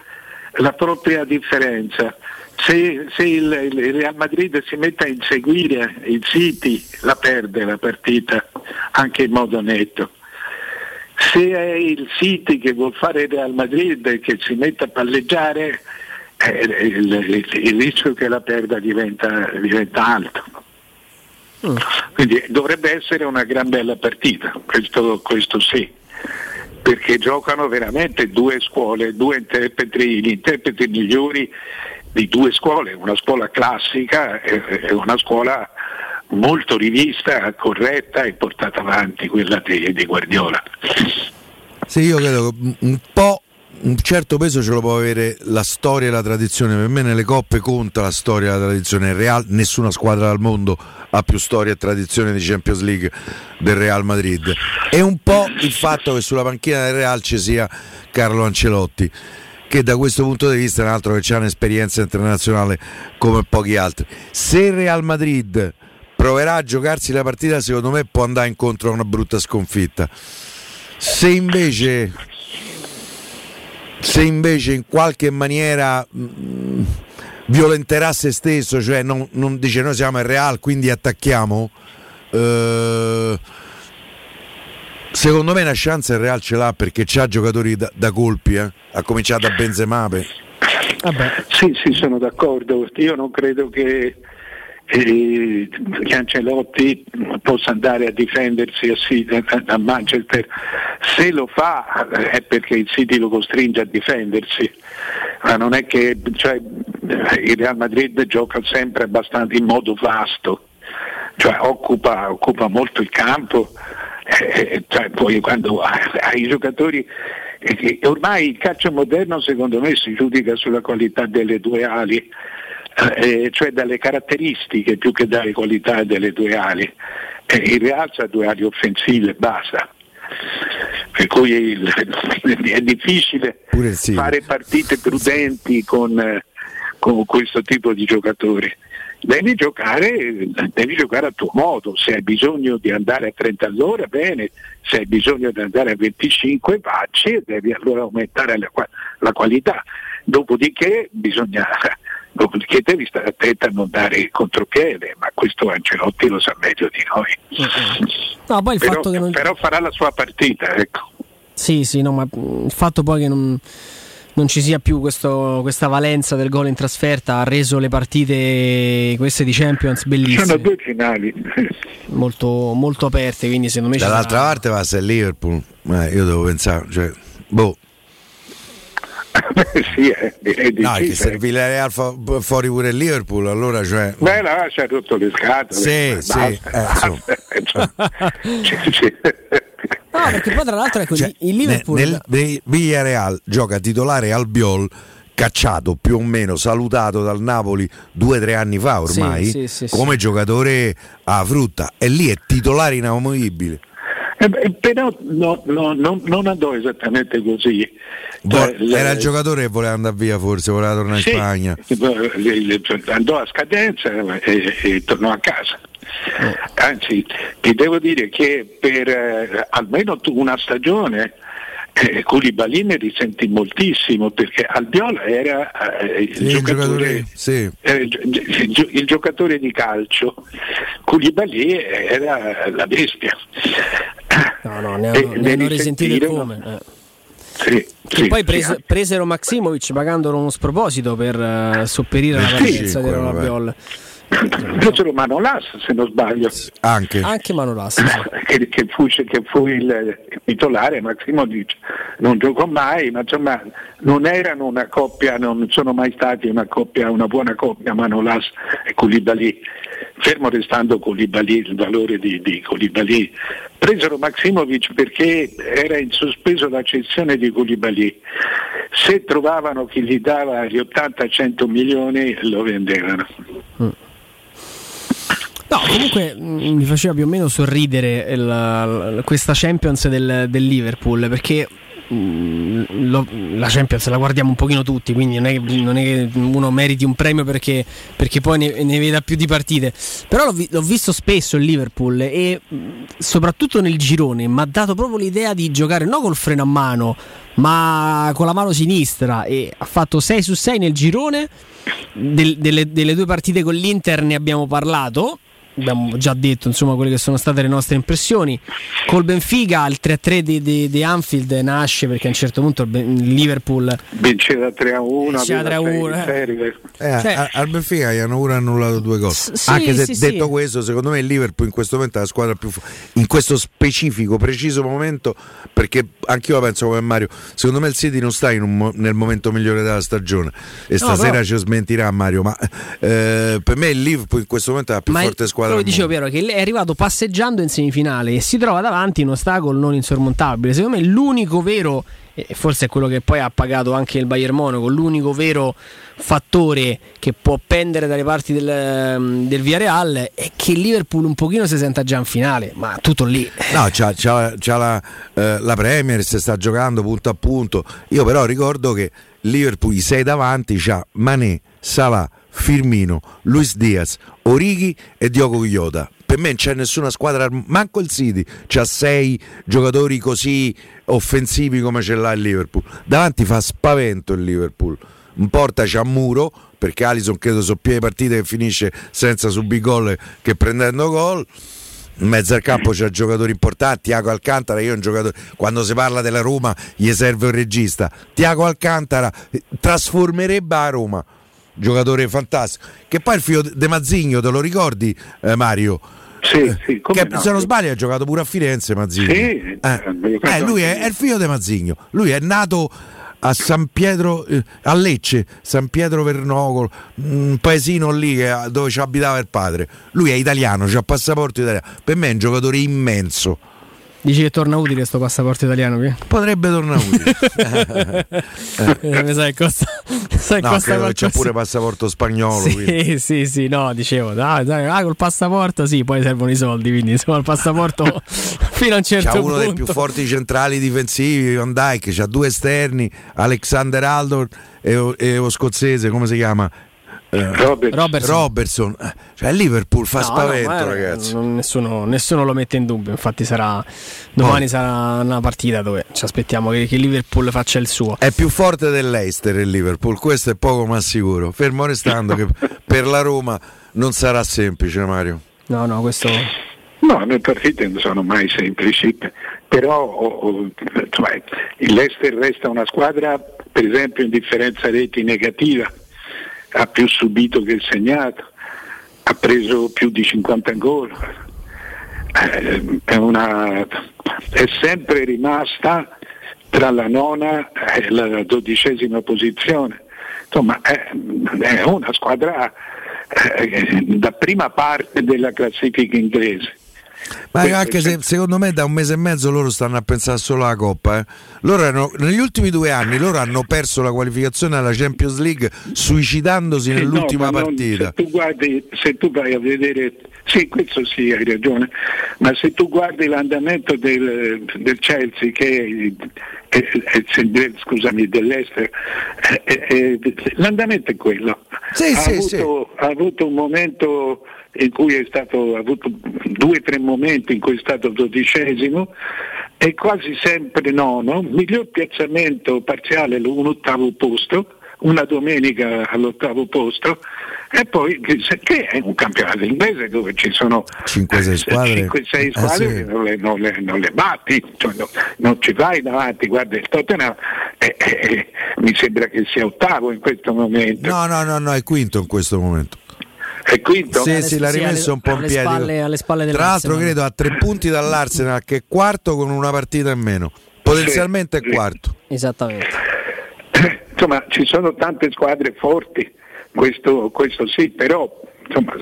la propria differenza. Se, se il, il, Real Madrid si mette a inseguire il City la perde la partita anche in modo netto se è il City che vuol fare il Real Madrid e che si mette a palleggiare, eh, il, il, il, rischio che la perda diventa, diventa alto. Mm. Quindi dovrebbe essere una gran bella partita, questo, questo sì, perché giocano veramente due scuole, due interpreti, gli interpreti migliori di due scuole, una scuola classica e una scuola molto rivista, corretta e portata avanti quella di, di Guardiola. Sì, io credo che un po' un certo peso ce lo può avere la storia e la tradizione. Per me nelle coppe conta la storia e la tradizione. Il Real, nessuna squadra al mondo ha più storia e tradizione di Champions League del Real Madrid. E un po' il fatto che sulla panchina del Real ci sia Carlo Ancelotti, che da questo punto di vista è un altro che ha un'esperienza internazionale come pochi altri. Se il Real Madrid proverà a giocarsi la partita, secondo me può andare incontro a una brutta sconfitta. Se invece, se invece in qualche maniera mh, mm, violenterà se stesso, cioè non, non, dice noi siamo il Real, quindi attacchiamo, eh, secondo me una chance il Real ce l'ha perché c'ha giocatori da, da colpi, eh? ha cominciato da Benzema. Sì, sì, sono d'accordo. Io non credo che eh, Cancelotti possa andare a difendersi a, a, Manchester. Se lo fa eh, è perché il City lo costringe a difendersi, ma non è che cioè, il Real Madrid gioca sempre abbastanza in modo vasto, cioè occupa, occupa molto il campo. Eh, cioè, poi quando hai i giocatori eh, ormai il calcio moderno secondo me si giudica sulla qualità delle due ali eh, cioè dalle caratteristiche più che dalle qualità delle due ali. Eh, il Real ha due ali offensive, basta. Per cui il, è difficile sì. fare partite prudenti con, con questo tipo di giocatori. Devi giocare, devi giocare, a tuo modo, se hai bisogno di andare a 30 all'ora, bene, se hai bisogno di andare a 25 vacci e devi allora aumentare la, la qualità. Dopodiché bisogna Dopodiché devi stare attento a non dare il contropiede, ma questo Ancelotti lo sa meglio di noi. No, poi il però, fatto che non... però farà la sua partita, ecco. Sì, sì, no, ma il fatto poi che non, non ci sia più questo, questa valenza del gol in trasferta ha reso le partite queste di Champions bellissime. Sono due finali. Molto, molto aperte, quindi secondo me... Dall'altra sarà... parte va se Liverpool, eh, io devo pensare, cioè, boh sì, eh, è no, che se il Villarreal fa fuori pure il Liverpool, allora cioè... Beh, là ci ha rotto le scatole. Sì, sì. Eh, no, perché poi tra l'altro ecco, cioè, il Liverpool... Nel, nel Villarreal gioca titolare Albiol cacciato più o meno, salutato dal Napoli due o tre anni fa ormai, sì, sì, sì, come giocatore a frutta e lì è titolare inamovibile. Eh, però no, no, no, non andò esattamente così. Cioè, era il giocatore che voleva andare via forse, voleva tornare sì, in Spagna. Andò a scadenza e, e tornò a casa. Oh. Anzi, ti devo dire che per eh, almeno una stagione eh, Koulibaly ne risentì moltissimo perché Albiola era eh, il, sì, giocatore, il, sì. eh, il, il, giocatore, di calcio, Koulibaly era la bestia. No, no, ne hanno, ne hanno risentito come. Eh. Sì, sì, poi prese, sì. presero Maximovic pagandolo uno sproposito per uh, sopperire alla partenza di Rabiol. Presero Manolas se non sbaglio. Anche, Anche Manolas. Che, che, fu, che, fu, il titolare, Maximovic non giocò mai, ma insomma non erano una coppia, non sono mai stati una coppia, una buona coppia Manolas e Koulibaly fermo restando Koulibaly, il valore di, di Koulibaly. Presero Maximovic perché era in sospeso la cessione di Koulibaly. Se trovavano chi gli dava gli 80-100 milioni lo vendevano. Mm. No, comunque mm, mi faceva più o meno sorridere il, questa Champions del, del Liverpool perché mm, lo, la Champions la guardiamo un pochino tutti, quindi non è, non è che uno meriti un premio perché, perché poi ne, ne, veda più di partite. Però l'ho, l'ho, visto spesso il Liverpool e mm, soprattutto nel girone mi ha dato proprio l'idea di giocare non col freno a mano, ma con la mano sinistra e ha fatto 6 su 6 nel girone. Del, delle, delle due partite con l'Inter ne abbiamo parlato abbiamo già detto insomma quelle che sono state le nostre impressioni col Benfica il 3-3 di, di, di Anfield nasce perché a un certo punto il Liverpool vinceva 3-1 vinceva 3-1 eh. Eh, cioè, al Benfica gli hanno pure annullato due gol sì, anche se sì, detto sì. questo secondo me il Liverpool in questo momento è la squadra più in questo specifico preciso momento perché anch'io la penso come Mario secondo me il City non sta un, nel momento migliore della stagione e stasera no, ci smentirà Mario ma eh, per me il Liverpool in questo momto è la più ma forte squadra squadra. Quello dicevo Piero che è arrivato passeggiando in semifinale e si trova davanti un ostacolo non insormontabile. Secondo me l'unico vero e forse è quello che poi ha pagato anche il Bayern Monaco, l'unico vero fattore che può pendere dalle parti del, del Villarreal è che il Liverpool un pochino si senta già in finale, ma tutto lì. No, c'ha, c'ha, c'ha la, eh, la Premier, si sta giocando punto a punto. Io però ricordo che Liverpool, i sei davanti, c'ha Mané, Salah, Firmino, Luis Diaz, Orighi e Diogo Guiota. Per me non c'è nessuna squadra, manco il City, c'ha sei giocatori così offensivi come ce l'ha il Liverpool. Davanti fa spavento il Liverpool. In porta c'ha Muro, perché Alison credo so più partite che finisce senza subire gol che prendendo gol in mezzo al campo c'è giocatori importanti, Tiago Alcantara, io un giocatore, quando si parla della Roma gli serve un regista, Tiago Alcantara eh, trasformerebbe a Roma giocatore fantastico. Che poi il figlio De Mazzigno, te lo ricordi eh, Mario? Sì, eh, sì, che, no? se non sbaglio ha giocato pure a Firenze Mazzigno. Sì, eh. Eh, lui è, è, il figlio di Mazzigno. Lui è nato a San Pietro, eh, a Lecce, San Pietro Vernocolo, un paesino lì che, dove ci abitava il padre. Lui è italiano, ha passaporto italiano. Per me è un giocatore immenso Dici che torna utile questo passaporto italiano? Qui? Potrebbe tornare utile. eh, mi sai costa, sai no, costa credo c'è pure passaporto spagnolo. Sì, quindi. sì, sì, no, dicevo, dai, dai, ah, col passaporto sì, poi servono i soldi, quindi insomma il passaporto fino a un certo c'ha punto. uno dei più forti centrali difensivi, Van Dyke, c'ha due esterni, Alexander Aldo e, e lo scozzese, come si chiama? Eh, Robertson. Robertson. Robertson. Cioè Liverpool fa no, spavento, no, ragazzi. Nessuno, nessuno, lo mette in dubbio. Infatti, sarà domani oh. sarà una partita dove ci aspettiamo che, che Liverpool faccia il suo. È più forte dell'Eister il Liverpool, questo è poco ma sicuro. Fermo restando che per la Roma non sarà semplice, Mario. No, no, questo. No, le partite non sono mai semplici, però oh, oh, cioè, l'Ester resta una squadra, per esempio, in differenza reti negativa ha più subito che segnato, ha preso più di 50 gol, eh, è, una, è sempre rimasta tra la nona e la dodicesima posizione. Insomma, è, è una squadra eh, da prima parte della classifica inglese. Ma anche se secondo me da un mese e mezzo loro stanno a pensare solo alla Coppa. Eh. Loro hanno, negli ultimi due anni loro hanno perso la qualificazione alla Champions League suicidandosi eh nell'ultima no, partita. Non, se, tu guardi, se tu vai a vedere, sì, questo sì, hai ragione, ma se tu guardi l'andamento del, del Chelsea che è, è, è, scusami, dell'Ester, l'andamento è quello. Sì, ha, sì, avuto, sì. ha avuto un momento in cui è stato, ha avuto due o tre momenti in cui è stato dodicesimo e quasi sempre nono, miglior piazzamento parziale un ottavo posto, una domenica all'ottavo posto e poi che è un campionato inglese dove ci sono 5-6 squadre, 5-6 squadre eh sì. non, le, non, le, non, le, batti, cioè no, non ci vai davanti, guarda il Tottenham eh, eh, mi sembra che sia ottavo in questo momento. No, no, no, no, è quinto in questo momento. È quinto? Sì, sì, l'ha rimesso un po' in piedi. Spalle, alle spalle Tra l'altro credo a tre punti dall'Arsenal che è quarto con una partita in meno. Potenzialmente sì, è quarto. Esattamente. Insomma, ci sono tante squadre forti, questo, questo sì, però insomma,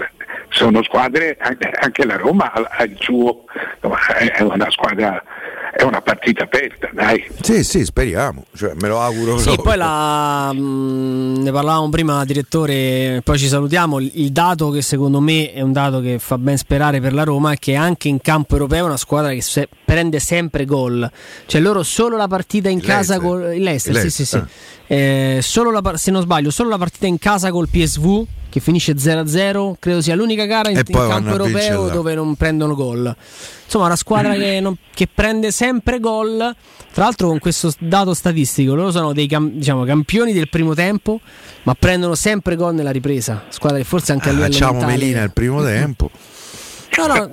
sono squadre, anche la Roma ha il suo, insomma, è una squadra è una partita aperta, dai. Sì, sì, speriamo, cioè, me lo auguro. Sì, poi la, mh, mm, ne parlavamo prima, direttore, poi ci salutiamo. Il dato che secondo me è un dato che fa ben sperare per la Roma è che anche in campo europeo è una squadra che se, prende sempre gol. Cioè loro solo la partita in casa Leicester, Il sì, sì, sì. Leicester, Eh, solo la se non sbaglio, solo la partita in casa col PSV che finisce 0-0, credo sia l'unica gara in, in campo europeo dove non prendono gol. Insomma, una squadra che, non- che prende sempre gol. Tra l'altro, con questo dato statistico, loro sono dei diciamo, campioni del primo tempo, ma prendono sempre gol nella ripresa. Squadra che forse anche a Ah, livello Facciamo mentale- Melina il primo tempo. No, no,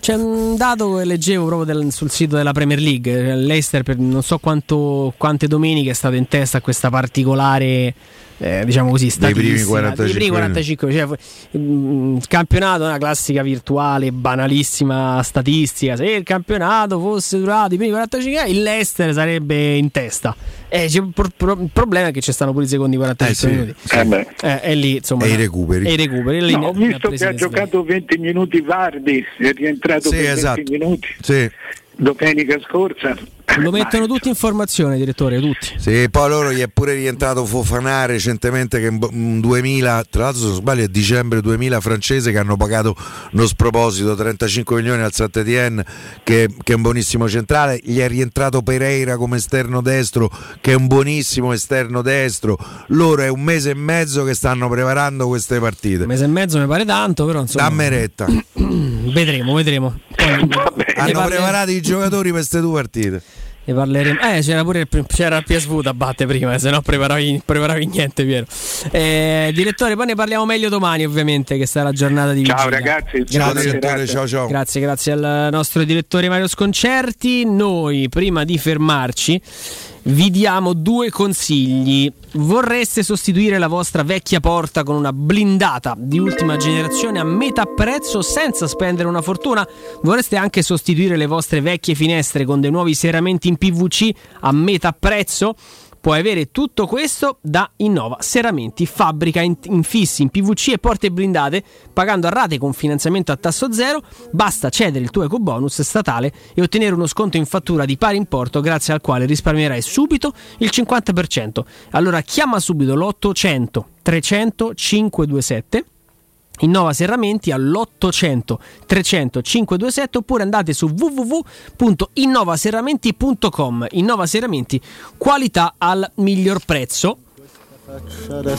c'è un dato che leggevo proprio del- sul sito della Premier League. L'Eister, per non so quanto, quante domeniche è stato in testa a questa particolare. Eh, diciamo così, Dei primi statistica, 45 dei primi 45 cioè, mm, il campionato è una classica virtuale, banalissima statistica. Se il campionato fosse durato i primi 45, il Leicester sarebbe in testa. Eh, pro- pro- il problema è che ci stanno pure i secondi 45 Eh, sì, minuti. sì. Eh beh. Eh, è lì, insomma, E i recuperi. E i recuperi. Lì No, ho visto che ha giocato 20 minuti Vardi, è rientrato Sì, per esatto. 20 minuti Sì. Domenica scorsa. Lo mettono tutti in formazione, direttore, tutti. Sì, poi loro gli è pure rientrato Fofanà recentemente che in 2000, tra l'altro se non sbaglio è dicembre 2000 francese che hanno pagato uno sproposito 35 milioni al Saint-Étienne che, che è un buonissimo centrale, gli è rientrato Pereira come esterno destro che è un buonissimo esterno destro, loro è un mese e mezzo che stanno preparando queste partite. Un mese e mezzo mi pare tanto, però insomma. Dammi retta. vedremo, vedremo. Hanno preparato i giocatori per queste due partite. Ne parleremo. Eh, c'era pure il, c'era il PSV da batte prima, se no preparavi, preparavi niente, Piero. Eh, direttore, poi ne parliamo meglio domani, ovviamente, che sarà la giornata di Ciao vigilia. ragazzi, Ciao direttore, ciao ciao. Grazie, grazie al nostro direttore Mario Sconcerti. Noi, prima di fermarci, vi diamo due consigli. Vorreste sostituire la vostra vecchia porta con una blindata di ultima generazione a metà prezzo senza spendere una fortuna? Vorreste anche sostituire le vostre vecchie finestre con dei nuovi serramenti in PVC a metà prezzo? Puoi avere tutto questo da Innova Serramenti, fabbrica in- infissi in PVC e porte blindate, pagando a rate con finanziamento a tasso zero. Basta cedere il tuo ecobonus statale e ottenere uno sconto in fattura di pari importo, grazie al quale risparmierai subito il 50%. Allora chiama subito l'800 300 527 Innova Serramenti all'800 300 527 oppure andate su www.innovaserramenti.com Innova Serramenti, qualità al miglior prezzo.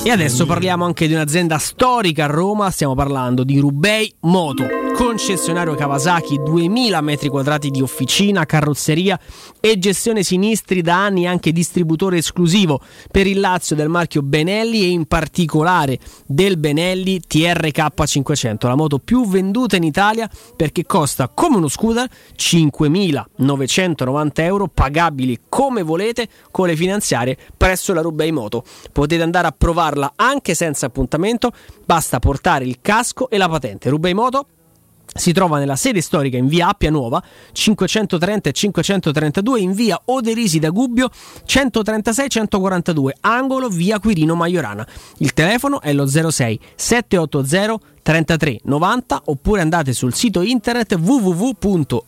E adesso parliamo anche di un'azienda storica a Roma, stiamo parlando di Rubei Moto, concessionario Kawasaki, 2000 metri quadrati di officina, carrozzeria e gestione sinistri da anni anche distributore esclusivo per il Lazio del marchio Benelli e in particolare del Benelli TRK 500, la moto più venduta in Italia perché costa come uno scooter 5.990 euro pagabili come volete con le finanziarie presso la Rubei Moto. Potete andare a provarla anche senza appuntamento, basta portare il casco e la patente. Rubei Moto si trova nella sede storica in via Appia Nuova 530 e 532 in via Oderisi da Gubbio 136 142 angolo via Quirino Maiorana. Il telefono è lo 06 780 33 90 oppure andate sul sito internet www.rubei.it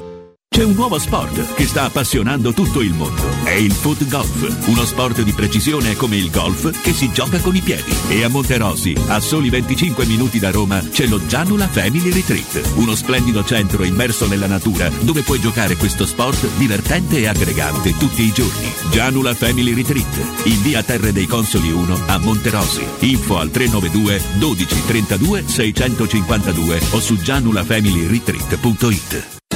C'è un nuovo sport che sta appassionando tutto il mondo. È il foot golf, uno sport di precisione come il golf che si gioca con i piedi. E a Monterosi, a soli 25 minuti da Roma, c'è lo Gianula Family Retreat, uno splendido centro immerso nella natura dove puoi giocare questo sport divertente e aggregante tutti i giorni. Gianula Family Retreat, in via Terre dei Consoli 1 a Monterosi. Info al 392 12 32 652 o su gianulafamilyretreat.it.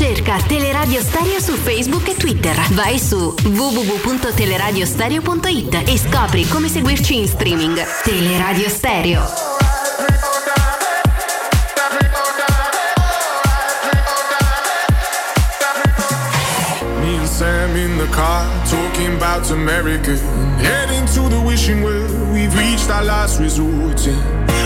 Cerca Teleradio Stereo su Facebook e Twitter. Vai su www.teleradiostereo.it e scopri come seguirci in streaming. Teleradio Stereo. Sam in the car talking about America. Heading to the wishing well, we've reached our last resort. Yeah.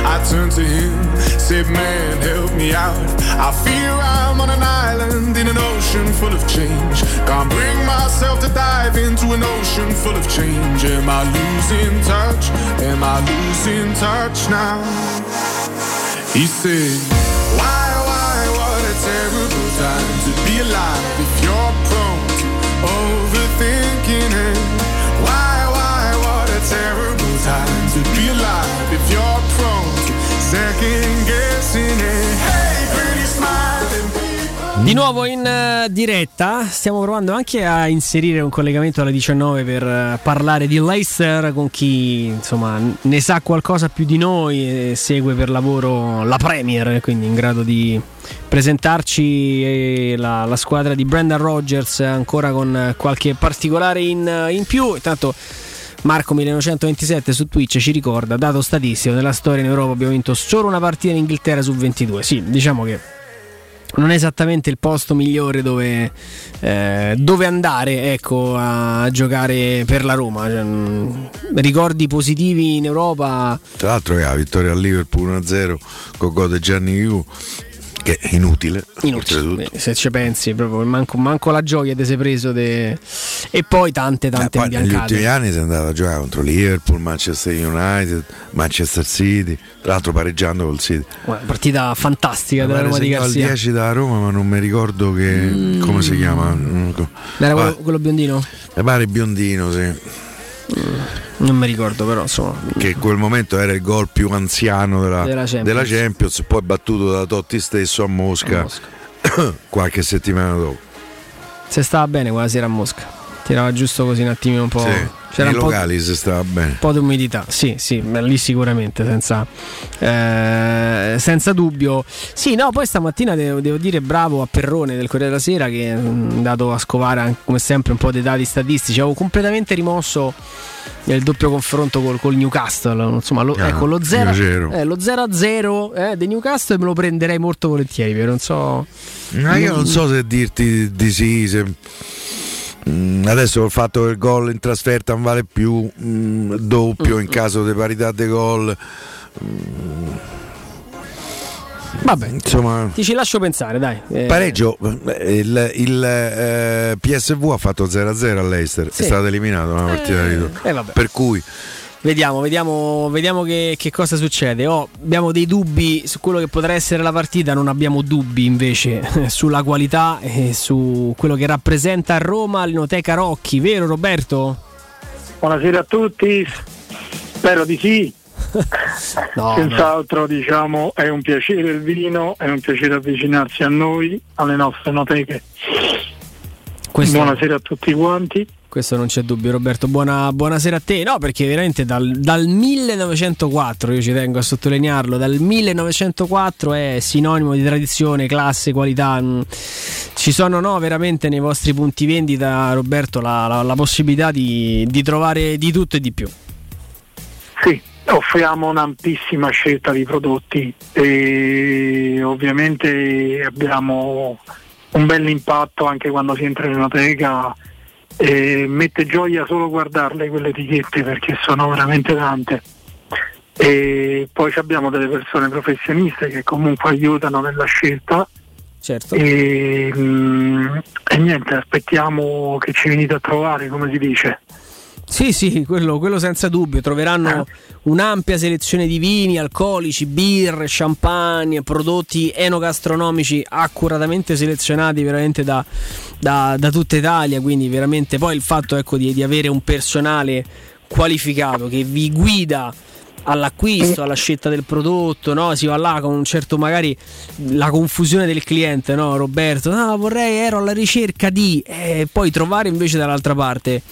I turned to him, said, Man, help me out. I fear I'm on an island in an ocean full of change. Can't bring myself to dive into an ocean full of change. Am I losing touch? Am I losing touch now? He said, Why, why, what a terrible time to be alive if you're prone to overthinking it. time to be alive if you're prone to second guessing it. Hey, pretty smiling. Di nuovo in eh, diretta, stiamo provando anche a inserire un collegamento alle 19 per eh, parlare di Leicester con chi insomma ne sa qualcosa più di noi e segue per lavoro la Premier, quindi in grado di presentarci eh, la, la squadra di Brendan Rogers ancora con qualche particolare in, in più. Intanto Marco 1927 su Twitch ci ricorda, dato statistico, nella storia in Europa abbiamo vinto solo una partita in Inghilterra su 22. Sì, diciamo che non è esattamente il posto migliore dove, eh, dove andare ecco, a giocare per la Roma. Cioè, mh, ricordi positivi in Europa. Tra l'altro, la vittoria al Liverpool 1-0 con gol di Gianni Yu, che è inutile. Inutile, eh, se ci pensi, proprio manco, manco la gioia ti sei preso. De... E poi tante, tante Eh, poi negli ultimi anni si è andato a giocare contro Liverpool, Manchester United, Manchester City, tra l'altro pareggiando col City. Una partita fantastica della Mi Roma di Garzia. 10 da Roma, ma non mi ricordo che, come si chiama. Mm, co- Era quello, quello biondino? Mi pare biondino, sì. Non mi ricordo, però insomma. Che in quel momento era il gol più anziano della, Della Champions. della Champions, poi battuto da Totti stesso a Mosca, qualche settimana dopo. Se stava bene quella sera a Mosca. Tirava giusto così un attimino un po'. Sì, C'era po', locali si stava bene. un po' di umidità, sì, sì, lì sicuramente, senza, eh, senza dubbio. Sì, no, poi stamattina devo, devo dire bravo a Perrone del Corriere della Sera che è andato a scovare come sempre un po' dei dati statistici. Avevo completamente rimosso il doppio confronto col, col Newcastle. Insomma, lo, Ah, ecco, lo 0 zero. eh, lo 0 a 0 eh, di Newcastle me lo prenderei molto volentieri. Non so. Ma io non so se dirti di sì. se- Mm, adesso col fatto che il gol in trasferta non vale più, mm, doppio in caso di parità di gol. mm, Vabbè, insomma. Ti ci lascio pensare, dai. Eh, Pareggio, eh, il, il, eh, PSV ha fatto 0-0 all'Eister, Sì. è stato eliminato una partita di ritorno. eh. Per cui Vediamo, vediamo, vediamo che, che cosa succede. Oh, abbiamo dei dubbi su quello che potrà essere la partita, non abbiamo dubbi invece sulla qualità e su quello che rappresenta a Roma l'Inoteca Rocchi, vero Roberto? Buonasera a tutti, spero di sì. No, Senz'altro diciamo è un piacere il vino, è un piacere avvicinarsi a noi, alle nostre noteche. Questo- Buonasera a tutti quanti. Questo non c'è dubbio, Roberto. Buona, buonasera a te. No, perché veramente dal, dal 1904, io ci tengo a sottolinearlo, dal 1904 è sinonimo di tradizione, classe, qualità. Mm, Ci sono no, veramente nei vostri punti vendita, Roberto, la, la- la possibilità di, di trovare di tutto e di più. Sì, offriamo un'ampissima scelta di prodotti e ovviamente abbiamo un bel impatto anche quando si entra in enoteca e mette gioia solo guardarle quelle etichette perché sono veramente tante. E poi abbiamo delle persone professioniste che comunque aiutano nella scelta. Certo. E, mm, e niente, aspettiamo che ci venite a trovare, come si dice. Sì, sì, quello, quello senza dubbio. Troveranno un'ampia selezione di vini, alcolici, birre, champagne, prodotti enogastronomici accuratamente selezionati veramente da, da- da tutta Italia. Quindi, veramente poi il fatto ecco, di, di avere un personale qualificato che vi guida all'acquisto, alla scelta del prodotto, no? Si va là con un certo magari la confusione del cliente, no? Roberto, no, vorrei, ero alla ricerca di e poi trovare invece dall'altra parte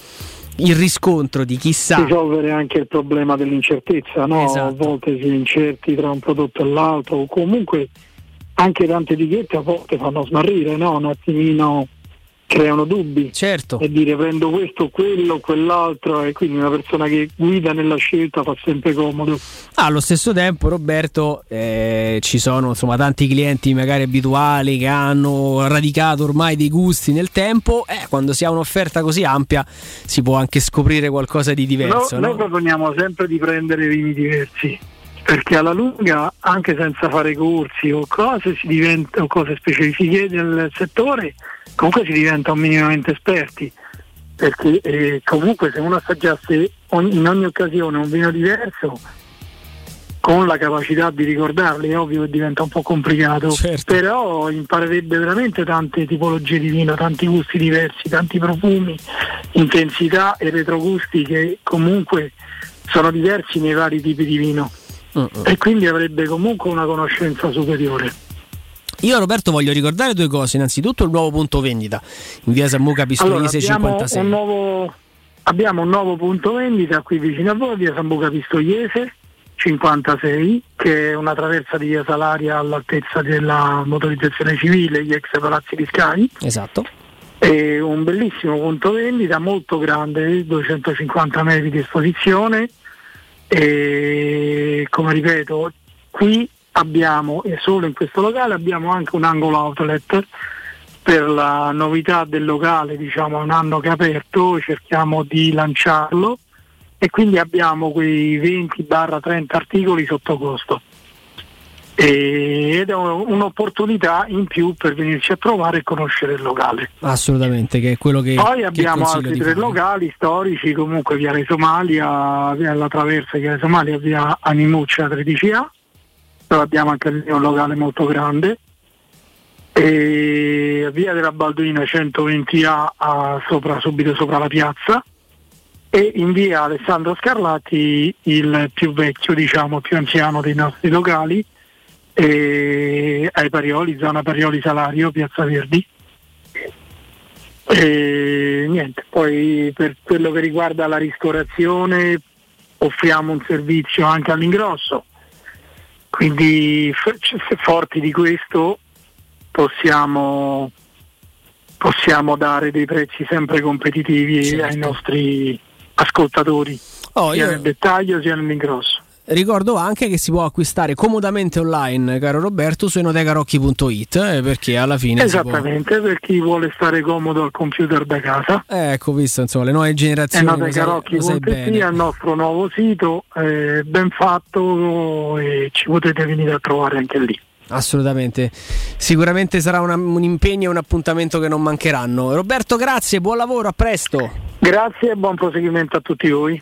il riscontro di chi sa risolvere anche il problema dell'incertezza, no? Esatto. a volte si è incerti tra un prodotto e l'altro, o comunque anche tante etichette a volte fanno smarrire, no? un attimino creano dubbi certo. e dire prendo questo, quello, quell'altro e quindi una persona che guida nella scelta fa sempre comodo. Ah, allo stesso tempo, Roberto, eh, ci sono insomma tanti clienti magari abituali che hanno radicato ormai dei gusti nel tempo. Eh, quando si ha un'offerta così ampia, si può anche scoprire qualcosa di diverso. No- no? Noi proponiamo sempre di prendere vini diversi perché alla lunga, anche senza fare corsi o cose, si diventa, o cose specifiche del settore, comunque si diventa minimamente esperti. Perché eh, comunque se uno assaggiasse ogni- in ogni occasione un vino diverso, con la capacità di ricordarli, è ovvio che diventa un po' complicato, Certo. però imparerebbe veramente tante tipologie di vino, tanti gusti diversi, tanti profumi, intensità e retrogusti che comunque sono diversi nei vari tipi di vino. Mm-mm. e quindi avrebbe comunque una conoscenza superiore. Io Roberto voglio ricordare due cose, innanzitutto il nuovo punto vendita in via Sammuca Pistoiese Allora, abbiamo, 56. un nuovo, abbiamo un nuovo punto vendita qui vicino a voi, via Sambuca Pistoiese 56, che è una traversa di via Salaria all'altezza della motorizzazione civile, gli ex palazzi fiscali. Esatto. È un bellissimo punto vendita, molto grande, 250 metri di esposizione. E come ripeto, qui abbiamo, e solo in questo locale, abbiamo anche un angolo outlet per la novità del locale, diciamo un anno che è aperto, cerchiamo di lanciarlo e quindi abbiamo quei 20-30 articoli sotto costo. E- ed è un- un'opportunità in più per venirci a trovare e conoscere il locale. Assolutamente, che è quello che Poi che abbiamo altri tre fare. locali storici, comunque via Re Somalia, via la traversa via Re Somalia, via Animuccia 13A, dove abbiamo anche lì un locale molto grande, e via della Balduina 120A a- sopra- subito sopra la piazza. E in via Alessandro Scarlatti il più vecchio, diciamo, più anziano dei nostri locali, ai Parioli, zona Parioli Salario, Piazza Verdi. E niente, poi per quello che riguarda la ristorazione offriamo un servizio anche all'ingrosso, quindi se forti di questo possiamo, possiamo dare dei prezzi sempre competitivi ai nostri ascoltatori, Oh, sia io- nel dettaglio sia nell'ingrosso. Ricordo anche che si può acquistare comodamente online, caro Roberto, su enotecarocchi.it eh, perché alla fine si può- Esattamente, per chi vuole stare comodo al computer da casa. Ecco, visto insomma le nuove generazioni Enotecarocchi.it il nostro nuovo sito, eh, ben fatto e ci potete venire a trovare anche lì. Assolutamente, sicuramente sarà una- un impegno e un appuntamento che non mancheranno. Roberto, grazie, buon lavoro, a presto. Grazie e buon proseguimento a tutti voi.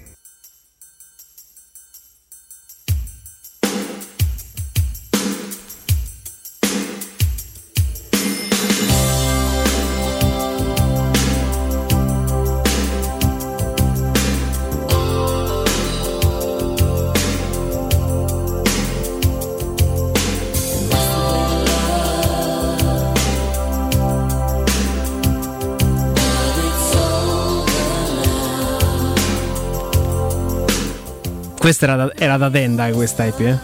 Questa era da, era da tenda questa EP, eh?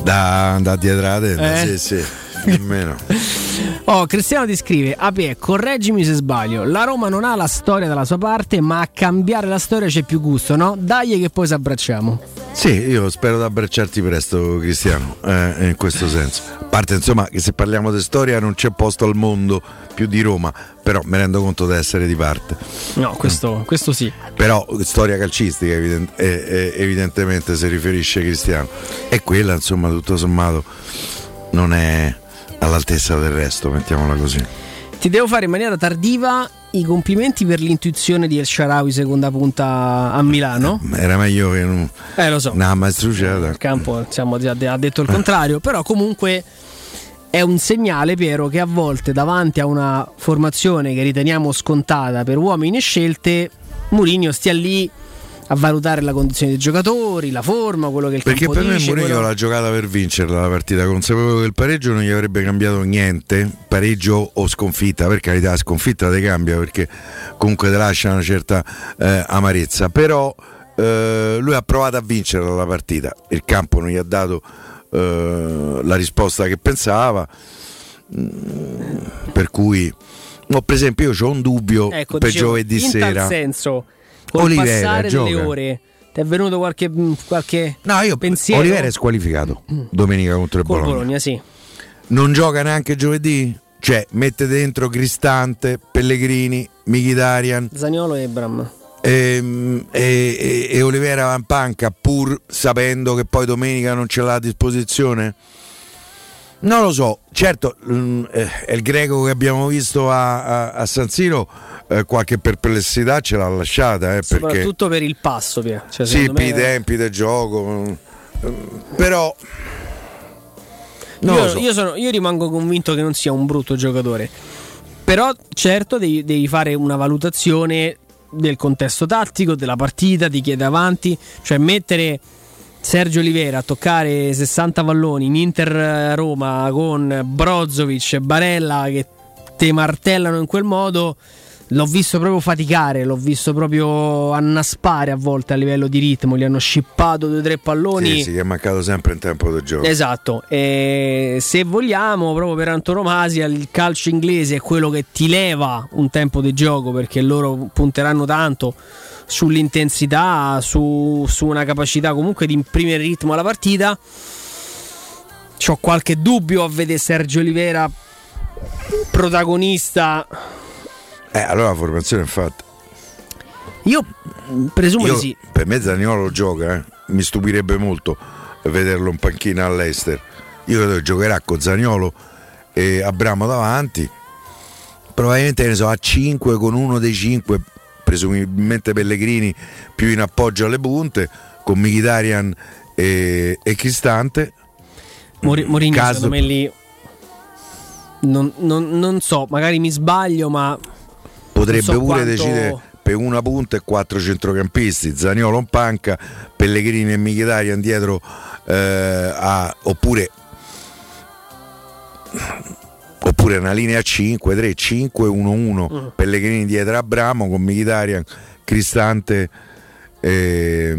Da, da dietro la tenda, Eh? sì, sì, nemmeno. Oh, Cristiano ti scrive: Apie, correggimi se sbaglio. La Roma non ha la storia dalla sua parte, ma a cambiare la storia c'è più gusto, no? Dai che poi ci abbracciamo. Sì, io spero di abbracciarti presto, Cristiano, eh, in questo senso. A parte, insomma, che se parliamo di storia non c'è posto al mondo più di Roma, però mi rendo conto di essere di parte. No, questo, questo sì. Però storia calcistica, evident- eh, eh, evidentemente, si riferisce Cristiano. E quella, insomma, tutto sommato, non è all'altezza del resto, mettiamola così. Ti devo fare in maniera tardiva i complimenti per l'intuizione di El Sharawi, seconda punta a Milano. Era meglio che non. Eh, lo so. Una maestrucciata. Il campo diciamo, ha ha detto il contrario, però comunque è un segnale, Piero, che a volte davanti a una formazione che riteniamo scontata per uomini e scelte, Mourinho stia lì a valutare la condizione dei giocatori, la forma, quello che il Perché per me dice. Mourinho quello- l'ha giocata per vincerla la partita, consapevole che il pareggio non gli avrebbe cambiato niente, pareggio o sconfitta, per carità, sconfitta te cambia perché comunque te lascia una certa eh, amarezza, però eh, lui ha provato a vincerla la partita, il campo non gli ha dato eh, la risposta che pensava, Mm, per cui no, per esempio io ho un dubbio Ecco, per dicevo, giovedì in sera. tal senso, col Olivera, passare delle gioca. ore, ti è venuto qualche, mh, qualche No, io pensiero? Olivera è squalificato domenica contro il Col Bologna. Bologna, sì. Non gioca neanche giovedì? Cioè, mette dentro Cristante, Pellegrini, Michitarian Zagnolo e Ebram. ehm, e, e, e Olivera va in panca pur sapendo che poi domenica non ce l'ha a disposizione? Non lo so, certo mm, eh, è il greco che abbiamo visto a, a- a San Siro, eh, qualche perplessità ce l'ha lasciata, eh, perché Soprattutto per il passo, Pier. Cioè, sì, per i tempi del gioco, mm, però non io, so. io sono- io rimango convinto che non sia un brutto giocatore. Però certo devi, devi fare una valutazione del contesto tattico, della partita, di chi è davanti, cioè mettere Sergio Olivera a toccare 60 palloni in Inter Roma con Brozovic e Barella che te martellano in quel modo l'ho visto proprio faticare, l'ho visto proprio annaspare a volte a livello di ritmo, gli hanno scippato due o tre palloni. Sì, sì, è mancato sempre in tempo del gioco. Esatto, e se vogliamo, proprio per antonomasia, il calcio inglese è quello che ti leva un tempo di gioco perché loro punteranno tanto sull'intensità, su, su una capacità comunque di imprimere ritmo alla partita. Ho qualche dubbio a vedere Sergio Olivera protagonista eh, allora la formazione è fatta. Io presumo Io, di sì. Per me Zaniolo gioca, eh. mi stupirebbe molto vederlo in panchina all'Ester. Io credo che giocherà con Zaniolo e Abramo davanti. Probabilmente ne so, a 5 con uno dei 5, presumibilmente Pellegrini più in appoggio alle punte, con Mkhitaryan e, e Cristante. Mor- Mourinho Caso... secondo me lì non, non, non so, magari mi sbaglio, ma potrebbe so pure quanto... decidere per una punta e quattro centrocampisti, Zaniolo in panca, Pellegrini e Mkhitaryan dietro eh, a, oppure oppure una linea 5, 3, 5, 1, 1, mm. Pellegrini dietro a Bramo con Mkhitaryan, Cristante e,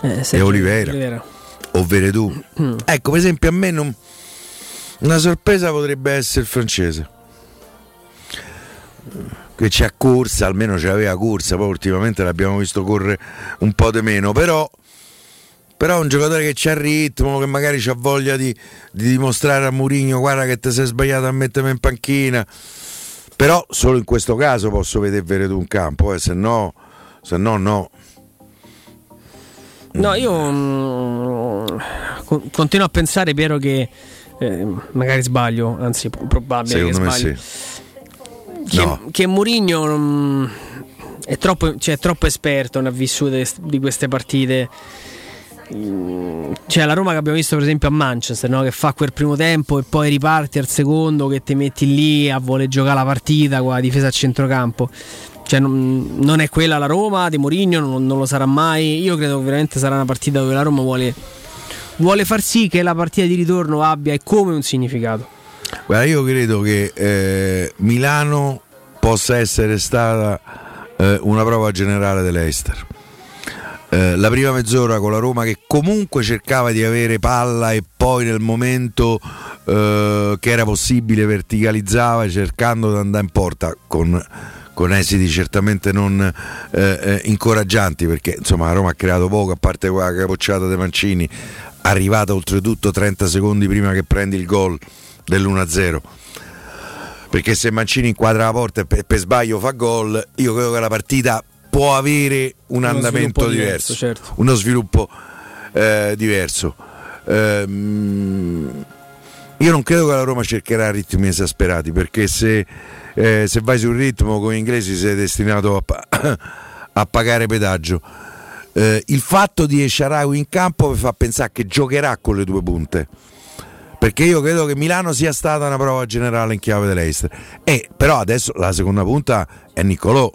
eh, e Olivera. Olivera. O Veredù. Mm. Ecco, per esempio a me non, una sorpresa potrebbe essere il francese che c'è corsa, almeno c'aveva corsa, poi ultimamente l'abbiamo visto correre un po' di meno, però però un giocatore che c'ha ritmo, che magari ha voglia di, di, dimostrare a Mourinho guarda che ti sei sbagliato a mettermi in panchina. Però solo in questo caso posso vedere Veretu in campo, eh, se no, se no, no. No, io mm, continuo a pensare, Piero, che eh, magari sbaglio, anzi probabile Secondo che sbaglio. Sì che, no. che Mourinho non, è, troppo, cioè, è troppo esperto, ne ha vissute di queste partite. Cioè la Roma che abbiamo visto per esempio a Manchester no? che fa quel primo tempo e poi riparti al secondo che ti metti lì a voler giocare la partita con la difesa a centrocampo cioè, non, non, è quella la Roma di Mourinho non, non, lo sarà mai io credo che veramente sarà una partita dove la Roma vuole, vuole far sì che la partita di ritorno abbia e come un significato Guarda, io credo che eh, Milano possa essere stata eh, una prova generale dell'Ester. Eh, la prima mezz'ora con la Roma che comunque cercava di avere palla e poi nel momento eh, che era possibile verticalizzava cercando di andare in porta con, con esiti certamente non eh, eh, incoraggianti perché insomma la Roma ha creato poco a parte quella capocciata dei Mancini arrivata oltretutto 30 secondi prima che prendi il gol dell'1-0 perché se Mancini inquadra la porta e per, per sbaglio fa gol io credo che la partita può avere un uno andamento diverso, diverso certo. uno sviluppo eh, diverso. Ehm, io non credo che la Roma cercherà ritmi esasperati perché se, eh, se vai sul ritmo con gli inglesi sei destinato a, a pagare pedaggio. Eh, il fatto di Esharawi in campo mi fa pensare che giocherà con le due punte perché io credo che Milano sia stata una prova generale in chiave dell'Eister. E però adesso la seconda punta è Niccolò.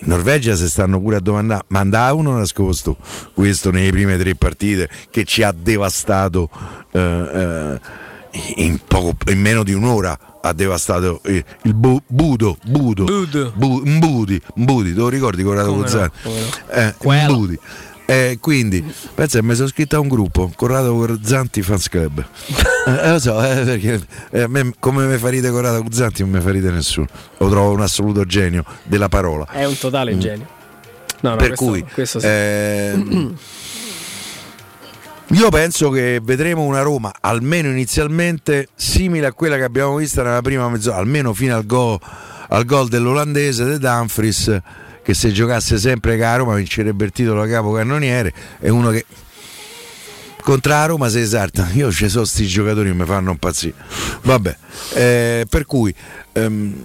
In Norvegia si stanno pure a domandare, ma andava uno nascosto questo nelle prime tre partite che ci ha devastato eh, eh, in, poco, in, meno di un'ora ha devastato il, il bu, Budo Budo Budo bu, Mbudi Mbudi te lo ricordi Corrado Guzzani? No, no. eh, Mbudi eh, quindi pensa mi sono scritto a un gruppo Corrado Corzanti Fans Club eh, lo so eh, perché eh, me, come mi farite Corrado Corzanti non mi farite nessuno lo trovo un assoluto genio della parola è un totale mm. genio no, no, per questo, cui questo sì. ehm, io penso che vedremo una Roma almeno inizialmente simile a quella che abbiamo visto nella prima mezz'ora almeno fino al gol, al gol dell'olandese De Dumfries che se giocasse sempre con la Roma vincerebbe il titolo da capocannoniere è uno che contro la Roma si esalta. Io ci sono questi giocatori che mi fanno impazzire. Vabbè eh, per cui ehm,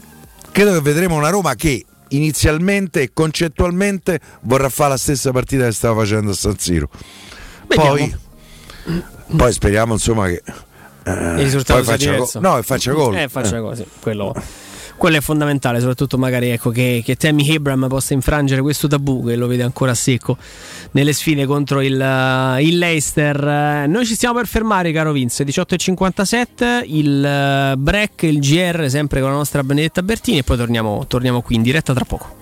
credo che vedremo una Roma che inizialmente e concettualmente vorrà fare la stessa partita che stava facendo a San Siro. Poi, poi speriamo insomma che il risultato poi faccia diverso. go- no, e faccia gol. Eh, faccia gol, sì, quello, quello è fondamentale, soprattutto magari ecco, che, che Tammy Abraham possa infrangere questo tabù che lo vede ancora secco nelle sfide contro il, uh, il Leicester. Eh, Noi ci stiamo per fermare, caro Vince, 18.57, il uh, break, il GR, sempre con la nostra Benedetta Bertini e poi torniamo, torniamo qui in diretta tra poco.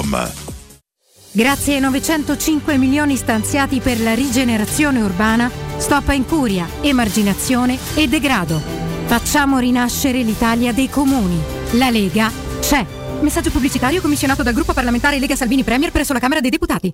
Grazie ai 905 milioni stanziati per la rigenerazione urbana, stop a incuria, emarginazione e degrado. Facciamo rinascere l'Italia dei comuni. La Lega c'è. Messaggio pubblicitario commissionato dal gruppo parlamentare Lega Salvini Premier presso la Camera dei Deputati.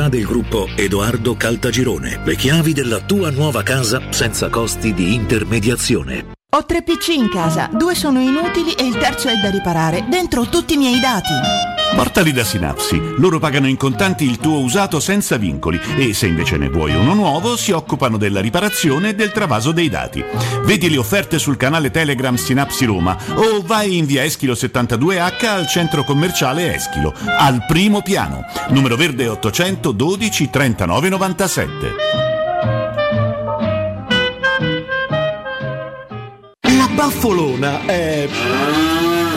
del gruppo Edoardo Caltagirone. Le chiavi della tua nuova casa senza costi di intermediazione. Ho tre PC in casa, due sono inutili e il terzo è da riparare. Dentro tutti i miei dati. Portali da Sinapsi. Loro pagano in contanti il tuo usato senza vincoli e se invece ne vuoi uno nuovo si occupano della riparazione e del travaso dei dati. Vedi le offerte sul canale Telegram Sinapsi Roma o vai in via Eschilo 72H al centro commerciale Eschilo, al primo piano. Numero verde 812 39 97. La baffolona è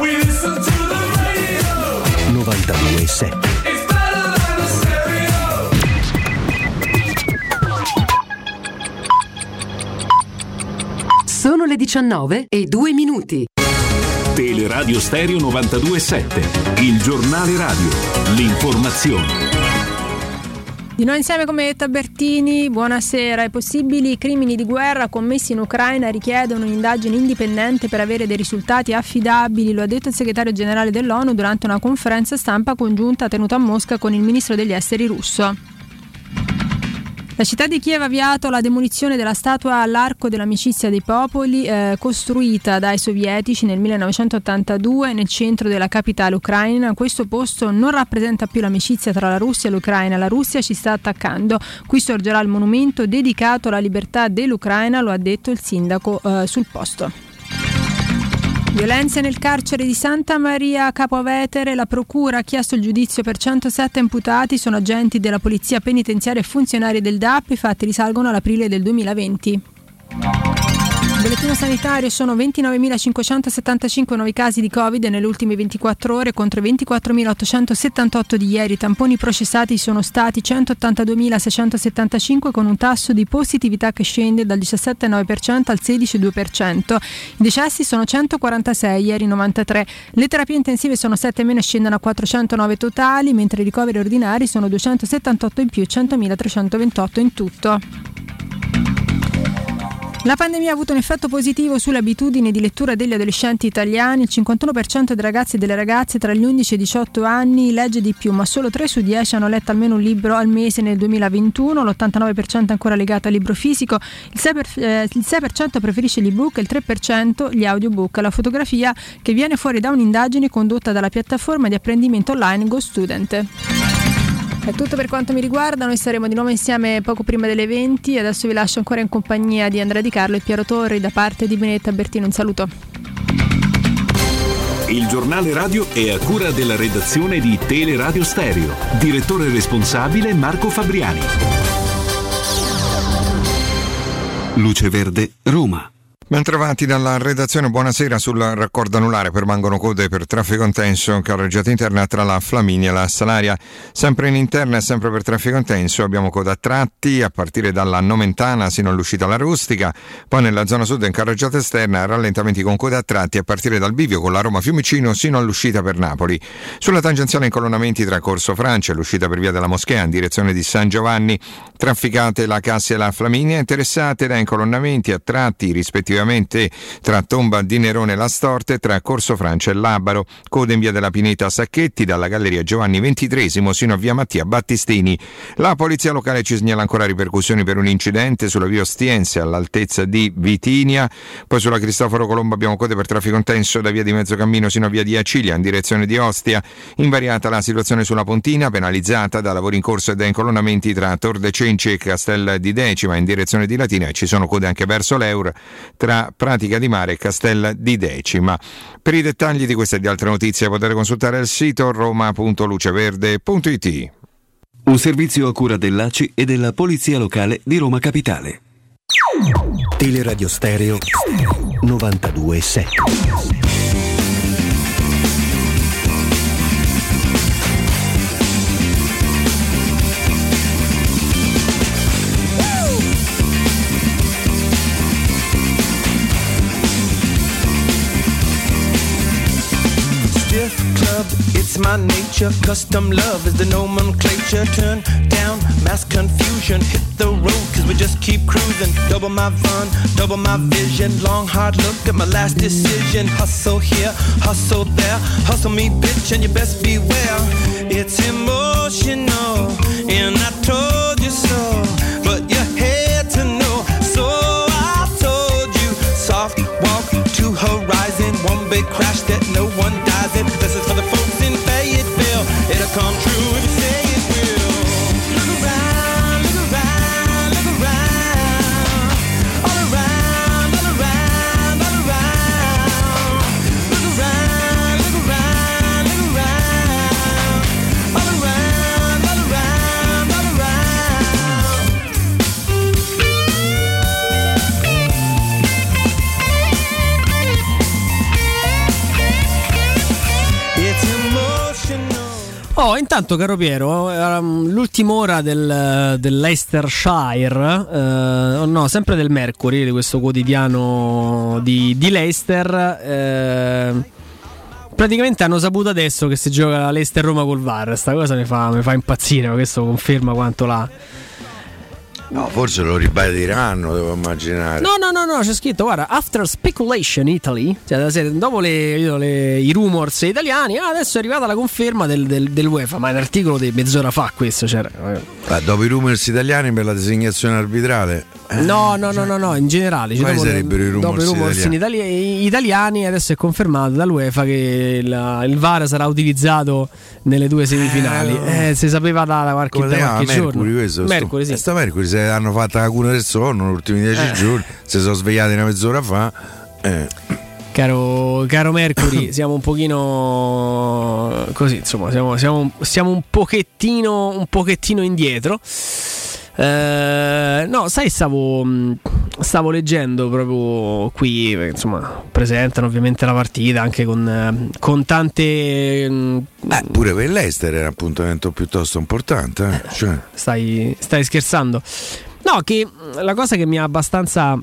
92.7 Sono le 19 e 2 minuti. Teleradio Stereo 92.7, il giornale radio, l'informazione. Di noi insieme come Tabertini, buonasera. I possibili crimini di guerra commessi in Ucraina richiedono un'indagine indipendente per avere dei risultati affidabili, lo ha detto il segretario generale dell'ONU durante una conferenza stampa congiunta tenuta a Mosca con il ministro degli esteri russo. La città di Kiev ha avviato la demolizione della statua all'Arco dell'Amicizia dei Popoli, eh, costruita dai sovietici nel 1982 nel centro della capitale ucraina. Questo posto non rappresenta più l'amicizia tra la Russia e l'Ucraina. La Russia ci sta attaccando. Qui sorgerà il monumento dedicato alla libertà dell'Ucraina, lo ha detto il sindaco eh, sul posto. Violenze nel carcere di Santa Maria Capovetere, la procura ha chiesto il giudizio per 107 imputati, sono agenti della polizia penitenziaria e funzionari del DAP, i fatti risalgono all'aprile del 2020. Bollettino sanitario sono 29.575 nuovi casi di Covid nelle ultime 24 ore contro i 24.878 di ieri. I tamponi processati sono stati 182.675 con un tasso di positività che scende dal 17,9% al 16,2%. I decessi sono 146, ieri 93. Le terapie intensive sono 7 meno e scendono a 409 totali, mentre i ricoveri ordinari sono 278 in più, 100.328 in tutto. La pandemia ha avuto un effetto positivo sulle abitudini di lettura degli adolescenti italiani. Il 51% dei ragazzi e delle ragazze tra gli 11 e i 18 anni legge di più, ma solo 3 su 10 hanno letto almeno un libro al mese nel 2021. L'89% è ancora legato al libro fisico, il 6%, per- eh, il 6% preferisce gli ebook e il 3% gli audiobook. La fotografia che viene fuori da un'indagine condotta dalla piattaforma di apprendimento online GoStudent. È tutto per quanto mi riguarda, noi saremo di nuovo insieme poco prima delle 20. Adesso vi lascio ancora in compagnia di Andrea Di Carlo e Piero Torri da parte di Benetta Bertino. Un saluto. Il giornale radio è a cura della redazione di Teleradio Stereo. Direttore responsabile Marco Fabriani. Luce Verde, Roma. Bentrovati dalla redazione, buonasera. Sul raccordo anulare permangono code per traffico intenso, carreggiata interna tra la Flaminia e la Salaria. Sempre in interna e sempre per traffico intenso abbiamo coda a tratti a partire dalla Nomentana sino all'uscita alla Rustica, poi nella zona sud in carreggiata esterna rallentamenti con coda a tratti a partire dal bivio con la Roma Fiumicino sino all'uscita per Napoli. Sulla tangenziale incolonnamenti tra Corso Francia e l'uscita per via della Moschea in direzione di San Giovanni, trafficate la Cassia e la Flaminia, interessate da incolonnamenti a tratti rispettivamente tra Tomba di Nerone e La Storte, tra Corso Francia e Labaro, code in via della Pineta Sacchetti, dalla Galleria Giovanni XXIII sino a via Mattia Battistini. La polizia locale ci segnala ancora ripercussioni per un incidente sulla via Ostiense all'altezza di Vitinia, poi sulla Cristoforo Colombo abbiamo code per traffico intenso da via di Mezzocammino sino a via di Acilia in direzione di Ostia, invariata la situazione sulla Pontina, penalizzata da lavori in corso e da incolonnamenti tra Tor de Cenci e Castel di Decima in direzione di Latina e ci sono code anche verso l'Eur. Tra Pratica di Mare e Castel di Decima. Per i dettagli di queste e di altre notizie potete consultare il sito roma.luceverde.it. Un servizio a cura dell'ACI e della Polizia Locale di Roma Capitale. Teleradio Stereo 92.7 Club my nature. Custom love is the nomenclature. Turn down mass confusion. Hit the road, cause we just keep cruising. Double my fun, double my vision. Long, hard look at my last decision. Hustle here, hustle there. Hustle me, bitch, and you best beware. It's emotional, and I told you so. But you had to know, so I told you. Soft walk to horizon, one big crash that no one Intanto, caro Piero, ehm, l'ultima ora del, del Leicestershire, eh, no, sempre del Mercury, di questo quotidiano di, di Leicester. eh, praticamente hanno saputo adesso che si gioca la Leicester-Roma col VAR. Sta cosa mi fa, mi fa impazzire, ma questo conferma quanto la. No, forse lo ribadiranno, devo immaginare. No, no, no, no, c'è scritto, guarda, after speculation Italy, cioè dopo le- le- i rumors italiani, ah, adesso è arrivata la conferma del, del, dell'UEFA, ma è un articolo di mezz'ora fa questo, c'era. Ah, dopo i rumors italiani per la designazione arbitrale, No, no, no, no, no, in generale. cioè, Quali dopo, sarebbero i rumors dopo i rumors in itali- italiani, adesso è confermato dall'UEFA che la- il VAR sarà utilizzato nelle due semifinali. Eh, si sapeva da, da qualche, da qualche Mercury giorno. questo? Mercury, sto, sì. sta Mercury se hanno fatto la cura del sonno negli ultimi dieci Eh. giorni, si sono svegliati una mezz'ora fa. eh. Caro, caro Mercury, siamo un pochino così, insomma, siamo, siamo- siamo un pochettino, un pochettino indietro. Eh, no, sai, stavo, mh, stavo leggendo proprio qui, insomma, presentano ovviamente la partita anche con, eh, con tante... mh, Eh, pure per l'Ester era un appuntamento piuttosto importante. eh. Cioè, Stai, stai scherzando? No, che mh, la cosa che mi ha abbastanza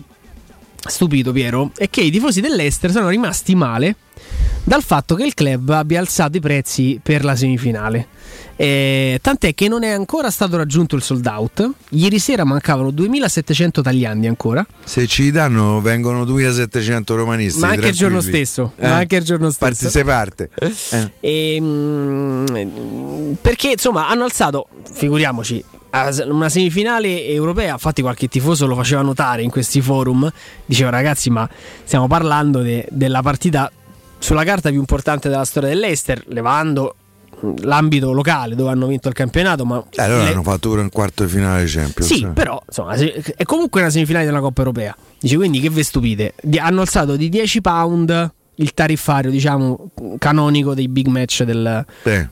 stupito, Piero, è che i tifosi dell'Ester sono rimasti male dal fatto che il club abbia alzato i prezzi per la semifinale. Eh, tant'è che non è ancora stato raggiunto il sold out. Ieri sera mancavano 2700 tagliandi ancora. se ci danno vengono 2700 romanisti. Ma anche il giorno stesso. Eh, Ma anche il giorno stesso. Parti se parte. Eh. E, mm, perché insomma hanno alzato, figuriamoci, una semifinale europea. Infatti, qualche tifoso lo faceva notare in questi forum. Diceva, ragazzi, ma stiamo parlando de- della partita sulla carta più importante della storia dell'Ester, levando l'ambito locale dove hanno vinto il campionato. Ma Eh, allora le- hanno fatto pure un quarto di finale di Champions. sì, eh. però insomma, è comunque una semifinale della Coppa Europea. Dice quindi che ve stupite? Hanno alzato di 10 pound il tariffario, diciamo, canonico dei big match del-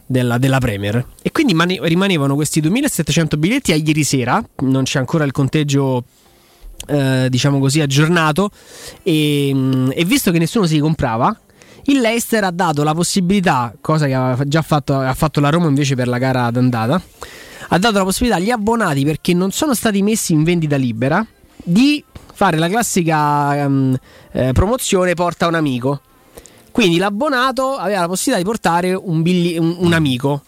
della, della Premier. E quindi mani- rimanevano questi 2700 biglietti a ieri sera. Non c'è ancora il conteggio. eh, diciamo così aggiornato e, mm, e visto che nessuno si comprava il Leicester ha dato la possibilità cosa che aveva già fatto, ha fatto la Roma invece per la gara d'andata ha dato la possibilità agli abbonati perché non sono stati messi in vendita libera di fare la classica ehm, eh, promozione porta un amico. Quindi l'abbonato aveva la possibilità di portare un, bigli- un- un amico.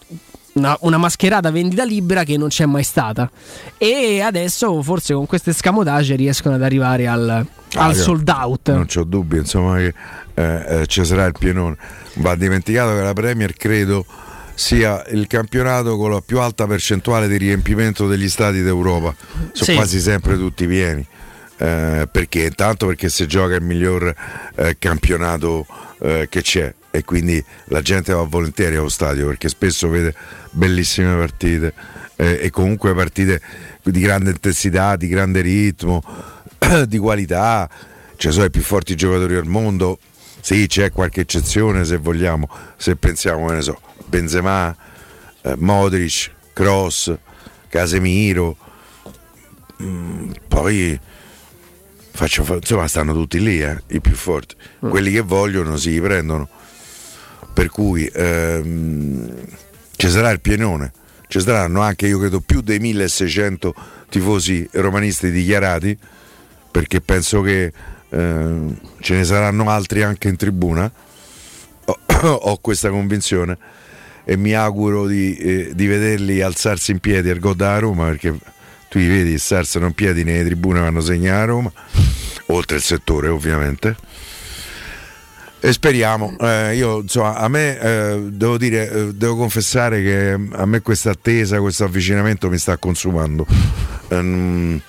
Una, una mascherata vendita libera che non c'è mai stata. E adesso, forse con queste scamotage, riescono ad arrivare al, Ah, al sold out. Non c'ho dubbi, insomma, che eh, eh, ci sarà il pienone. Va dimenticato che la Premier, credo, sia il campionato con la più alta percentuale di riempimento degli stati d'Europa. Sono Sì. quasi sempre tutti pieni. Eh, perché? Intanto perché si gioca il miglior eh, campionato eh, che c'è e quindi la gente va volentieri allo stadio perché spesso vede bellissime partite eh, e comunque partite di grande intensità, di grande ritmo, di qualità, ci sono i più forti giocatori al mondo. Sì, c'è qualche eccezione se vogliamo, se pensiamo, che ne so, Benzema, eh, Modric, Cross, Casemiro, mm, poi faccio, fa- insomma stanno tutti lì, eh, i più forti. Quelli che vogliono si prendono. Per cui ehm, ci sarà il pienone, ci saranno anche, io credo, più dei 1600 tifosi romanisti dichiarati, perché penso che ehm, ce ne saranno altri anche in tribuna, ho, questa convinzione. e mi auguro di, eh, di vederli alzarsi in piedi al gol da Roma perché tu li vedi alzano in piedi nelle tribune vanno segnare a Roma oltre il settore ovviamente e speriamo, eh, io insomma, a me eh, devo dire, eh, devo confessare che a me questa attesa, questo avvicinamento mi sta consumando. Um,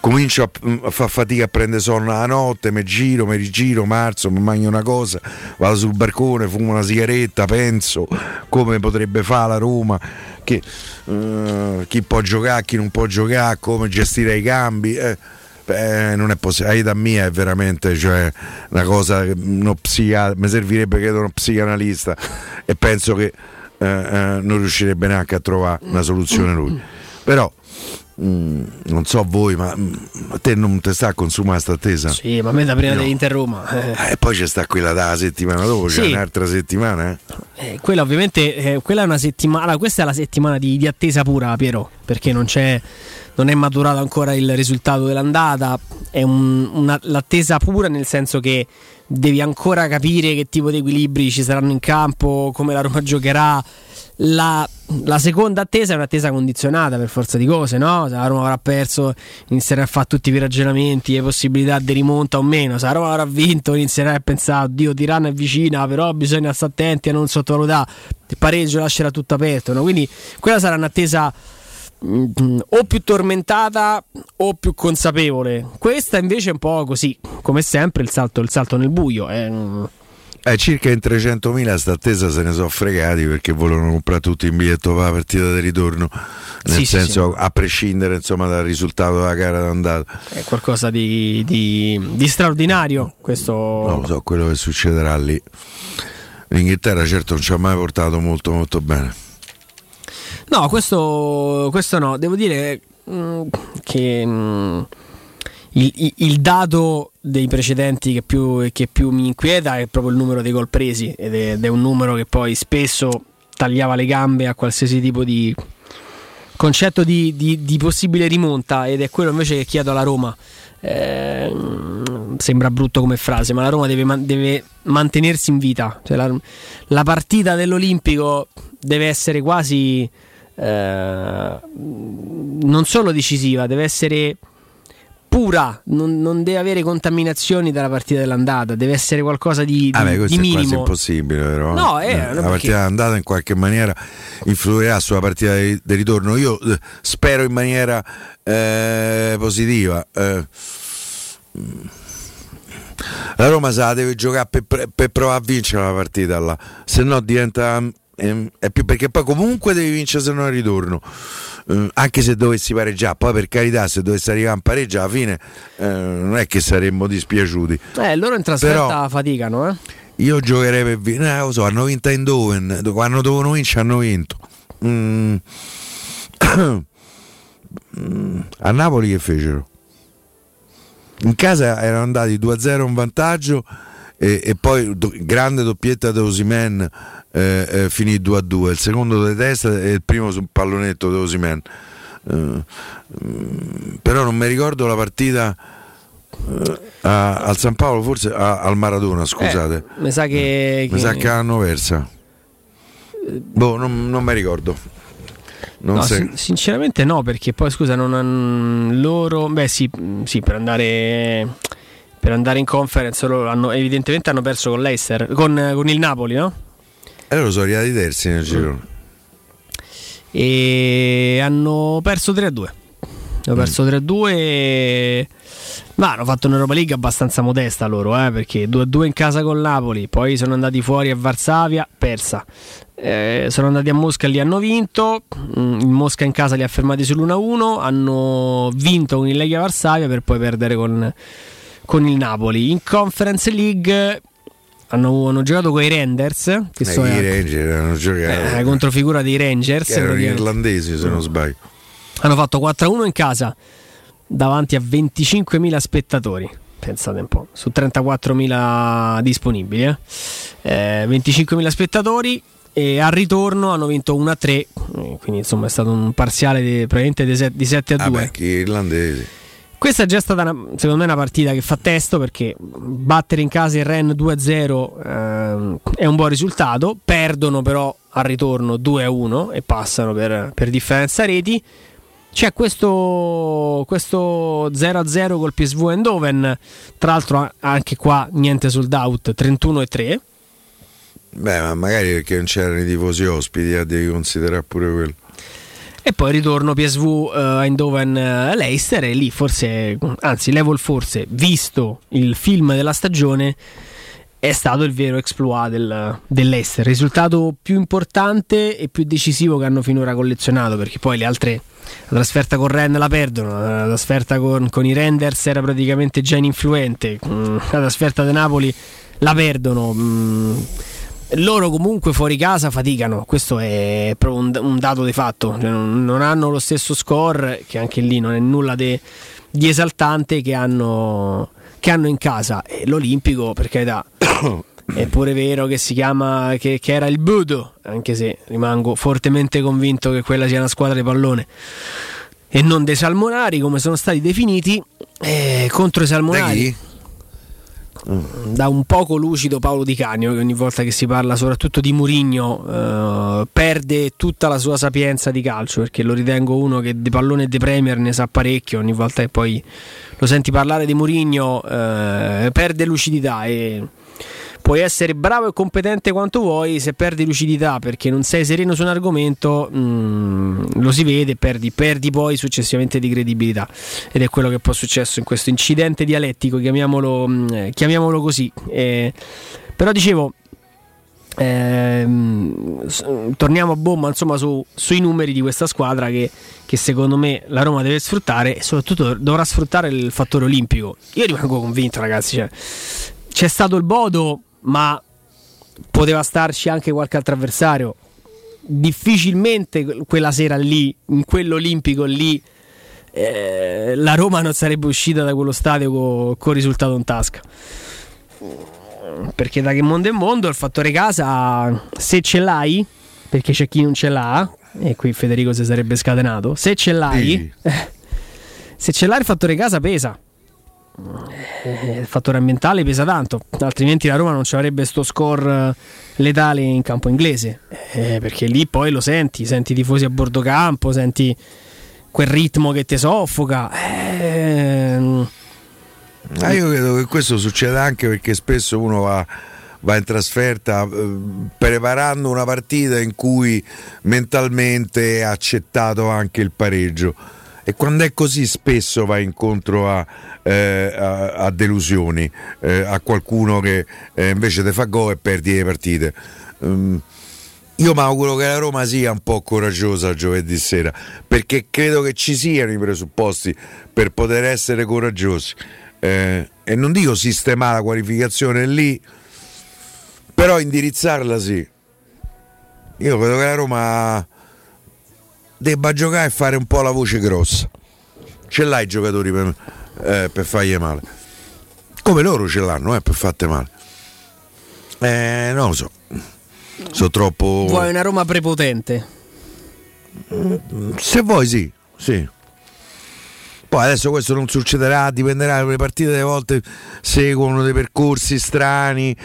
comincio a, a fare fatica a prendere sonno la notte, mi giro, mi rigiro, marzo, mi mangio una cosa, vado sul balcone, fumo una sigaretta, penso come potrebbe fare la Roma, che, uh, chi può giocare, chi non può giocare, come gestire i cambi. Eh eh, non è possibile. Aida mia è veramente cioè, una cosa, psichiatra, mi servirebbe credo uno psicanalista e penso che eh, eh, non riuscirebbe neanche a trovare una soluzione lui. Però Mm, non so voi, ma mm, a te non ti sta a consumare questa attesa? Sì, ma a me da prima no. dell'Inter Roma. Eh. Eh, poi c'è sta quella da settimana dopo, sì. c'è un'altra settimana. Eh? eh quella ovviamente, eh, quella è una settimana, questa è la settimana di, di attesa pura, Piero, perché non c'è non è maturato ancora il risultato dell'andata, è un, una, l'attesa pura nel senso che devi ancora capire che tipo di equilibri ci saranno in campo, come la Roma giocherà la, la, seconda attesa è un'attesa condizionata per forza di cose, no? Se la Roma avrà perso, inizierà a fare tutti i ragionamenti, le possibilità di rimonta o meno. Se la Roma avrà vinto, inizierà a pensare, oddio, Tirana è vicina, però bisogna stare attenti a non sottovalutare. Il pareggio lascerà tutto aperto, no? Quindi quella sarà un'attesa mm, o più tormentata o più consapevole. Questa invece è un po' così, come sempre, il salto, il salto nel buio. Eh eh, circa in 300.000 sta attesa se ne sono fregati perché volevano comprare tutti in biglietto per la partita di ritorno. Nel sì, senso sì, sì. a prescindere insomma, dal risultato della gara d'andata. È qualcosa di, di, di straordinario questo non lo so quello che succederà lì. l'Inghilterra certo non ci ha mai portato molto molto bene. No questo, questo no. Devo dire mm, che mh, mm, il, il, dato dei precedenti che più, che più, mi inquieta è proprio il numero dei gol presi ed è, ed è, un numero che poi spesso tagliava le gambe a qualsiasi tipo di concetto di, di, di possibile rimonta ed è quello invece che chiedo alla Roma. Eh, sembra brutto come frase, ma la Roma deve, deve mantenersi in vita. Cioè la, la, partita dell'Olimpico deve essere quasi eh, non solo decisiva, deve essere pura, non, non, deve avere contaminazioni dalla partita dell'andata, deve essere qualcosa di, di, ah beh, di minimo. È quasi impossibile, però. No, è, eh, la partita dell'andata in qualche maniera influirà sulla partita di, di ritorno. Io eh, spero in maniera eh, positiva. Eh, la Roma se la deve giocare per, per, provare a vincere la partita là, se no diventa è più perché poi comunque devi vincere se non ritorno eh, anche se dovessi pareggiare, poi per carità se dovessi arrivare in pareggio alla fine eh, non è che saremmo dispiaciuti. Eh, loro in trasferta Però, faticano, eh? Io giocherei per vincere, eh, lo so, hanno vinto in Doven, quando dovevano vincere hanno vinto. Mm. A Napoli che fecero? In casa erano andati 2-0 in vantaggio e, e poi do, grande doppietta da Osimen eh, eh, finì 2 a 2 il secondo di testa e il primo sul pallonetto di Osimen. Eh, mm, però non mi ricordo la partita eh, a, al San Paolo forse a, al Maradona scusate. Eh, mi sa che, mi sa che hanno persa. Boh non, non mi ricordo. Non no, sin- sinceramente no perché poi scusa non hanno loro beh sì, sì per andare per andare in conference loro hanno, evidentemente hanno perso con l'Eister con, con il Napoli no? E loro sono arrivati terzi nel giro. E hanno perso 3-2. Hanno perso 3-2 e... Ma hanno fatto un'Europa League abbastanza modesta loro, eh, perché 2-2 in casa con Napoli, poi sono andati fuori a Varsavia, persa. Eh, sono andati a Mosca e lì hanno vinto. Mm, in Mosca in casa li ha fermati sull'1-1. Hanno vinto con il Legia Varsavia per poi perdere con, con il Napoli. In Conference League hanno, hanno, giocato con i Renders. Che eh, so, I Ranger hanno giocato. Eh, controfigura dei Rangers. Che erano irlandesi, se non sbaglio. Hanno fatto 4-1 in casa davanti a 25.000 spettatori. Pensate un po', su 34.000 disponibili. Eh? Eh, 25.000 spettatori e al ritorno hanno vinto 1-3. Eh, quindi insomma è stato un parziale di, probabilmente di 7 a 2. Ah beh, irlandesi Questa è già stata una, secondo me una partita che fa testo perché battere in casa il Ren 2-0 eh, è un buon risultato, perdono però al ritorno 2-1 e passano per, per differenza reti. C'è questo, questo 0-0 col PSV Eindhoven, tra l'altro anche qua niente sold out, 31 3. Beh, ma magari perché non c'erano i tifosi ospiti, eh, devi considerare pure quello. E poi ritorno PSV uh, Eindhoven uh, Leicester e lì forse, anzi level forse, visto il film della stagione, è stato il vero exploit del, dell'Ester. Risultato più importante e più decisivo che hanno finora collezionato, perché poi le altre, la trasferta con Ren la perdono, la trasferta con, con i Renders era praticamente già ininfluente, mm, la trasferta di Napoli la perdono. Loro comunque fuori casa faticano, questo è proprio un, un dato di fatto, cioè, non, non, hanno lo stesso score, che anche lì non è nulla di esaltante che hanno, che hanno in casa. E l'Olimpico, per carità, è pure vero che si chiama, che, che, era il Budo, anche se rimango fortemente convinto che quella sia una squadra di pallone. E non dei salmonari come sono stati definiti eh, contro i salmonari da un poco lucido Paolo Di Canio che ogni volta che si parla soprattutto di Murigno eh, perde tutta la sua sapienza di calcio perché lo ritengo uno che di pallone e di Premier ne sa parecchio ogni volta che poi lo senti parlare di Murigno eh, perde lucidità e puoi essere bravo e competente quanto vuoi, se perdi lucidità perché non sei sereno su un argomento, mh, mm, lo si vede, perdi, perdi poi successivamente di credibilità. Ed è quello che poi è successo in questo incidente dialettico, chiamiamolo, mh, mm, chiamiamolo così. Eh, però dicevo, Ehm, torniamo a bomba insomma su, sui numeri di questa squadra che, che, secondo me la Roma deve sfruttare e soprattutto dovrà sfruttare il fattore olimpico io rimango convinto ragazzi cioè, c'è stato il Bodo ma poteva starci anche qualche altro avversario. Difficilmente quella sera lì, in quell'Olimpico lì, eh, la Roma non sarebbe uscita da quello stadio con, con risultato in tasca. Perché da che mondo è mondo il fattore casa, se ce l'hai, perché c'è chi non ce l'ha, e qui Federico si sarebbe scatenato, se ce l'hai, se ce l'hai il fattore casa pesa eh, il fattore ambientale pesa tanto, altrimenti la Roma non ci avrebbe sto score eh, letale in campo inglese, eh, perché lì poi lo senti, senti i tifosi a bordo campo, senti quel ritmo che ti soffoca. Eh, ah, io credo che questo succeda anche perché spesso uno va, va in trasferta eh, preparando una partita in cui mentalmente ha accettato anche il pareggio e quando è così spesso va incontro a, eh, a, a delusioni, eh, a qualcuno che eh, invece ti fa gol e perdi le partite. Um, io mi auguro che la Roma sia un po' coraggiosa giovedì sera, perché credo che ci siano i presupposti per poter essere coraggiosi. Eh, e non dico sistemare la qualificazione lì, però indirizzarla sì. Io credo che la Roma debba giocare e fare un po' la voce grossa. Ce l'hai i giocatori per, eh, per fargli male. Come loro ce l'hanno, eh, per fatte male. Eh, non lo so. Sono troppo. Vuoi una Roma prepotente? Se vuoi, sì. sì. Poi adesso questo non succederà, dipenderà, le partite delle volte seguono dei percorsi strani,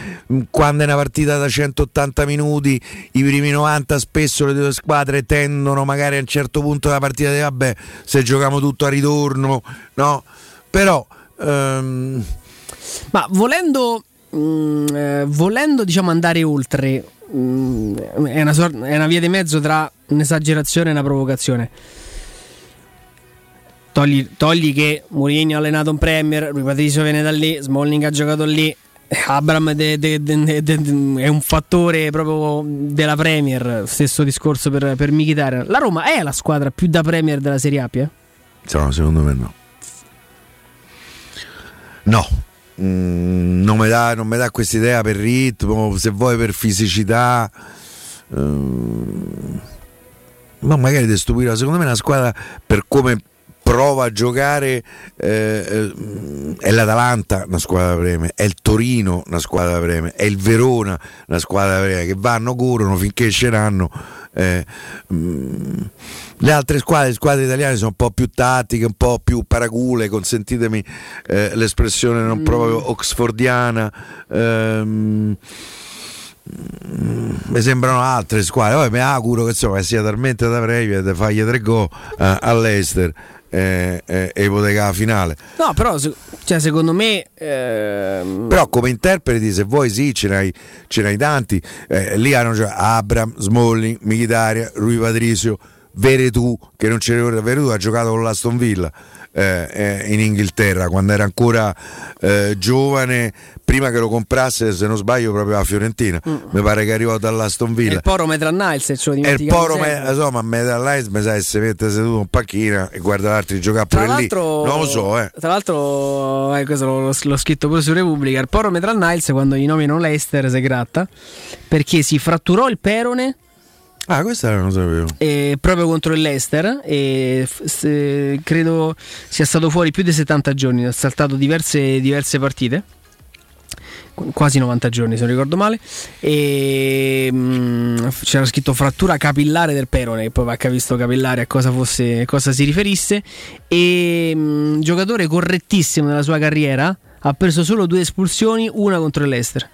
quando è una partita da 180 minuti, i primi 90 spesso le due squadre tendono magari a un certo punto della partita di vabbè, se giochiamo tutto a ritorno, no? Però... Um... Ma volendo, mh, mm, eh, volendo diciamo andare oltre, mh, mm, è, una sorta, è una via di mezzo tra un'esagerazione e una provocazione Togli, togli che Mourinho ha allenato un Premier, Rui Patricio viene da lì, Smalling ha giocato lì, Abram de, de, de, è un fattore proprio della Premier, stesso discorso per, per Mkhitaryan. La Roma è la squadra più da Premier della Serie A? Eh? No, secondo me no. No, mm, non mi dà, questa idea per ritmo, se vuoi per fisicità. Mm, ma magari ti stupirà. Secondo me una squadra per come prova a giocare eh, eh, è l'Atalanta una squadra da preme, è il Torino una squadra da preme, è il Verona una squadra da preme che vanno, corrono finché ce l'hanno Eh, mm, le altre squadre, le squadre italiane sono un po' più tattiche, un po' più paracule, consentitemi eh, l'espressione non proprio oxfordiana. Ehm, mm, mi sembrano altre squadre, poi mi auguro che insomma, sia talmente da previa da fargli tre gol eh, all'Ester eh, eh, ipoteca finale. No, però cioè, secondo me. Ehm... Però come interpreti, se vuoi, sì, ce n'hai, ce n'hai tanti. Eh, lì hanno cioè, Abram, Smalling, Militaria, Rui Patricio, Veretù, che non ce ne ricorda. Veretù ha giocato con l'Aston Villa. Eh, eh, in Inghilterra quando era ancora eh, giovane prima che lo comprasse se non sbaglio proprio la Fiorentina mm. mi pare che arrivò dall'Aston Villa e il Poro Metran Niles ce lo il Poro me, insomma Metran Niles mi sa che si mette seduto in panchina e guarda l'altro giocare pure lì non lo so eh. tra l'altro eh, questo l'ho, l'ho, scritto pure su Repubblica il Poro Metran Niles quando gli nominano l'Ester si gratta perché si fratturò il perone Ah, questa non lo sapevo. E proprio contro il Leicester. E se, credo sia stato fuori più di 70 giorni. Ha saltato diverse, diverse partite. Quasi 90 giorni, se non ricordo male. E mh, mm, c'era scritto frattura capillare del perone. Poi va a visto capillare a cosa, fosse, cosa si riferisse. E mh, mm, giocatore correttissimo nella sua carriera. Ha preso solo due espulsioni, una contro il Leicester.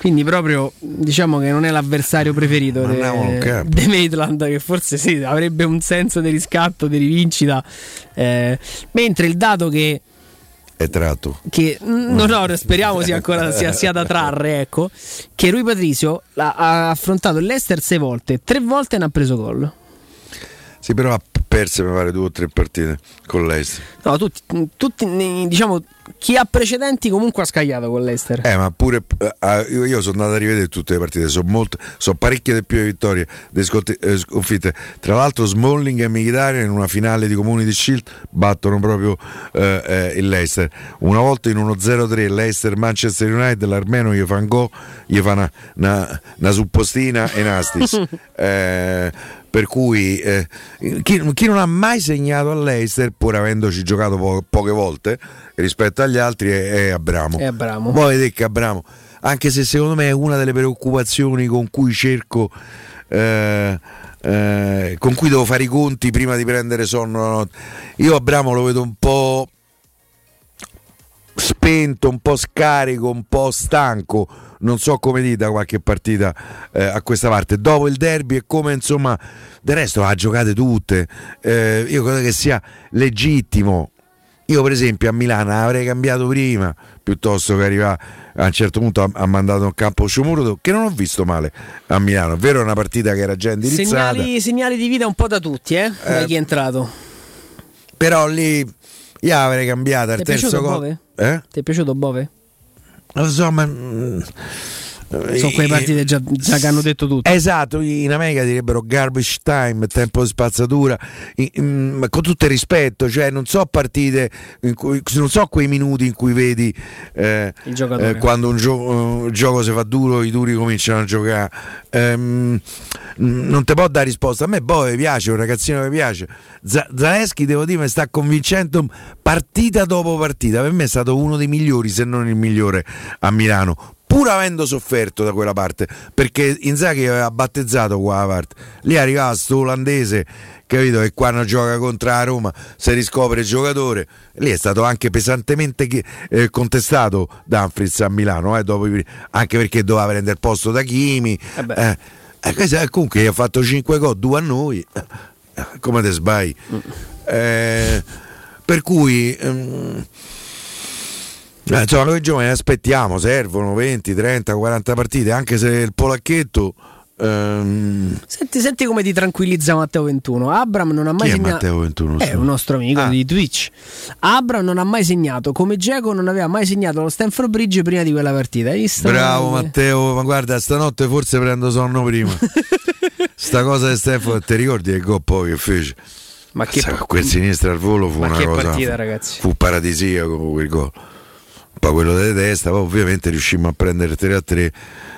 Quindi proprio diciamo che non è l'avversario preferito di Maitland, che forse sì, avrebbe un senso di riscatto, di rivincita. Eh, mentre il dato che è tratto. Che no, no, speriamo sia ancora sia, sia da trarre, ecco. Che Rui Patricio ha affrontato l'Ester sei volte, tre volte ne ha preso gol. Sì, però ha perso mi pare due o tre partite con l'Ester. No, tutti, tutti diciamo chi ha precedenti comunque ha scagliato con l'Ester. Eh, ma pure eh, io sono andato a rivedere tutte le partite, sono, molte, sono parecchie di più le vittorie delle eh, sconfitte. Tra l'altro Smalling e Mkhitaryan in una finale di Community Shield battono proprio eh, eh, il Leicester. Una volta in uno 0-3 Leicester Manchester United l'armeno gli fa un go, gli fa una, una, una suppostina e Nastis. eh, per cui eh, chi, chi, non ha mai segnato all'Eister, pur avendoci giocato po- poche volte rispetto agli altri, è, è Abramo. È Abramo. Vedete che Abramo, anche se secondo me è una delle preoccupazioni con cui cerco. Eh, eh, con cui devo fare i conti prima di prendere sonno io Abramo lo vedo un po' spento, un po' scarico, un po' stanco non so come dite da qualche partita eh, a questa parte. Dopo il derby è come insomma, del resto ha giocate tutte. Eh, io credo che sia legittimo. Io per esempio a Milano avrei cambiato prima piuttosto che arrivare a un certo punto ha, mandato un campo Sciumuruto che non ho visto male a Milano. È vero, è una partita che era già indirizzata. Segnali, segnali di vita un po' da tutti, eh? da chi è entrato. Però lì io avrei cambiato al terzo gol. Eh? Ti è piaciuto Bove? Insomma, sono quei partite già, già, che hanno detto tutto. Esatto, in America direbbero garbage time, tempo di spazzatura, in, in, con tutto il rispetto, cioè non so partite, cui, non so quei minuti in cui vedi eh, eh, quando un, gio- un, gioco si fa duro, i duri cominciano a giocare. Um, non ti può dare risposta. A me poi piace, un ragazzino che piace. Z- Zaleschi, devo dire, mi sta convincendo partita dopo partita. Per me è stato uno dei migliori, se non il migliore a Milano pur avendo sofferto da quella parte, perché Inzaghi aveva battezzato quella parte. Lì arrivava sto olandese, capito, che quando gioca contro la Roma si riscopre il giocatore. Lì è stato anche pesantemente eh, contestato Danfritz a Milano, eh, dopo, anche perché doveva prendere il posto da Chimi. Eh, eh, comunque ha fatto 5 gol, 2 a noi. Eh, come te sbagli? Mm. Eh, per cui... Um, eh, insomma, noi giovani aspettiamo, servono 20, 30, 40 partite, anche se il polacchetto. Um... Senti, senti, come ti tranquillizza Matteo 21. Abram non ha mai Chi segnato. Matteo 21? È un nostro amico ah. di Twitch. Abram non ha mai segnato. Come Geco non aveva mai segnato lo Stanford Bridge prima di quella partita. Bravo Matteo, ma guarda, stanotte forse prendo sonno prima. Sta cosa di Stanford, ti ricordi che gol poi che fece? Ma che Sa, quel sinistro al volo fu ma una cosa. Partita, ragazzi. Fu paradisiaco quel gol poi quello delle testa, poi ovviamente riuscimmo a prendere 3 a 3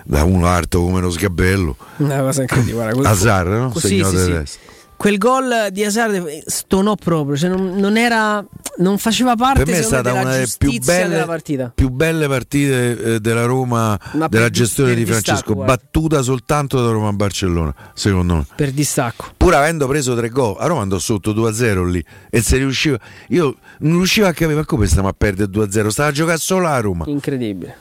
da uno alto come lo sgabello. Una cosa incredibile. Azar, no? Così, sì, sì. Quel gol di Hazard stonò proprio, cioè non, non, era, non faceva parte per me è stata me, una delle più belle, più belle partite eh, della Roma, Ma della gestione di distacco, Francesco, guarda. battuta soltanto da Roma a Barcellona, secondo me. Per distacco. Pur avendo preso tre gol, a Roma andò sotto 2-0 lì e se riusciva. Io non riuscivo a capire ma come stiamo a perdere 2-0, stava a giocare solo a Roma. Incredibile.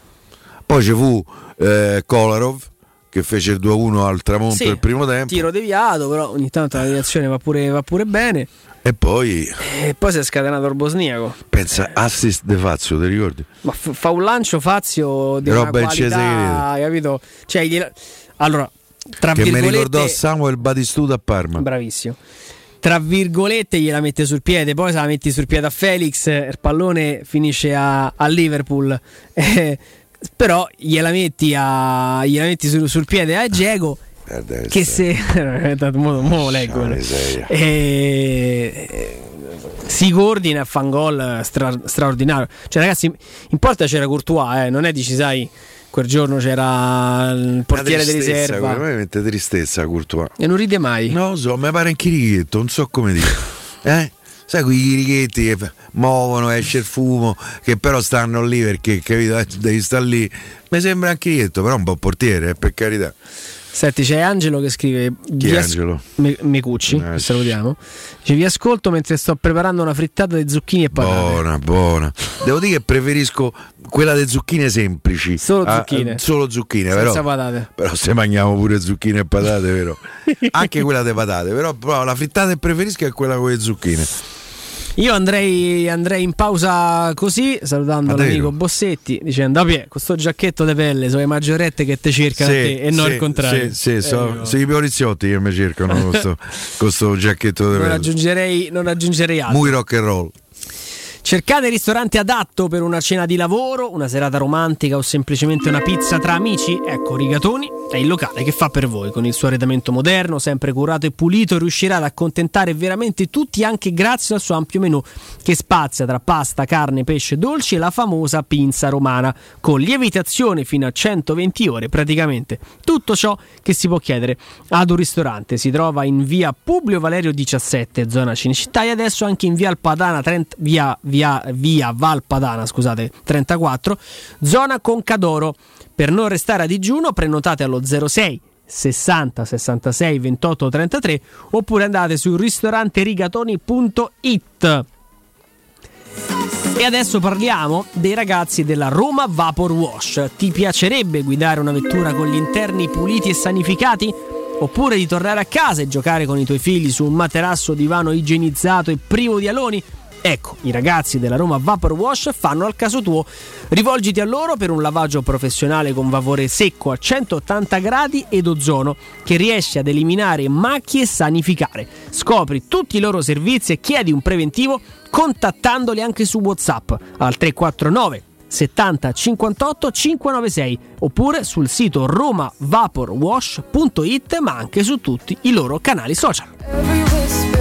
Poi ci fu eh, Kolarov che fece il 2-1 al tramonto Sì, del primo tempo Tiro deviato, però ogni tanto la deviazione va pure, va pure bene. e poi E poi si è scatenato il bosniaco. pensa assist de Fazio, ti ricordi? Ma f- fa un lancio Fazio di una Roba in qualità, capito? Cioè, gliela- allora, tra che mi virgolette, ricordò Samuel Batistuta a Parma. bravissimo. Tra virgolette gliela mette sul piede, poi se la metti sul piede a Felix, il pallone finisce a, a Liverpool. Però gliela metti, a, gliela metti sul, sul piede a Diego che se mo, mo leggo e, si coordina e fa un gol stra- straordinario cioè ragazzi in porta c'era Courtois eh, non è dici sai quel giorno c'era il portiere di riserva A me mette tristezza Courtois. e non ride mai lo so, mi pare un chirichetto, non so come dire. Eh? Sai quei chirichetti che muovono, esce il fumo, che però stanno lì perché capito, eh, devi stare lì. Mi sembra un chirichetto, però un po' portiere, eh, per carità. Senti, c'è Angelo che scrive: Chi "Vi è Angelo? Me- Mecucci, Eh, che salutiamo. Dice: Vi ascolto mentre sto preparando una frittata di zucchini e patate. Buona, buona. Devo dire che preferisco quella delle zucchine semplici. Solo Ah, zucchine. eh, solo zucchine, Senza però. patate. Però se mangiamo pure zucchine e patate, vero? Anche quella delle patate, però, però la frittata che preferisco è quella con le zucchine. Io andrei, andrei in pausa così, salutando Ma l'amico? Bossetti, dicendo: Pie, questo giacchetto di pelle sono le maggiorette che te cercano a te e non sì, il contrario. Sì, sì, Eh, so- no. sono i poliziotti che mi cercano con sto, con sto giacchetto di non, pelle. aggiungerei, non aggiungerei altro. Muy rock and roll. Cercate il ristorante adatto per una cena di lavoro, una serata romantica o semplicemente una pizza tra amici? Ecco, Rigatoni è il locale che fa per voi. Con il suo arredamento moderno, sempre curato e pulito, riuscirà ad accontentare veramente tutti anche grazie al suo ampio menù che spazia tra pasta, carne, pesce, dolci e la famosa pinza romana, con lievitazione fino a 120 ore praticamente. Tutto ciò che si può chiedere ad un ristorante. Si trova in via Publio Valerio 17, zona Cinecittà, e adesso anche in via Alpadana 30, via, via, via Valpadana, scusate, 34, zona Concadoro. Per non restare a digiuno, prenotate allo 06 60 66 28 33 oppure andate su ristoranterigatoni.it. E adesso parliamo dei ragazzi della Roma Vapor Wash. Ti piacerebbe guidare una vettura con gli interni puliti e sanificati? Oppure di tornare a casa e giocare con i tuoi figli su un materasso divano igienizzato e privo di aloni? Ecco, i ragazzi della Roma Vapor Wash fanno al caso tuo. Rivolgiti a loro per un lavaggio professionale con vapore secco a 180 gradi ed ozono che riesce ad eliminare macchie e sanificare. Scopri tutti i loro servizi e chiedi un preventivo contattandoli anche su WhatsApp al 349 70 58 596 oppure sul sito romavaporwash.it ma anche su tutti i loro canali social.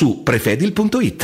su prefedil.it.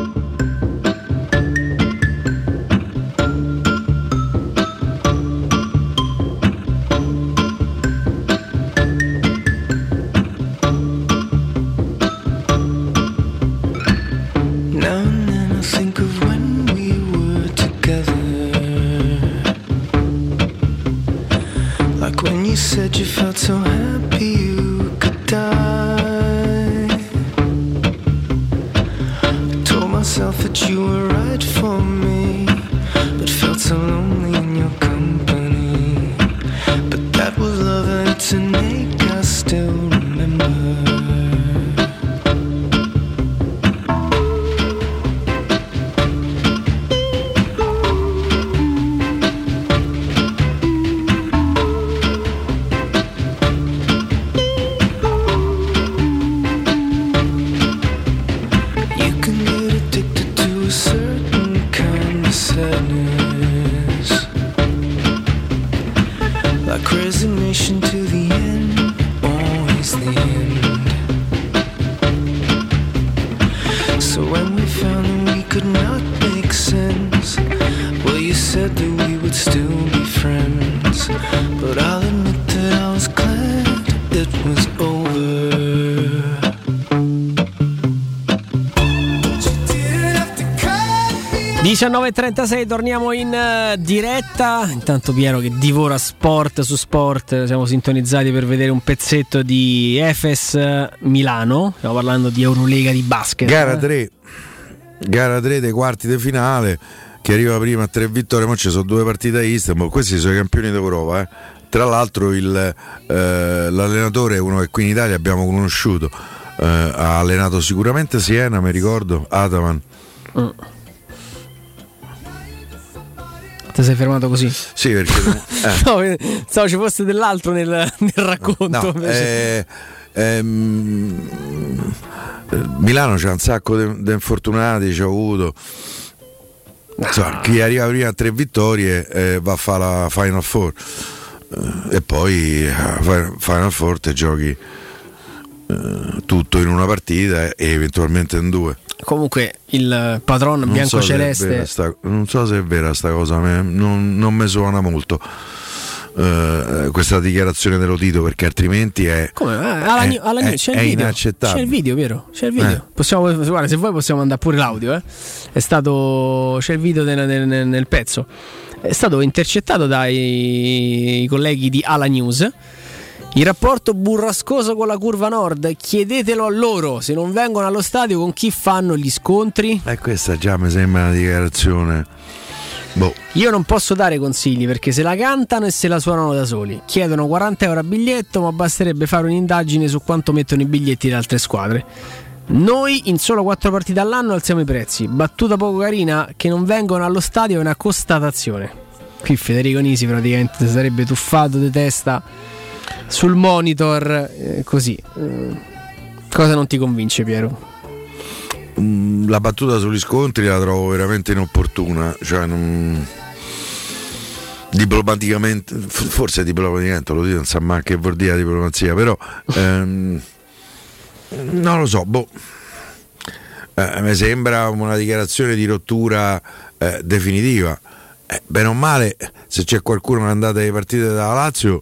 you felt so high. 19.36 torniamo in uh, diretta. Intanto Piero che divora sport su sport. Siamo sintonizzati per vedere un pezzetto di Efes Milano. Stiamo parlando di Eurolega di basket. Gara 3. Gara 3 dei quarti di finale. Che arriva prima a tre vittorie. Ma ci sono due partite a Istanbul. Questi sono i campioni d'Europa. Eh. Tra l'altro il, eh, l'allenatore è uno che qui in Italia abbiamo conosciuto. Eh, ha allenato sicuramente Siena, mi ricordo, Ataman. Mm. Ti sei fermato così? Sì, perché. Eh. no, so ci fosse dell'altro nel, nel racconto. No, eh, ehm, Milano c'è un sacco di infortunati, ci ho avuto. Insomma, chi arriva prima a tre vittorie eh, va a fare la Final Four eh, e poi eh, Final Four te giochi eh, tutto in una partita e eventualmente in due. Comunque il patron bianco-celeste. So non so se è vera questa cosa, non, non mi suona molto. Uh, questa dichiarazione dello Tito perché altrimenti è, Come? Ah, alla, è, alla, è, c'è, è il inaccettabile. C'è il video, vero? C'è il video. Eh. Possiamo, guarda, se vuoi possiamo mandare pure l'audio. Eh. È stato, c'è il video nel, nel, nel pezzo. È stato intercettato dai colleghi di Ala News il rapporto burrascoso con la curva nord, chiedetelo a loro se non vengono allo stadio con chi fanno gli scontri. E eh, questa già mi sembra una dichiarazione. Boh. Io non posso dare consigli perché se la cantano e se la suonano da soli. Chiedono 40 euro a biglietto, ma basterebbe fare un'indagine su quanto mettono i biglietti le altre squadre. Noi in solo 4 partite all'anno alziamo i prezzi. Battuta poco carina che non vengono allo stadio è una constatazione. Qui Federico Nisi praticamente sarebbe tuffato di testa sul monitor eh, così. Eh, cosa non ti convince Piero? Mm, la battuta sugli scontri la trovo veramente inopportuna, cioè non diplomaticamente, forse diplomaticamente lo dico, non sa mai che vuol dire diplomazia, però ehm, non lo so, boh. Eh, mi sembra una dichiarazione di rottura eh, definitiva. Eh, bene o male, se c'è qualcuno che è andato alle partite dalla Lazio,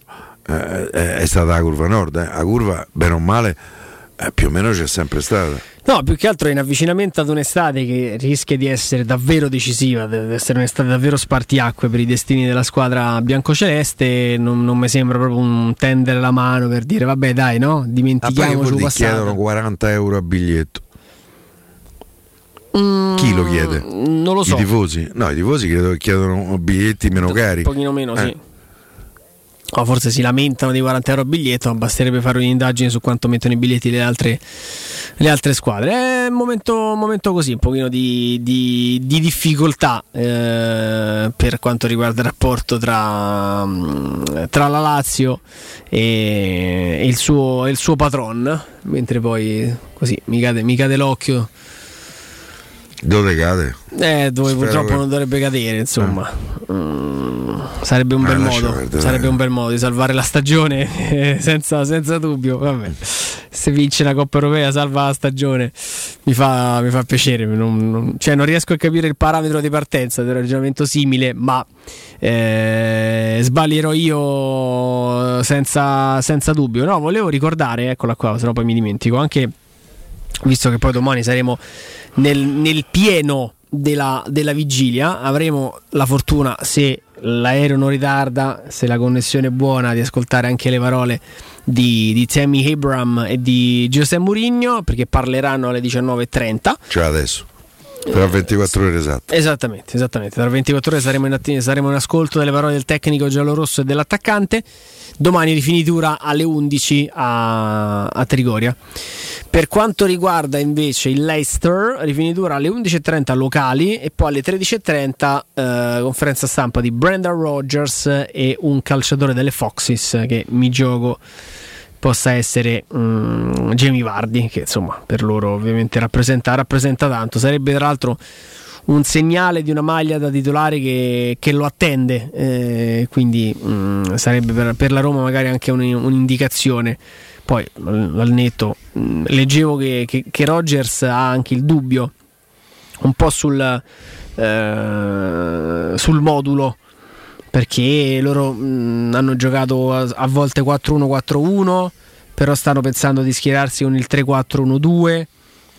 eh, è stata la curva nord, eh. la curva bene o male eh, più o meno c'è sempre stata. No, più che altro è in avvicinamento ad un'estate che rischia di essere davvero decisiva, di essere un'estate davvero spartiacque per i destini della squadra biancoceleste. Non, non mi sembra proprio un tendere la mano per dire vabbè dai, no? Dimentichiamoci ah, chiedono 40 euro a biglietto. Mm, Chi lo chiede? Non lo so. I tifosi? No, i tifosi credo che chiedono biglietti meno cari. Un pochino meno, eh. sì. Oh, forse si lamentano di 40 euro a biglietto, ma basterebbe fare un'indagine su quanto mettono i biglietti le altre, le altre squadre. È un momento, un momento, così, un pochino di, di, di difficoltà eh, per quanto riguarda il rapporto tra, tra la Lazio e, e, il suo, e, il suo, patron, mentre poi così mi cade, mi cade l'occhio. Dove cade? Eh, dove Spero purtroppo che... non dovrebbe cadere, insomma. Eh. Mm, sarebbe, un bel modo, perdere, sarebbe un bel modo di salvare la stagione, senza, senza, dubbio. Vabbè. Se vince la Coppa Europea, salva la stagione, mi fa, mi fa piacere. Non, non, cioè, non riesco a capire il parametro di partenza del ragionamento simile, ma eh, sbaglierò io senza, senza dubbio. No, volevo ricordare, eccola qua, se no poi mi dimentico, anche visto che poi domani saremo nel, nel pieno della, della, vigilia avremo la fortuna se l'aereo non ritarda se la connessione è buona di ascoltare anche le parole di, di Tammy Abram e di Giuseppe Murigno perché parleranno alle 19.30 cioè adesso tra 24 ore esatto. Esattamente, esattamente. Tra 24 ore saremo in, att- saremo in ascolto delle parole del tecnico giallorosso e dell'attaccante. Domani rifinitura alle 11 a, a Trigoria. Per quanto riguarda invece il Leicester, rifinitura alle 11.30 locali e poi alle 13.30 eh, conferenza stampa di Brandon Rogers e un calciatore delle Foxes che mi gioco possa essere um, Jamie Vardi, che insomma per loro ovviamente rappresenta, rappresenta tanto. Sarebbe tra l'altro un segnale di una maglia da titolare che, che lo attende, eh, quindi um, sarebbe per, per, la Roma magari anche un, un'indicazione. Poi al netto um, leggevo che, che, che, Rogers ha anche il dubbio un po' sul, eh, sul modulo perché loro mh, hanno giocato a, a, volte 4-1-4-1 però stanno pensando di schierarsi con il 3-4-1-2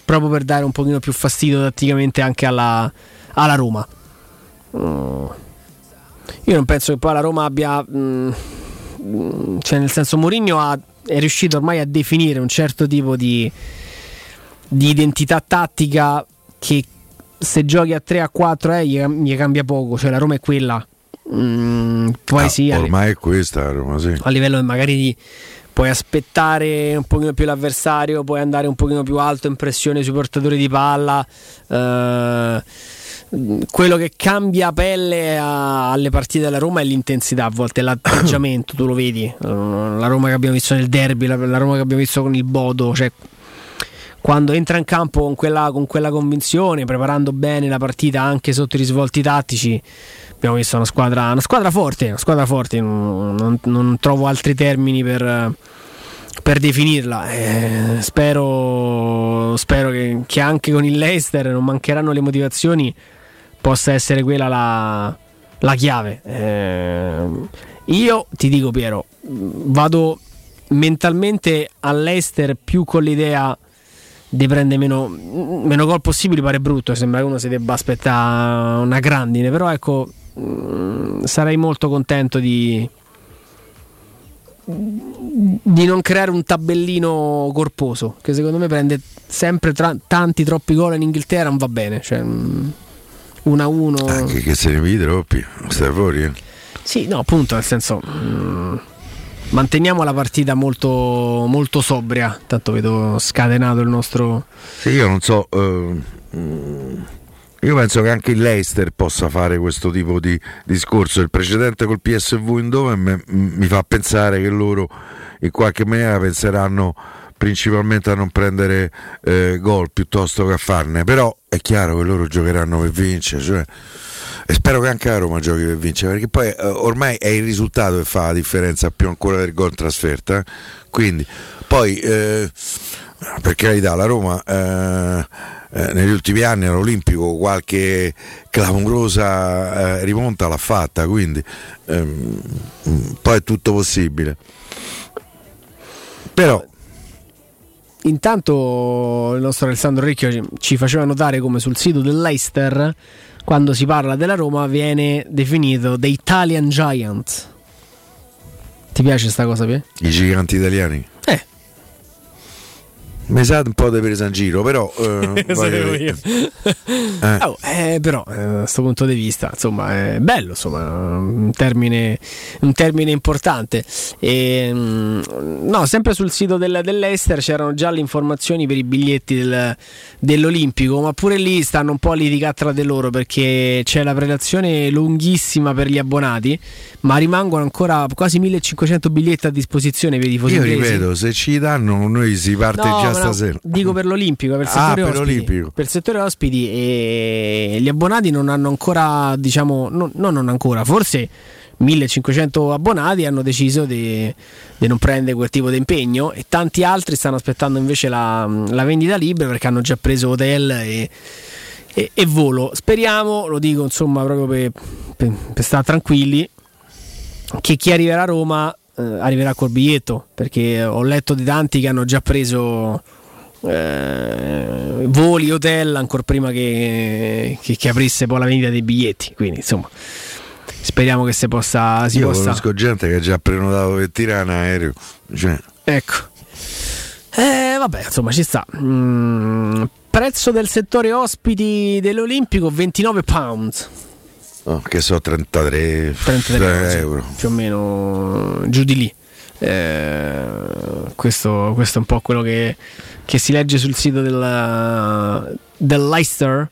proprio per dare un pochino più fastidio tatticamente anche alla, alla Roma Mm. Io non penso che poi la Roma abbia. Mm, cioè, nel senso, Mourinho è riuscito ormai a definire un certo tipo di, di identità tattica che se giochi a 3 a 4 eh, gli, gli cambia poco. Cioè, la Roma è quella. Mm, poi Ah, sì, a- ormai è questa la Roma, sì. a livello magari di puoi aspettare un pochino più l'avversario, puoi andare un pochino più alto in pressione sui portatori di palla. eh, quello che cambia pelle a- alle partite della Roma è l'intensità, a volte l'atteggiamento, tu lo vedi. Eh, La Roma che abbiamo visto nel derby, la, la Roma che abbiamo visto con il Bodo, cioè quando entra in campo con quella, con quella convinzione, preparando bene la partita anche sotto i risvolti tattici, abbiamo visto una squadra, una squadra forte, una squadra forte, non, non- trovo altri termini per, per definirla. Eh, spero spero che, che anche con il Leicester non mancheranno le motivazioni, possa essere quella la, la chiave. Eh, io ti dico Piero, vado mentalmente all'Ester più con l'idea di prendere meno, meno gol possibili pare brutto sembra che uno si debba aspettare una grandine però ecco mm, sarei molto contento di di non creare un tabellino corposo che secondo me prende sempre tra- tanti troppi gol in Inghilterra non va bene cioè 1 a 1 Anche che se ne vedi troppi, stai fuori. eh. sì, no, appunto, nel senso. mm, manteniamo la partita molto, molto sobria. Tanto vedo scatenato il nostro. Sì, io non so. eh, mm, io penso che anche il Leicester possa fare questo tipo di discorso. Il precedente col PSV in dove mi fa pensare che loro in qualche maniera penseranno principalmente a non prendere eh, gol piuttosto che a farne. Però è chiaro che loro giocheranno per vincere. Cioè, e spero che anche la Roma giochi per vincere, perché poi eh, ormai è il risultato che fa la differenza più ancora del gol trasferta. eh. Quindi, poi, eh, per carità, la Roma eh, eh, negli ultimi anni all'Olimpico qualche clamorosa eh, rimonta l'ha fatta, quindi ehm, poi è tutto possibile. Però Intanto il nostro Alessandro Ricchio ci- faceva notare come sul sito dell'Eister, quando si parla della Roma, viene definito The Italian Giant. Ti piace sta cosa, Pie? i giganti italiani. Eh. Mi sa un po' di presa in giro, però eh, io. Eh. Oh, eh, però, eh, da questo punto di vista, insomma, è bello, insomma, un termine, un termine importante. E, mm, no, sempre sul sito del- dell'Ester c'erano già le informazioni per i biglietti del- dell'Olimpico, ma pure lì stanno un po' a litigare tra di loro perché c'è la prelazione lunghissima per gli abbonati, ma rimangono ancora quasi 1500 biglietti a disposizione per i tifosi Io ripeto, se ci danno noi si parte No, già no, stasera. Dico per l'Olimpico, per il Ah, settore per ospiti. Per il settore ospiti e gli abbonati non hanno ancora, diciamo, no, no, non ancora, forse 1500 abbonati hanno deciso di, di non prendere quel tipo di impegno e tanti altri stanno aspettando invece la, la vendita libera perché hanno già preso hotel e, e- e volo. Speriamo, lo dico insomma proprio per, per- per stare tranquilli, che chi arriverà a Roma eh, arriverà col biglietto perché ho letto di tanti che hanno già preso eh, voli, hotel ancora prima che, che- che aprisse poi la vendita dei biglietti. Quindi insomma speriamo che si possa, si Io possa. conosco gente che ha già prenotato per Tirana aereo. Cioè, ecco. Eh, vabbè insomma ci sta. Mm, prezzo del settore ospiti dell'Olimpico 29 pounds oh, che so 33, 33 sì, euro. più o meno giù di lì. Eh, questo, questo è un po' quello che, che si legge sul sito del, del Leicester.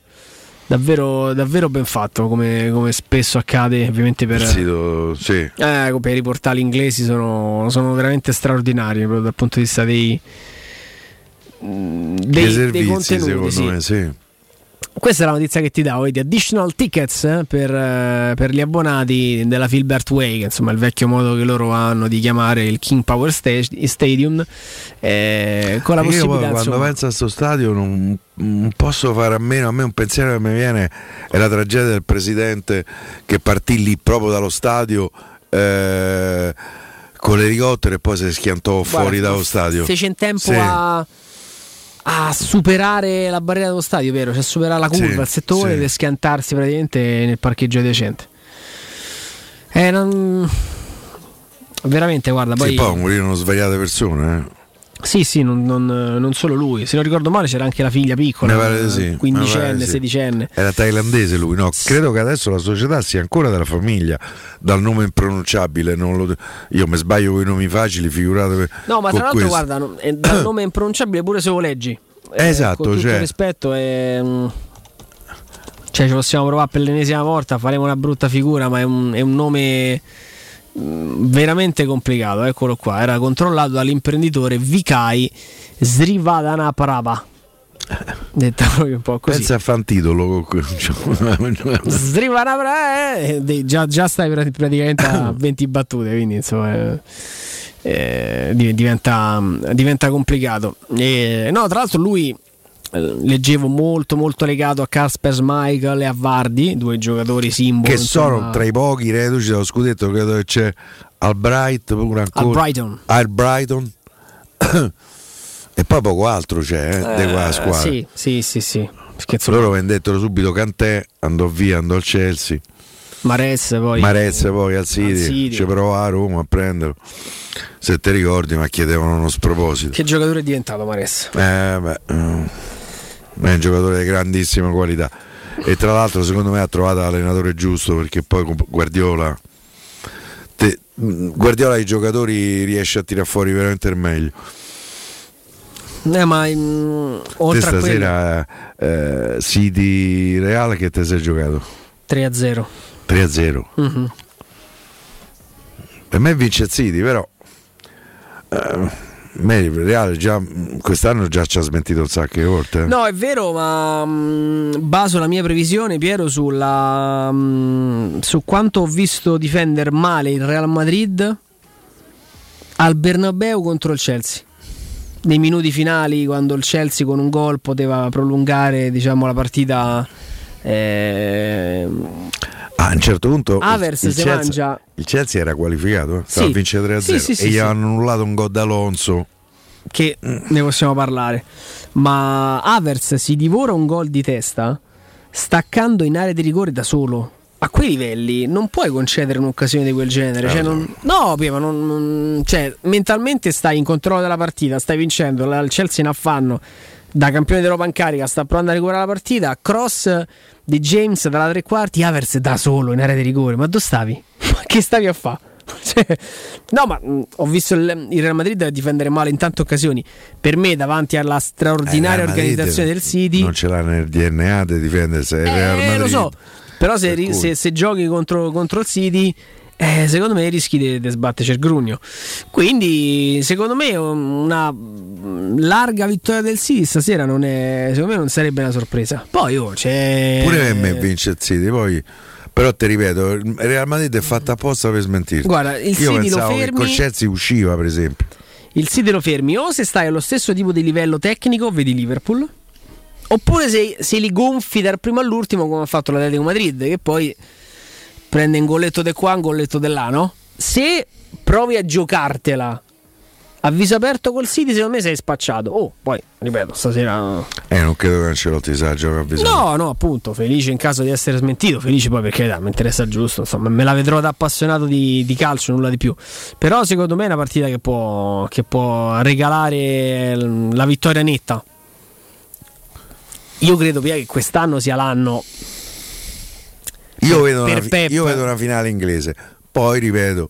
Davvero, davvero ben fatto, come, come spesso accade, ovviamente per, sito, sì. eh, per i portali inglesi sono, sono veramente straordinari proprio dal punto di vista dei, mm, Dei, dei, dei servizi, contenuti. secondo sì. me, sì. Questa è la notizia che ti davo, vedi, additional tickets eh, per, eh, per gli abbonati della Filbert Way, che insomma il vecchio modo che loro hanno di chiamare il King Power Sta- Stadium, eh, con la Io poi possibilità quando insomma, penso a sto stadio non, non posso fare a meno, a me un pensiero che mi viene è la tragedia del presidente che partì lì proprio dallo stadio eh, con l'elicottero e poi si schiantò fuori dallo stadio. fece in tempo Sì. a, a superare la barriera dello stadio, vero? Cioè superare la curva, Sì, il settore sì. e schiantarsi praticamente nel parcheggio decente. Eh, non... Veramente, guarda, poi... Sì, poi morirono svariate persone. Eh. Sì, sì, non, non- non solo lui. Se non ricordo male c'era anche la figlia piccola, sì, quindicenne, di sì. sedicenne. Era thailandese lui, no? Credo che adesso la società sia ancora della famiglia, dal nome impronunciabile. non lo- Io mi sbaglio con i nomi facili, figuratevi. No, ma tra l'altro, questo. guarda, no- è dal nome impronunciabile pure se lo leggi. Eh, Esatto, con tutto cioè- il rispetto, è. mm, Cioè, ci possiamo provare per l'ennesima volta, faremo una brutta figura, ma è un, è un nome veramente complicato. Eccolo qua, era controllato dall'imprenditore Vikai Srivadana Parava. Detta proprio un po' così. Pensa a fan titolo. Srivadana Parava, eh, già, già stai pra- praticamente a 20 battute, quindi insomma. eh, eh, div- diventa, diventa complicato. E, no, tra l'altro lui leggevo molto molto legato a Kasper Schmeichel e a Vardi, due giocatori simbolo. che sono insomma. tra i pochi reduci dallo scudetto, credo che c'è Albright pure ancora. Al Brighton. Al Brighton. e poi poco altro c'è eh, di Eh, squadra. Sì, sì, sì, sì. Insomma, Loro vendettero subito Cantè, andò via, andò al Chelsea. Mares poi. Marezza poi al City, Al City. ci provò a Roma a prenderlo. Se ti ricordi, ma chiedevano uno sproposito. Che giocatore è diventato Mares? Eh, beh, eh, è un giocatore di grandissima qualità. E tra l'altro, secondo me, ha trovato l'allenatore giusto perché poi Guardiola. te- mh, Guardiola ai giocatori riesce a tirare fuori veramente il meglio. Eh, ma mm, Te oltre a quello stasera eh, City Reale che te sei giocato 3 a 0. 3 a 0. Mhm. Per me vince City, però eh, il Reale già quest'anno già ci ha smentito un sacco di volte. No, è vero, ma mm, baso la mia previsione, Piero, sulla, mm, su quanto ho visto difendere male il Real Madrid al Bernabeu contro il Chelsea. Nei minuti finali, quando il Chelsea con un gol poteva prolungare diciamo, la partita. eh, Ah, a un certo punto Havertz il si Chelsea, mangia- il Chelsea era qualificato, eh? stava Sì. a vincere 3 a Sì, 0 sì, e gli hanno annullato un gol d'Alonso. che ne possiamo parlare. Ma Havertz si divora un gol di testa staccando in area di rigore da solo. A quei livelli non puoi concedere un'occasione di quel genere. Eh, Cioè, non- no, Pia, ma non- non- cioè, mentalmente stai in controllo della partita, stai vincendo. Il Chelsea in affanno da campione d'Europa in carica, sta provando a recuperare la partita. Cross di James dalla tre quarti, Havertz da solo in area di rigore. Ma dove stavi? Ma che stavi a fare? Cioè, no, ma mh, ho visto il, il Real Madrid difendere male in tante occasioni. Per me, davanti alla straordinaria Eh, organizzazione del City, Non ce l'ha nel DNA di difendersi. eh, lo so. Però se, se- se giochi contro, contro il City, eh, secondo me rischi di, sbatterci il grugno. Quindi, secondo me, una larga vittoria del City stasera non è, secondo me non sarebbe una sorpresa. Poi, oh, c'è. Pure me vince il City, poi però ti ripeto, il Real Madrid è fatta apposta per smentirti. Guarda, il Io City lo pensavo che fermi- con Chelsea usciva, per esempio. Il City lo fermi o se stai allo stesso tipo di livello tecnico, vedi Liverpool. Oppure se, se li gonfi dal primo all'ultimo, come ha fatto l'Atletico Madrid, che poi prende un golletto di qua, un golletto di là, no? Se provi a giocartela a viso aperto col City, secondo me sei spacciato. Oh, poi, ripeto, stasera. Eh, non credo che Ancelotti sa giocare a bisogno. No, no, appunto, felice in caso di essere smentito, felice poi perché mi interessa il giusto, insomma, me la vedrò da appassionato di, di calcio, nulla di più. Però secondo me è una partita che può, che può regalare la vittoria netta. Io credo Pia, che quest'anno sia l'anno Io vedo, una, io vedo una finale inglese, poi ripeto,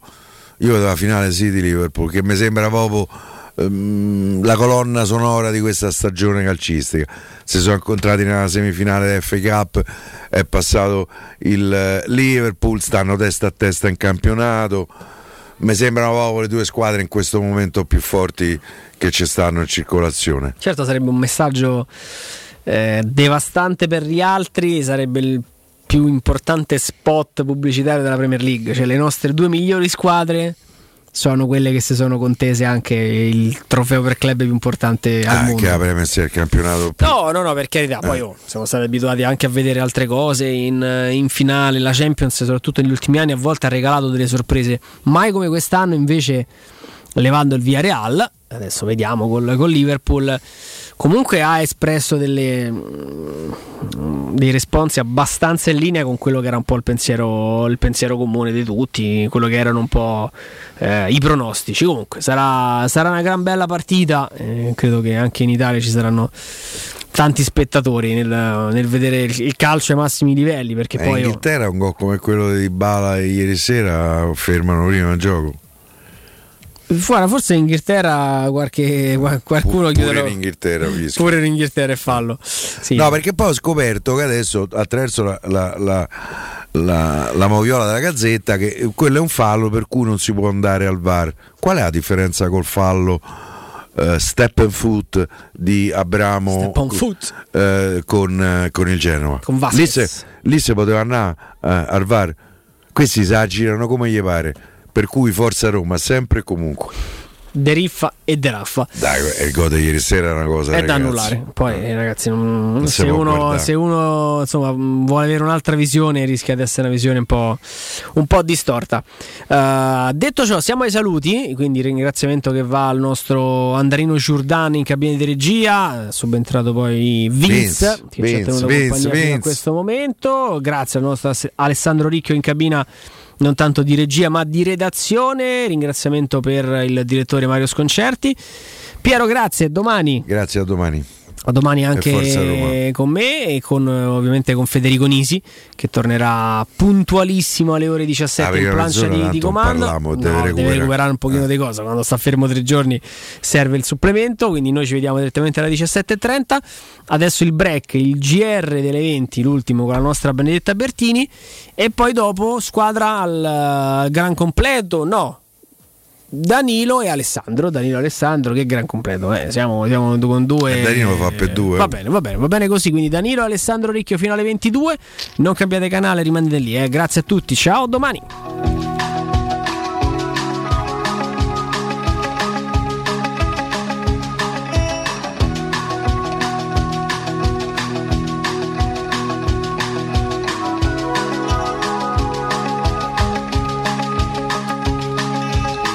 io vedo la finale City-Liverpool che mi sembra proprio ehm, la colonna sonora di questa stagione calcistica. Si sono incontrati nella semifinale del FA Cup, è passato il eh, Liverpool, stanno testa a testa in campionato. Mi sembrano proprio le due squadre in questo momento più forti che ci stanno in circolazione. Certo sarebbe un messaggio eh, devastante per gli altri, sarebbe il più importante spot pubblicitario della Premier League, cioè le nostre due migliori squadre sono quelle che si sono contese anche il trofeo per club più importante al Ah, mondo. che la Premier sia il campionato più No, no, no, per carità, poi Eh. oh, siamo stati abituati anche a vedere altre cose in, in finale, la Champions soprattutto negli ultimi anni a volte ha regalato delle sorprese, mai come quest'anno invece levando il via Real, adesso vediamo col, con Liverpool, comunque ha espresso delle, mm, dei responsi abbastanza in linea con quello che era un po' il pensiero, il pensiero comune di tutti, quello che erano un po' eh, i pronostici. Comunque sarà, sarà, una gran bella partita, eh, credo che anche in Italia ci saranno tanti spettatori nel, nel vedere il, calcio ai massimi livelli. Perché eh, poi in Inghilterra un gol come quello di Bala ieri sera fermano prima il gioco. Guarda, forse in Inghilterra qualche, qualcuno chiude. Pure in Inghilterra, visto. Pure in Inghilterra è fallo. Sì. No, perché poi ho scoperto che adesso attraverso la, la, la, la, la moviola della gazzetta che quello è un fallo per cui non si può andare al VAR. Qual è la differenza col fallo? Uh, step and foot di Abramo con, uh, con, uh, con, il Genova. Con lì, se, lì se poteva andare al VAR. Questi si aggirano come gli pare per cui Forza Roma sempre e comunque. De Riffa e De Raffa. Dai, il gol di ieri sera è una cosa. È ragazzi. da annullare. Poi, eh, ragazzi, non, non se, uno, se, uno, insomma, vuole avere un'altra visione, rischia di essere una visione un po', un po distorta. Uh, detto ciò, siamo ai saluti. Quindi, ringraziamento che va al nostro Andrino Giordano in cabina di regia. Subentrato poi Vince, Vince che Vince, ci ha tenuto Vince, compagnia Vince. a questo momento. Grazie al nostro Alessandro Ricchio in cabina non tanto di regia ma di redazione. Ringraziamento per il direttore Mario Sconcerti. Piero, grazie, domani. Grazie, a domani. A domani anche con me e con, ovviamente con Federico Nisi che tornerà puntualissimo alle ore 17 ah, in plancia di, di comando. Parliamo, deve, no, recuperare. deve, recuperare un pochino eh. di cose. Quando sta fermo tre giorni serve il supplemento. Quindi noi ci vediamo direttamente alle 17.30. Adesso il break, il GR delle 20, l'ultimo con la nostra Benedetta Bertini. E poi dopo squadra al uh, gran completo. No, Danilo e Alessandro. Danilo e Alessandro, che gran completo. Eh. Siamo, siamo, con due. E Danilo fa per due. Va bene, va bene, va bene così. Quindi Danilo e Alessandro Ricchio fino alle 22. Non cambiate canale, rimanete lì. Eh. Grazie a tutti. Ciao, domani.